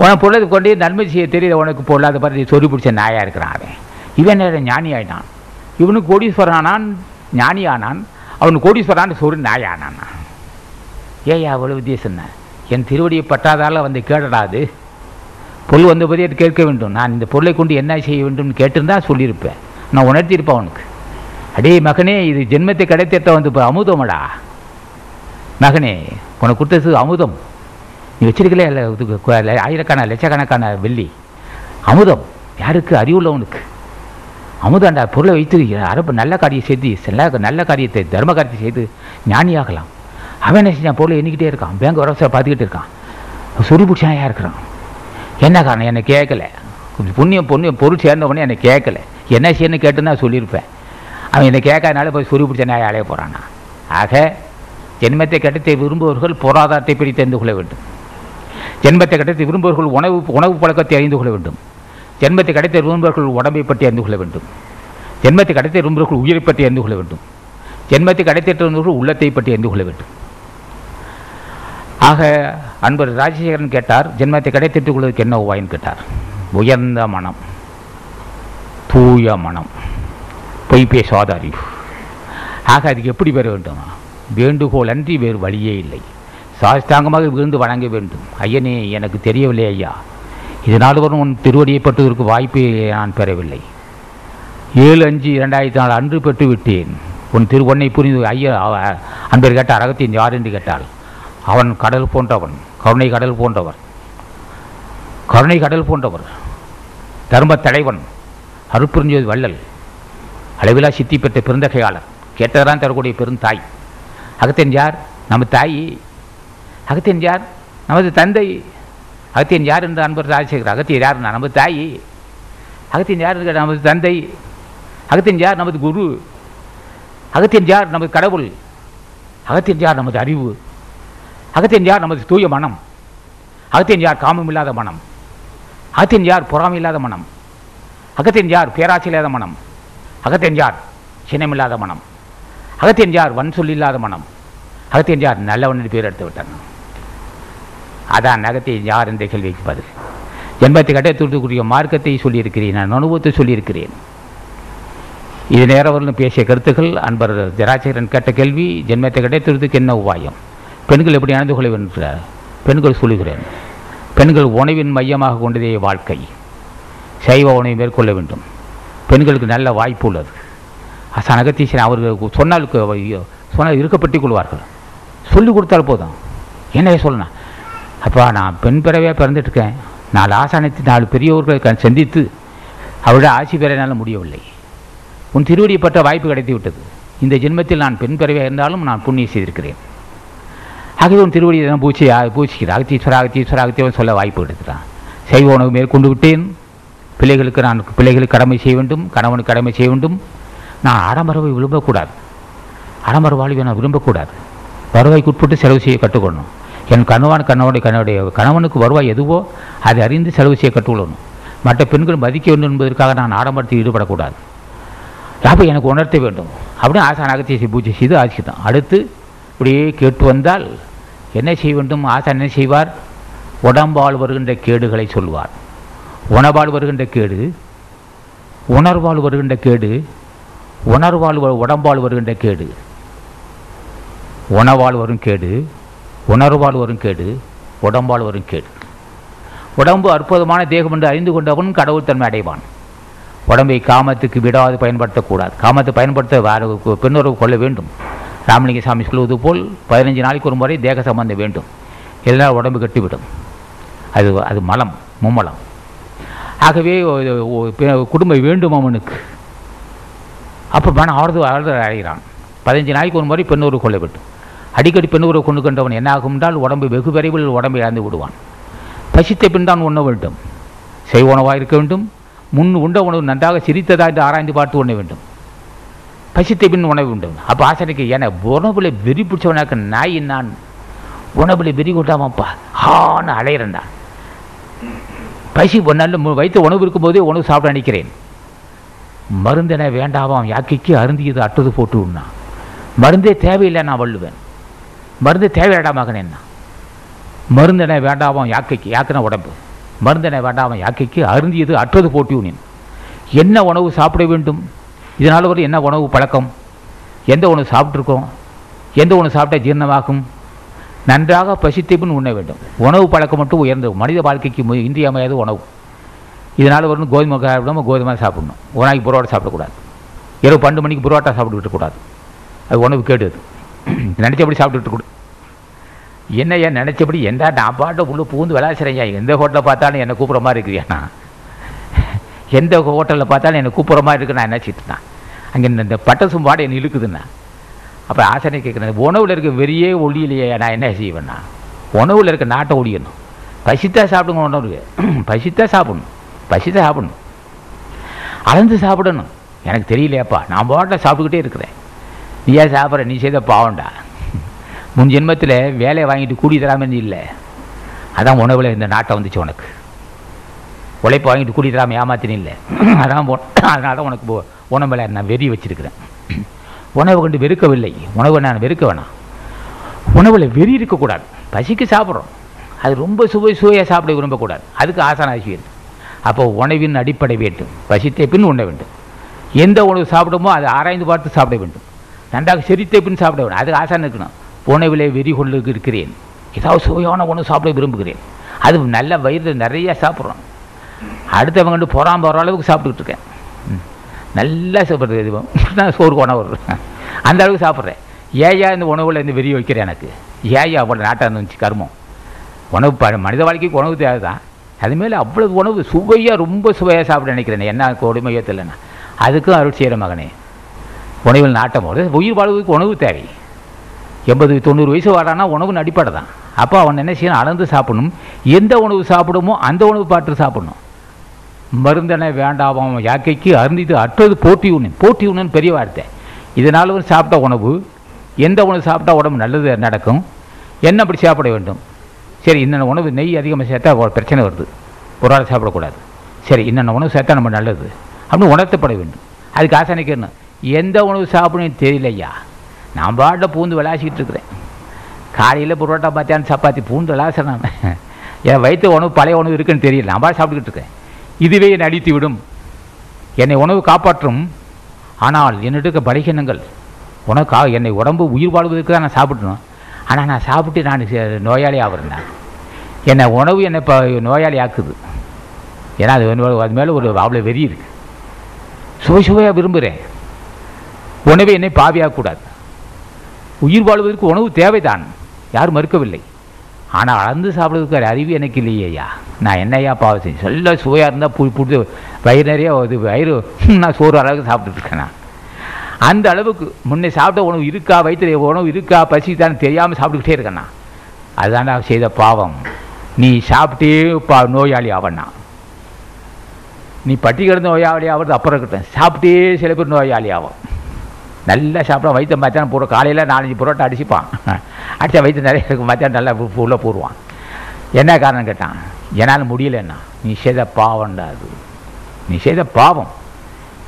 உனக்கு பொருளை கொண்டே நன்மை செய்ய தெரியல உனக்கு பொருளாத பார்த்து சொல்லி பிடிச்ச நாயாக இருக்கிறான் அவன். இவன் ஞானி ஆயினான் இவனுக்கு கோடீஸ்வரன் ஆனான் ஞானி ஆனான் அவனுக்கு கோடீஸ்வரான் சொல்லி நாயானான். ஏயா அவ்வளவு வித்தியாசம் என்ன? என் திருவடியை பட்டாதால வந்து கேடடாது பொருள் வந்த போதே அது கேட்க வேண்டும். நான் இந்த பொருளை கொண்டு என்ன செய்ய வேண்டும்னு கேட்டிருந்தா சொல்லியிருப்பேன். நான் உணர்த்தியிருப்பேன் அவனுக்கு. அடே மகனே இது ஜென்மத்தை கிடைத்தேற்ற வந்து இப்போ அமுதமடா? மகனே உனக்கு கொடுத்தது அமுதம். நீ வச்சிருக்கல இல்ல, இதுக்கு ஆயிரக்கணக்கான லட்சக்கணக்கான வெள்ளி. அமுதம். யாருக்கு? அறிவுள்ளவனுக்கு. அமுதாண்டா பொருளை வைத்து அரபு நல்ல காரியம் செய்து நல்ல நல்ல காரியத்தை தர்ம காரியத்தை செய்து ஞானியாகலாம். அவன் என்ன செஞ்சான்? பொருளை எண்ணிக்கிட்டே இருக்கான். பேங்க் வரவசர பார்த்துக்கிட்டு இருக்கான். சுரி பிடிச்சாயா இருக்கிறான். என்ன காரணம்? என்னை கேட்கல. கொஞ்சம் புண்ணியம் பொண்ணியம் பொருள் சேர்ந்தவொடனே என்னை கேட்கல. என்ன செய்யணும்னு கேட்டுன்னு நான் சொல்லியிருப்பேன். அவன் என்னை கேட்காதனால போய் சுரு பிடிச்ச நாயை அலைய போகிறானா ஆக ஜென்மத்தை கட்டத்தை விரும்புபவர்கள் பொருளாதாரத்தை பற்றி தெரிந்து கொள்ள வேண்டும். ஜென்மத்தை கட்டத்தை விரும்புபவர்கள் உணவு உணவு பழக்கத்தை அறிந்து கொள்ள வேண்டும். ஜென்மத்தை கிடைத்த விரும்புபவர்கள் உடம்பை பற்றி அறிந்து கொள்ள வேண்டும். ஜென்மத்தை கிடைத்த விரும்புபவர்கள் உயிரை பற்றி அறிந்து கொள்ள வேண்டும். ஜென்மத்தை கிடைத்திருந்தவர்கள் உள்ளத்தை பற்றி அறிந்து கொள்ள வேண்டும். ஆக அன்பர் ராஜசேகரன் கேட்டார் ஜென்மத்தை கிடைத்திட்டுக் கொள்வதற்கு என்ன உபாயன்னு கேட்டார். உயர்ந்த மனம் தூய மனம் பொய் பேசாத அறிவு. ஆக அதுக்கு எப்படி பெற வேண்டும்? வேண்டுகோள் அன்றி வேறு வழியே இல்லை. சாஸ்தாங்கமாக விழுந்து வணங்க வேண்டும். ஐயனே எனக்கு தெரியவில்லை ஐயா. இதனால் வரும் உன் திருவடியை பெற்றுவதற்கு வாய்ப்பை நான் பெறவில்லை. ஏழு அஞ்சு இரண்டாயிரத்தி நாலு அன்று பெற்று விட்டேன் உன் திருவண்ணை புரிந்து ஐயா அவ- அன்பர் கேட்டார் அறகத்தின் யார் என்று கேட்டால் அவன் கடல் போன்றவன் கருணை கடல் போன்றவர். கருணை கடல் போன்றவர். தர்ம தலைவன் அருட்பெருஞ்சோதி வள்ளல். அளவிலா சித்தி பெற்ற பெருந்தகையாளர் கேட்டதான் தரக்கூடிய பெருந்தாய் அகத்தென் யார் நம்ம தாய். அகத்தென் யார் நமது தந்தை. அகத்தியன் யார் என்று அன்பர் ராஜசேகர் அகத்தியர் யார் நமது தாய் அகத்தியன் யார் என்று நமது தந்தை அகத்தியன் யார் நமது குரு அகத்தியன் யார் நமது கடவுள் அகத்தியன் யார் நமது அறிவு அகத்தியன் யார் நமது தூய மனம் அகத்தியன் யார் காமம் இல்லாத மனம் அகத்தியன் யார் பொறாமை இல்லாத மனம் அகத்தியன் யார் பேராட்சி இல்லாத மனம் அகத்தியன் யார் சின்னமில்லாத மனம் அகத்தியன் யார் வன் சொல்லில்லாத மனம் அகத்தியன் யார் நல்லவன் பேர் எடுத்து விட்டான் அதான் நகத்தை யார் என்ற கேள்விக்கு பதில். ஜென்மத்தை கட்டத்துக்குரிய மார்க்கத்தை சொல்லியிருக்கிறேன் நான் அனுபவத்தை சொல்லியிருக்கிறேன். இது நேரவர்களும் பேசிய கருத்துக்கள் அன்பர் ஜராசகரன் கேட்ட கேள்வி ஜென்மத்தை கிடைத்ததுக்கு என்ன உபாயம்? பெண்கள் எப்படி அணிந்து கொள்ள வேண்டும் பெண்கள் சொல்லுகிறேன். பெண்கள் உணவின் மையமாக கொண்டதே வாழ்க்கை. சைவ உணவை மேற்கொள்ள வேண்டும். பெண்களுக்கு நல்ல வாய்ப்பு உள்ளது. அசான் அவர்கள் சொன்னால் சொன்னால் இருக்கப்பட்டுக் கொள்வார்கள். சொல்லிக் கொடுத்தால் போதும். என்ன சொல்லணும் அப்பா நான் பெண் பிறவையாக பிறந்துட்டுருக்கேன். நாலு ஆசானத்தை நாலு பெரியவர்களை க- சந்தித்து அவருடைய ஆட்சி பெற என்னால் முடியவில்லை. உன் திருவடிப்பட்ட வாய்ப்பு கிடைத்து விட்டது. இந்த ஜென்மத்தில் நான் பெண் பிறவையாக இருந்தாலும் நான் புண்ணியம் செய்திருக்கிறேன். ஆகவே உன் திருவடியை தான் பூச்சி பூச்சிக்கிறேன் அகத்தீஸ்வர அகத்தீஸ்வர அகத்தியவன் சொல்ல வாய்ப்பு எடுத்துட்டான் செய்வ உணவு மேற்கொண்டு விட்டேன். பிள்ளைகளுக்கு நான் பிள்ளைகளுக்கு கடமை செய்ய வேண்டும். கணவனுக்கு கடமை செய்ய வேண்டும். நான் ஆடம்பரவை விரும்பக்கூடாது. ஆடம்பர வாழ்வை நான் விரும்பக்கூடாது. வருவாய்க்கு உட்பட்டு செலவு செய்ய கற்றுக்கொள்ளணும். என் கணவன் கணவனுடைய கணவனுடைய கணவனுக்கு வருவாய் எதுவோ அதை அறிந்து செலவு செய்ய கற்றுக்கொள்ளணும். மற்ற பெண்கள் மதிக்க வேண்டும் என்பதற்காக நான் ஆடம்பரத்தில் ஈடுபடக்கூடாது. அப்போ எனக்கு உணர்த்த வேண்டும். அப்படின்னு ஆசான் அகத்திய பூஜை செய்து ஆசித்தான் அடுத்து இப்படியே கேட்டு வந்தால் என்ன செய்ய வேண்டும்? ஆசான் என்ன செய்வார்? உடம்பால் வருகின்ற கேடுகளை சொல்வார் உணவால் வருகின்ற கேடு உணர்வால் வருகின்ற கேடு உணர்வால் உடம்பால் வருகின்ற கேடு உணவால் வரும் கேடு உணர்வால் வரும் கேடு உடம்பால் வரும் கேடு. உடம்பு அற்புதமான தேகம் என்று அறிந்து கொண்டவன் கடவுள் தன்மை அடைவான். உடம்பை காமத்துக்கு விடாது பயன்படுத்தக்கூடாது. காமத்தை பயன்படுத்த வேறு பெண்ணுறவு கொள்ள வேண்டும். ராமலிங்க சாமி சொல்வது போல் பதினஞ்சு நாளைக்கு ஒரு முறை தேக சம்பந்தம் வேண்டும். இல்லைனா உடம்பு கட்டிவிடும். அது அது மலம் மும்மலம். ஆகவே குடும்பம் வேண்டும் அவனுக்கு. அப்போ மன ஆறுதல் ஆறுதல் அடைகிறான். பதினஞ்சு நாளைக்கு ஒரு முறை பெண்ணுறவு கொள்ள வேண்டும். அடிக்கடி பெண்ணுறவு கொண்டு கொண்டவன் என்ன ஆகும் என்றால் உடம்பு வெகு விரைவில் உடம்பை இழந்து விடுவான். பசித்த பின் தான் உண்ண வேண்டும். செய்வ உணவாக இருக்க வேண்டும். முன் உண்ட உணவு நன்றாக சிரித்ததா என்று ஆராய்ந்து பார்த்து உண்ண வேண்டும். பசித்த பின் உணவு வேண்டும். அப்போ ஆசனைக்கு என உணவில் வெறி பிடிச்சவனாக்க நாய் நான் உணவில் வெறி கொண்டாமப்பா ஹான்னு அலையிறேன்டா பசி நல்ல மு- வைத்த உணவு இருக்கும்போதே உணவு சாப்பிட நினைக்கிறேன். மருந்தென வேண்டாமாம் யாக்கைக்கு அருந்தியது அட்டது போட்டு உண்ணா. மருந்தே தேவையில்லை நான் வள்ளுவேன். மருந்து தேவையில்லடா மகனேன்னா மருந்தனை வேண்டாமோ யாக்கைக்கு யாக்கின உடம்பு. மருந்தனை வேண்டாமோ யாக்கைக்கு அருந்தியது அற்றது போட்டி நீ என்ன உணவு சாப்பிட வேண்டும்? இதனால் ஒரு என்ன உணவு பழக்கம்? எந்த உணவு சாப்பிட்ருக்கோம் எந்த உணவு சாப்பிட்டா ஜீரணமாகும்? நன்றாக பசித்த உண்ண வேண்டும். உணவு பழக்கம் மட்டும் உயர்ந்தது. மனித வாழ்க்கைக்கு மு- இன்றியமையாத உணவு. இதனால் ஒரு கோதுமை சாப்பிடாம கோதுமை சாப்பிடணும். உணவுக்கு புரோட்டா சாப்பிடக்கூடாது. இரவு பன்னெண்டு மணிக்கு புரோட்டா சாப்பிட்டுக்கிட்டு கூடாது அது உணவு கேடுது நினச்சபடி சாப்பிட்டுட்டு கொடு. என்ன ஏன் நினச்சபடி? எந்த நான் பாட்டை உள்ள பூந்து விளாசுறேன் எந்த ஹோட்டலில் பார்த்தாலும் என்னை கூப்பிட்ற மாதிரி இருக்கிறியாண்ணா எந்த ஹோட்டலில் பார்த்தாலும் என்னை கூப்பிட்ற மாதிரி இருக்கு. நான் என்ன இருந்தேன் அங்கே இந்த- இந்த பட்டசும் பாடு என்னை இழுக்குதுண்ணா அப்போ ஆசனை கேட்குறேன் உணவில் இருக்க வெறியே ஒளியிலையே. நான் என்ன செய்வேன்னா? உணவில் இருக்க நாட்டை ஒழியணும். பசித்தா சாப்பிடுங்க உணவு பசித்தா சாப்பிடணும். பசித்தா சாப்பிடணும். அளந்து சாப்பிடணும். எனக்கு தெரியலையாப்பா. நான் பாட்டில் சாப்பிட்டுக்கிட்டே இருக்கிறேன். நீ ஏன் சாப்பிட்ற நீ செய்த பாவம்டா. முன் ஜென்மத்தில் வேலையை வாங்கிட்டு கூடி தராமல் இல்லை. அதான் உணவில் இந்த நாட்டை வந்துச்சு உனக்கு. உழைப்பு வாங்கிட்டு கூடி தராமல் ஏமாத்தினு இல்லை. அதான் அதனால தான் உனக்கு உணவில் நான் வெறி வச்சிருக்கிறேன். உணவு கண்டு வெறுக்கவில்லை. உணவை நான் வெறுக்க வேணாம். உணவில் வெறி இருக்கக்கூடாது. பசிக்கு சாப்பிட்றோம். அது ரொம்ப சுவை சுவையாக சாப்பிட விரும்பக்கூடாது. அதுக்கு ஆசான ஆசி அப்போ உணவின் அடிப்படை வேண்டும். பசித்த பின் உண்ண வேண்டும். எந்த உணவு சாப்பிடுமோ அதை ஆராய்ந்து பார்த்து சாப்பிட வேண்டும். நன்றாக செரித்த பின் சாப்பிட வேணும் அதுக்கு ஆசை இருக்கணும்? உணவிலே வெறி கொண்டு இருக்கிறேன். ஏதாவது சுவையான உணவு சாப்பிட விரும்புகிறேன். அது நல்ல வயிறு நிறையா சாப்பிட்றோம். அடுத்தவங்க வந்து பொறாம போகிற அளவுக்கு சாப்பிட்டுக்கிட்டு இருக்கேன். நல்லா சாப்பிட்றது நான் சோறு உணவு அந்த அளவுக்கு சாப்பிட்றேன். ஏயா இந்த உணவில் இந்த வெறி வைக்கிறேன் எனக்கு? ஏயா அவ்வளோ நாட்டாக இருந்துச்சு கர்மம். உணவு ப மனித வாழ்க்கைக்கு உணவு தேவை தான் அதுமாரி அவ்வளோ உணவு சுவையாக ரொம்ப சுவையாக சாப்பிட நினைக்கிறேன். என்ன கொடுமையோ தெரியலண்ணா. அதுக்கும் அருள் செய்கிற மகனே. உணவில் நாட்டம் வருது உயிர் வாழ்வுக்கு உணவு தேவை. எண்பது தொண்ணூறு வயசு வரானா உணவு அடிப்படை தான் அப்போ அவன் என்ன செய்யணும்? அளந்து சாப்பிடணும். எந்த உணவு சாப்பிடுமோ அந்த உணவு பாட்டு சாப்பிடணும். மருந்தனை வேண்டாம் யாக்கைக்கு அருந்திது அற்றது போட்டி உண்ணு. போட்டி உண்ணுன்னு பெரிய வார்த்தை. இதனால் ஒரு சாப்பிட்ட உணவு எந்த உணவு சாப்பிட்டா உடம்பு நல்லது நடக்கும்? என்ன அப்படி சாப்பிட வேண்டும்? சரி இன்னென்ன உணவு நெய் அதிகமாக சேர்த்தா பிரச்சனை வருது. ஒரு ஆள் சாப்பிடக்கூடாது. சரி இன்னென்ன உணவு சேர்த்தா நம்ம நல்லது. அப்படின்னு உணர்த்தப்பட வேண்டும். அதுக்கு ஆசை கேட்கணும் எந்த உணவு சாப்பிடணும்னு தெரியலையா? நான் பாட்டில் பூந்து விளாசிக்கிட்டு இருக்கிறேன். காலையில் புரோட்டா மத்தியானம் சப்பாத்தி பூந்து விளாச நான். என் வயிற்று உணவு பழைய உணவு இருக்குன்னு தெரியல. நான் பாட்டு சாப்பிட்டுக்கிட்டு இருக்கேன். இதுவே என்னை அடித்து விடும். என்னை உணவு காப்பாற்றும். ஆனால் என்னிட்ட இருக்க பலகீனங்கள் உனக்கா என்னை உடம்பு உயிர் வாழ்வதற்கு தான் நான் சாப்பிடணும். ஆனால் நான் சாப்பிட்டு நான் நோயாளி ஆகிறேன் என்னை உணவு என்னை இப்போ நோயாளி ஆக்குது. ஏன்னா அது அது மேலே ஒரு அவ்வளோ வெறி இருக்குது சுவை சுவையாக விரும்புகிறேன் உணவை என்னை பாவியாகக்கூடாது உயிர் வாழ்வதற்கு உணவு தேவைதான். யாரும் மறுக்கவில்லை. ஆனால் அளந்து சாப்பிட்றதுக்கு அறிவு எனக்கு இல்லையா நான் என்னையா பாவம் செஞ்சு சொல்ல சுவையாக இருந்தால் புடி பிடிச்சி வயிறு நிறைய வருது. வயிறு நான் சோறு அளவுக்கு சாப்பிட்டுட்டு நான். அந்த அளவுக்கு முன்னே சாப்பிட்ட உணவு இருக்கா? வயிற்றுல உணவு இருக்கா? பசித்தான்னு தெரியாமல் சாப்பிட்டுக்கிட்டே இருக்கேன் நான். அதுதான் நான் செய்த பாவம். நீ சாப்பிட்டே பா நோயாளி ஆவண்ணா நீ பட்டி கிடந்த நோயாளி ஆகிறது அப்புறம் இருக்கட்டும். சாப்பிட்டே சில பேர் நோயாளி ஆகும் நல்லா சாப்பிட வயிற்று மத்தியானம் போடுற காலையில் நாலஞ்சு புரோட்டா அடிச்சுப்பான். அடித்தா வயிற்று நிறைய இருக்கும் மத்தியானம் நல்லா உள்ளே போடுவான். என்ன காரணம் கேட்டான்? என்னால் முடியலன்னா நீ செய்த பாவம்டா அது. நீ செய்த பாவம்.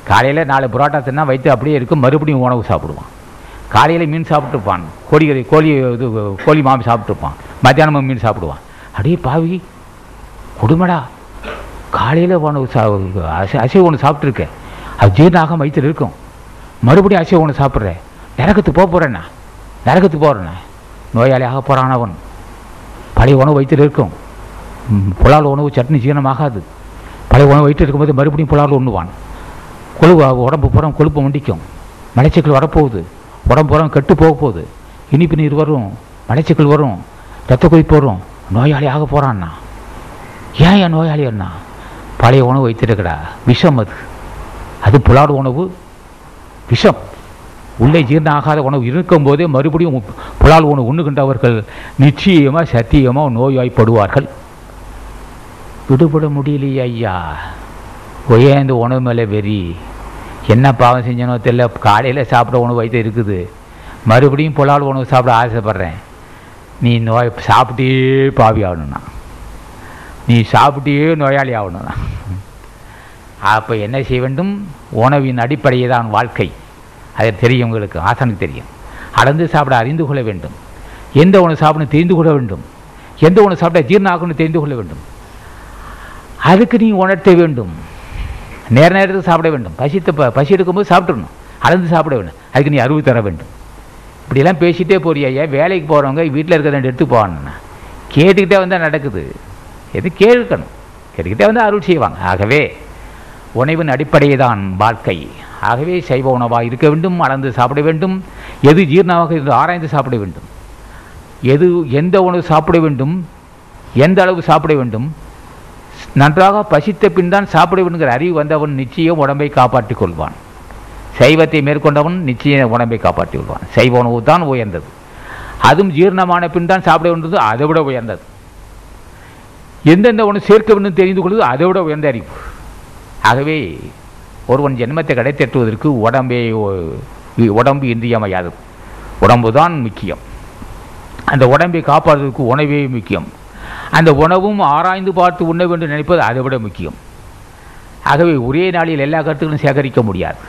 காலையில் நாலு புரோட்டா தின்னா வயிற்று அப்படியே இருக்கும் மறுபடியும் உணவு சாப்பிடுவான். காலையில் மீன் சாப்பிட்டுப்பான். கோழி கோழி இது கோழி மாமி சாப்பிட்ருப்பான் மத்தியானமும் மீன் சாப்பிடுவான். அப்படியே பாவி கொடுமடா. காலையில் உணவு சா அசை அசைவ ஒன்று சாப்பிட்ருக்கேன் அது ஜீரணாக வயிற்றில் இருக்கும். மறுபடியும் அசைவ ஒன்று சாப்பிட்றேன் நரகத்துக்கு போக போகிறேண்ணா நரகத்துக்கு போகிறேண்ணா நோயாளி ஆக போகிறான் அவன். பழைய உணவு வயிற்றில் இருக்கும். புலால் உணவு சட்னி ஜீரணமாகாது. பழைய உணவு வயிற்றில் இருக்கும்போது மறுபடியும் புலால் உண்ணுவான். கொழுவு உடம்பு புறம் கொழுப்பு மண்டிக்கும். மலைச்சிக்கல் வரப்போகுது. உடம்பு புறம் கெட்டு போக போகுது. இனிப்பு நீர் வரும். மலைச்சிக்கல் வரும். ரத்த கொதிப்பு வரும். நோயாளி ஆக போகிறான்னா ஏன் என் நோயாளி அண்ணா? பழைய உணவு வைத்திருக்கடா. விஷம் அது. அது புலால் உணவு. விஷம். உள்ளே ஜீரணம் ஆகாத உணவு இருக்கும்போதே மறுபடியும் புலால் உணவு உண்ணுகின்றவர்கள் நிச்சயமாக சத்தியமாக நோய்வாய்ப்படுவார்கள் விடுபட முடியலையே ஐயா. ஒரே இந்த உணவு மேலே வெறி. என்ன பாவம் செஞ்சனோ தெரியல. காலையில் சாப்பிட உணவு வயிற்று இருக்குது. மறுபடியும் புலால் உணவு சாப்பிட ஆசைப்பட்றேன். நீ நோய் சாப்பிட்டே பாவி ஆகணும்னா நீ சாப்பிட்டே நோயாளி ஆகணும்னா அப்போ என்ன செய்ய வேண்டும்? உணவின் அடிப்படையே தான் வாழ்க்கை. அது தெரியும் உங்களுக்கு ஆசனுக்கு தெரியும். அளந்து சாப்பிட அறிந்து கொள்ள வேண்டும். எந்த உணவு சாப்பிடணும் தெரிந்து கொள்ள வேண்டும். எந்த உணவு சாப்பிட்டா ஜீரணம் ஆகணும்னு தெரிந்து கொள்ள வேண்டும். அதுக்கு நீ உணர்த்த வேண்டும். நேர நேரத்துக்கு சாப்பிட வேண்டும். பசித்த பசி எடுக்கும்போது சாப்பிட்றணும் அளந்து சாப்பிட வேண்டும். அதுக்கு நீ அறிவு தர வேண்டும். இப்படிலாம் பேசிகிட்டே போறியா ஐயா வேலைக்கு போகிறவங்க வீட்டில் இருக்கிறத எடுத்து போவானுண்ணா கேட்டுக்கிட்டே வந்தால் நடக்குது. எது கேட்கணும். கேட்டுக்கிட்டே வந்து அருள் செய்வாங்க. ஆகவே உணவின் அடிப்படையே தான் வாழ்க்கை. ஆகவே சைவ உணவாக இருக்க வேண்டும் அளந்து சாப்பிட வேண்டும். எது ஜீரணமாக இருந்து ஆராய்ந்து சாப்பிட வேண்டும். எது எந்த உணவு சாப்பிட வேண்டும் எந்த அளவு சாப்பிட வேண்டும். நன்றாக பசித்த பின் தான் சாப்பிட வேண்டுங்கிற அறிவு வந்தவன் நிச்சயம் உடம்பை காப்பாற்றிக் கொள்வான். சைவத்தை மேற்கொண்டவன் நிச்சயம் உடம்பை காப்பாற்றி கொள்வான். சைவ உணவு தான் உயர்ந்தது. அதுவும் ஜீரணமான பின் தான் சாப்பிட வேண்டியது அதை விட உயர்ந்தது. எந்தெந்த உணவு சேர்க்க வேண்டும் தெரிந்து கொள்வது அதை விட உயர்ந்த அறிவு. ஆகவே ஒருவன் ஜென்மத்தை கடைத்தேற்றுவதற்கு உடம்பே உடம்பு இன்றியமையாது உடம்பு தான் முக்கியம். அந்த உடம்பை காப்பாற்றுவதற்கு உணவே முக்கியம். அந்த உணவும் ஆராய்ந்து பார்த்து உண்ண வேண்டும் நினைப்பது அதை விட முக்கியம். ஆகவே ஒரே நாளில் எல்லா கருத்துக்களும் சேகரிக்க முடியாது.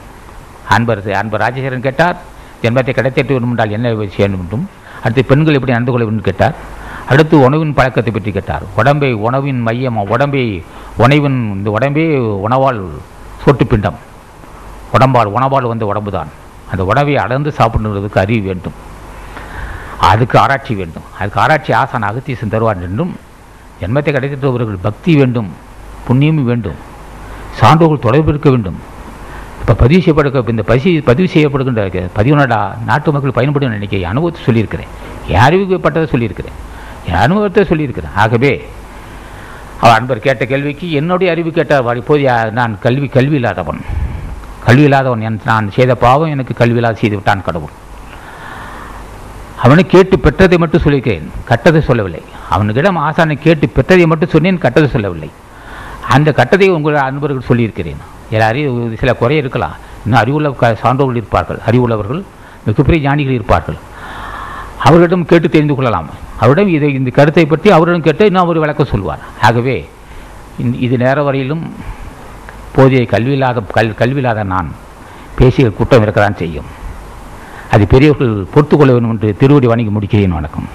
அன்பர் அன்பர் ராஜேஸ்வரன் கேட்டார் ஜென்மத்தை கிடைத்தேற்ற வேண்டும் என்றால் என்ன செய்ய வேண்டும்? அடுத்து பெண்கள் எப்படி நடந்து கொள்ள வேண்டும்? கேட்டார். அடுத்து உணவின் பழக்கத்தை பற்றி கேட்டார். உடம்பை உணவின் மையம் உடம்பை உணவின் இந்த உடம்பே உணவால் சொட்டு பிண்டம். உடம்பால் உணவால் வந்த உடம்பு தான் அந்த உணவை அடர்ந்து சாப்பிடுறதுக்கு அறிவு வேண்டும். அதுக்கு ஆராய்ச்சி வேண்டும். அதுக்கு ஆராய்ச்சி ஆசான் அகத்தீசன் தருவார் என்றும் ஜென்மத்தை கிடைத்தவர்கள் பக்தி வேண்டும் புண்ணியமும் வேண்டும் சான்றோர்கள் தொடர்பு இருக்க வேண்டும். இப்போ பதிவு செய்யப்படுக்க இந்த பசி பதிவு செய்யப்படுகின்ற பதிவுனடா நாட்டு மக்கள் பயன்படும் நினைக்க அனுபவத்தை சொல்லியிருக்கிறேன். என் அறிவிக்கப்பட்டதை சொல்லியிருக்கிறேன். என் அனுபவத்தை சொல்லியிருக்கிறேன். ஆகவே அவர் அன்பர் கேட்ட கேள்விக்கு என்னுடைய அறிவு கேட்ட இப்போது நான் கல்வி கல்வி இல்லாதவன் கல்வி இல்லாதவன் என் நான் செய்த பாவம் எனக்கு கல்வி இல்லாத செய்து விட்டான் கடவுள். அவனை கேட்டு பெற்றதை மட்டும் சொல்லியிருக்கிறேன் கட்டதை சொல்லவில்லை. அவனுக்கிடம் ஆசானை கேட்டு பெற்றதை மட்டும் சொன்னேன் கட்டதை சொல்லவில்லை. அந்த கட்டதை உங்கள் அன்பர்கள் சொல்லியிருக்கிறேன். எல்லாரையும் சில குறை இருக்கலாம். இன்னும் அறிவுள்ள க- சான்றோர்கள் இருப்பார்கள். அறிவுள்ளவர்கள் மிகப்பெரிய ஞானிகள் இருப்பார்கள். அவர்களிடம் கேட்டு தெரிந்து கொள்ளலாம். அவரிடம் இதை இந்த கருத்தை பற்றி அவரிடம் கேட்டு இன்னும் அவர் விளக்கம் சொல்வார். ஆகவே இது நேர வரையிலும் போதிய கல்வி இல்லாத கல் கல்வி இல்லாத நான் பேசிய குற்றம் இருக்கதான் செய்யும். அது பெரியவர்கள் பொறுத்துக்கொள்ள வேண்டும் என்று திருவடி வணங்கி முடிக்கிறேன். வணக்கம்.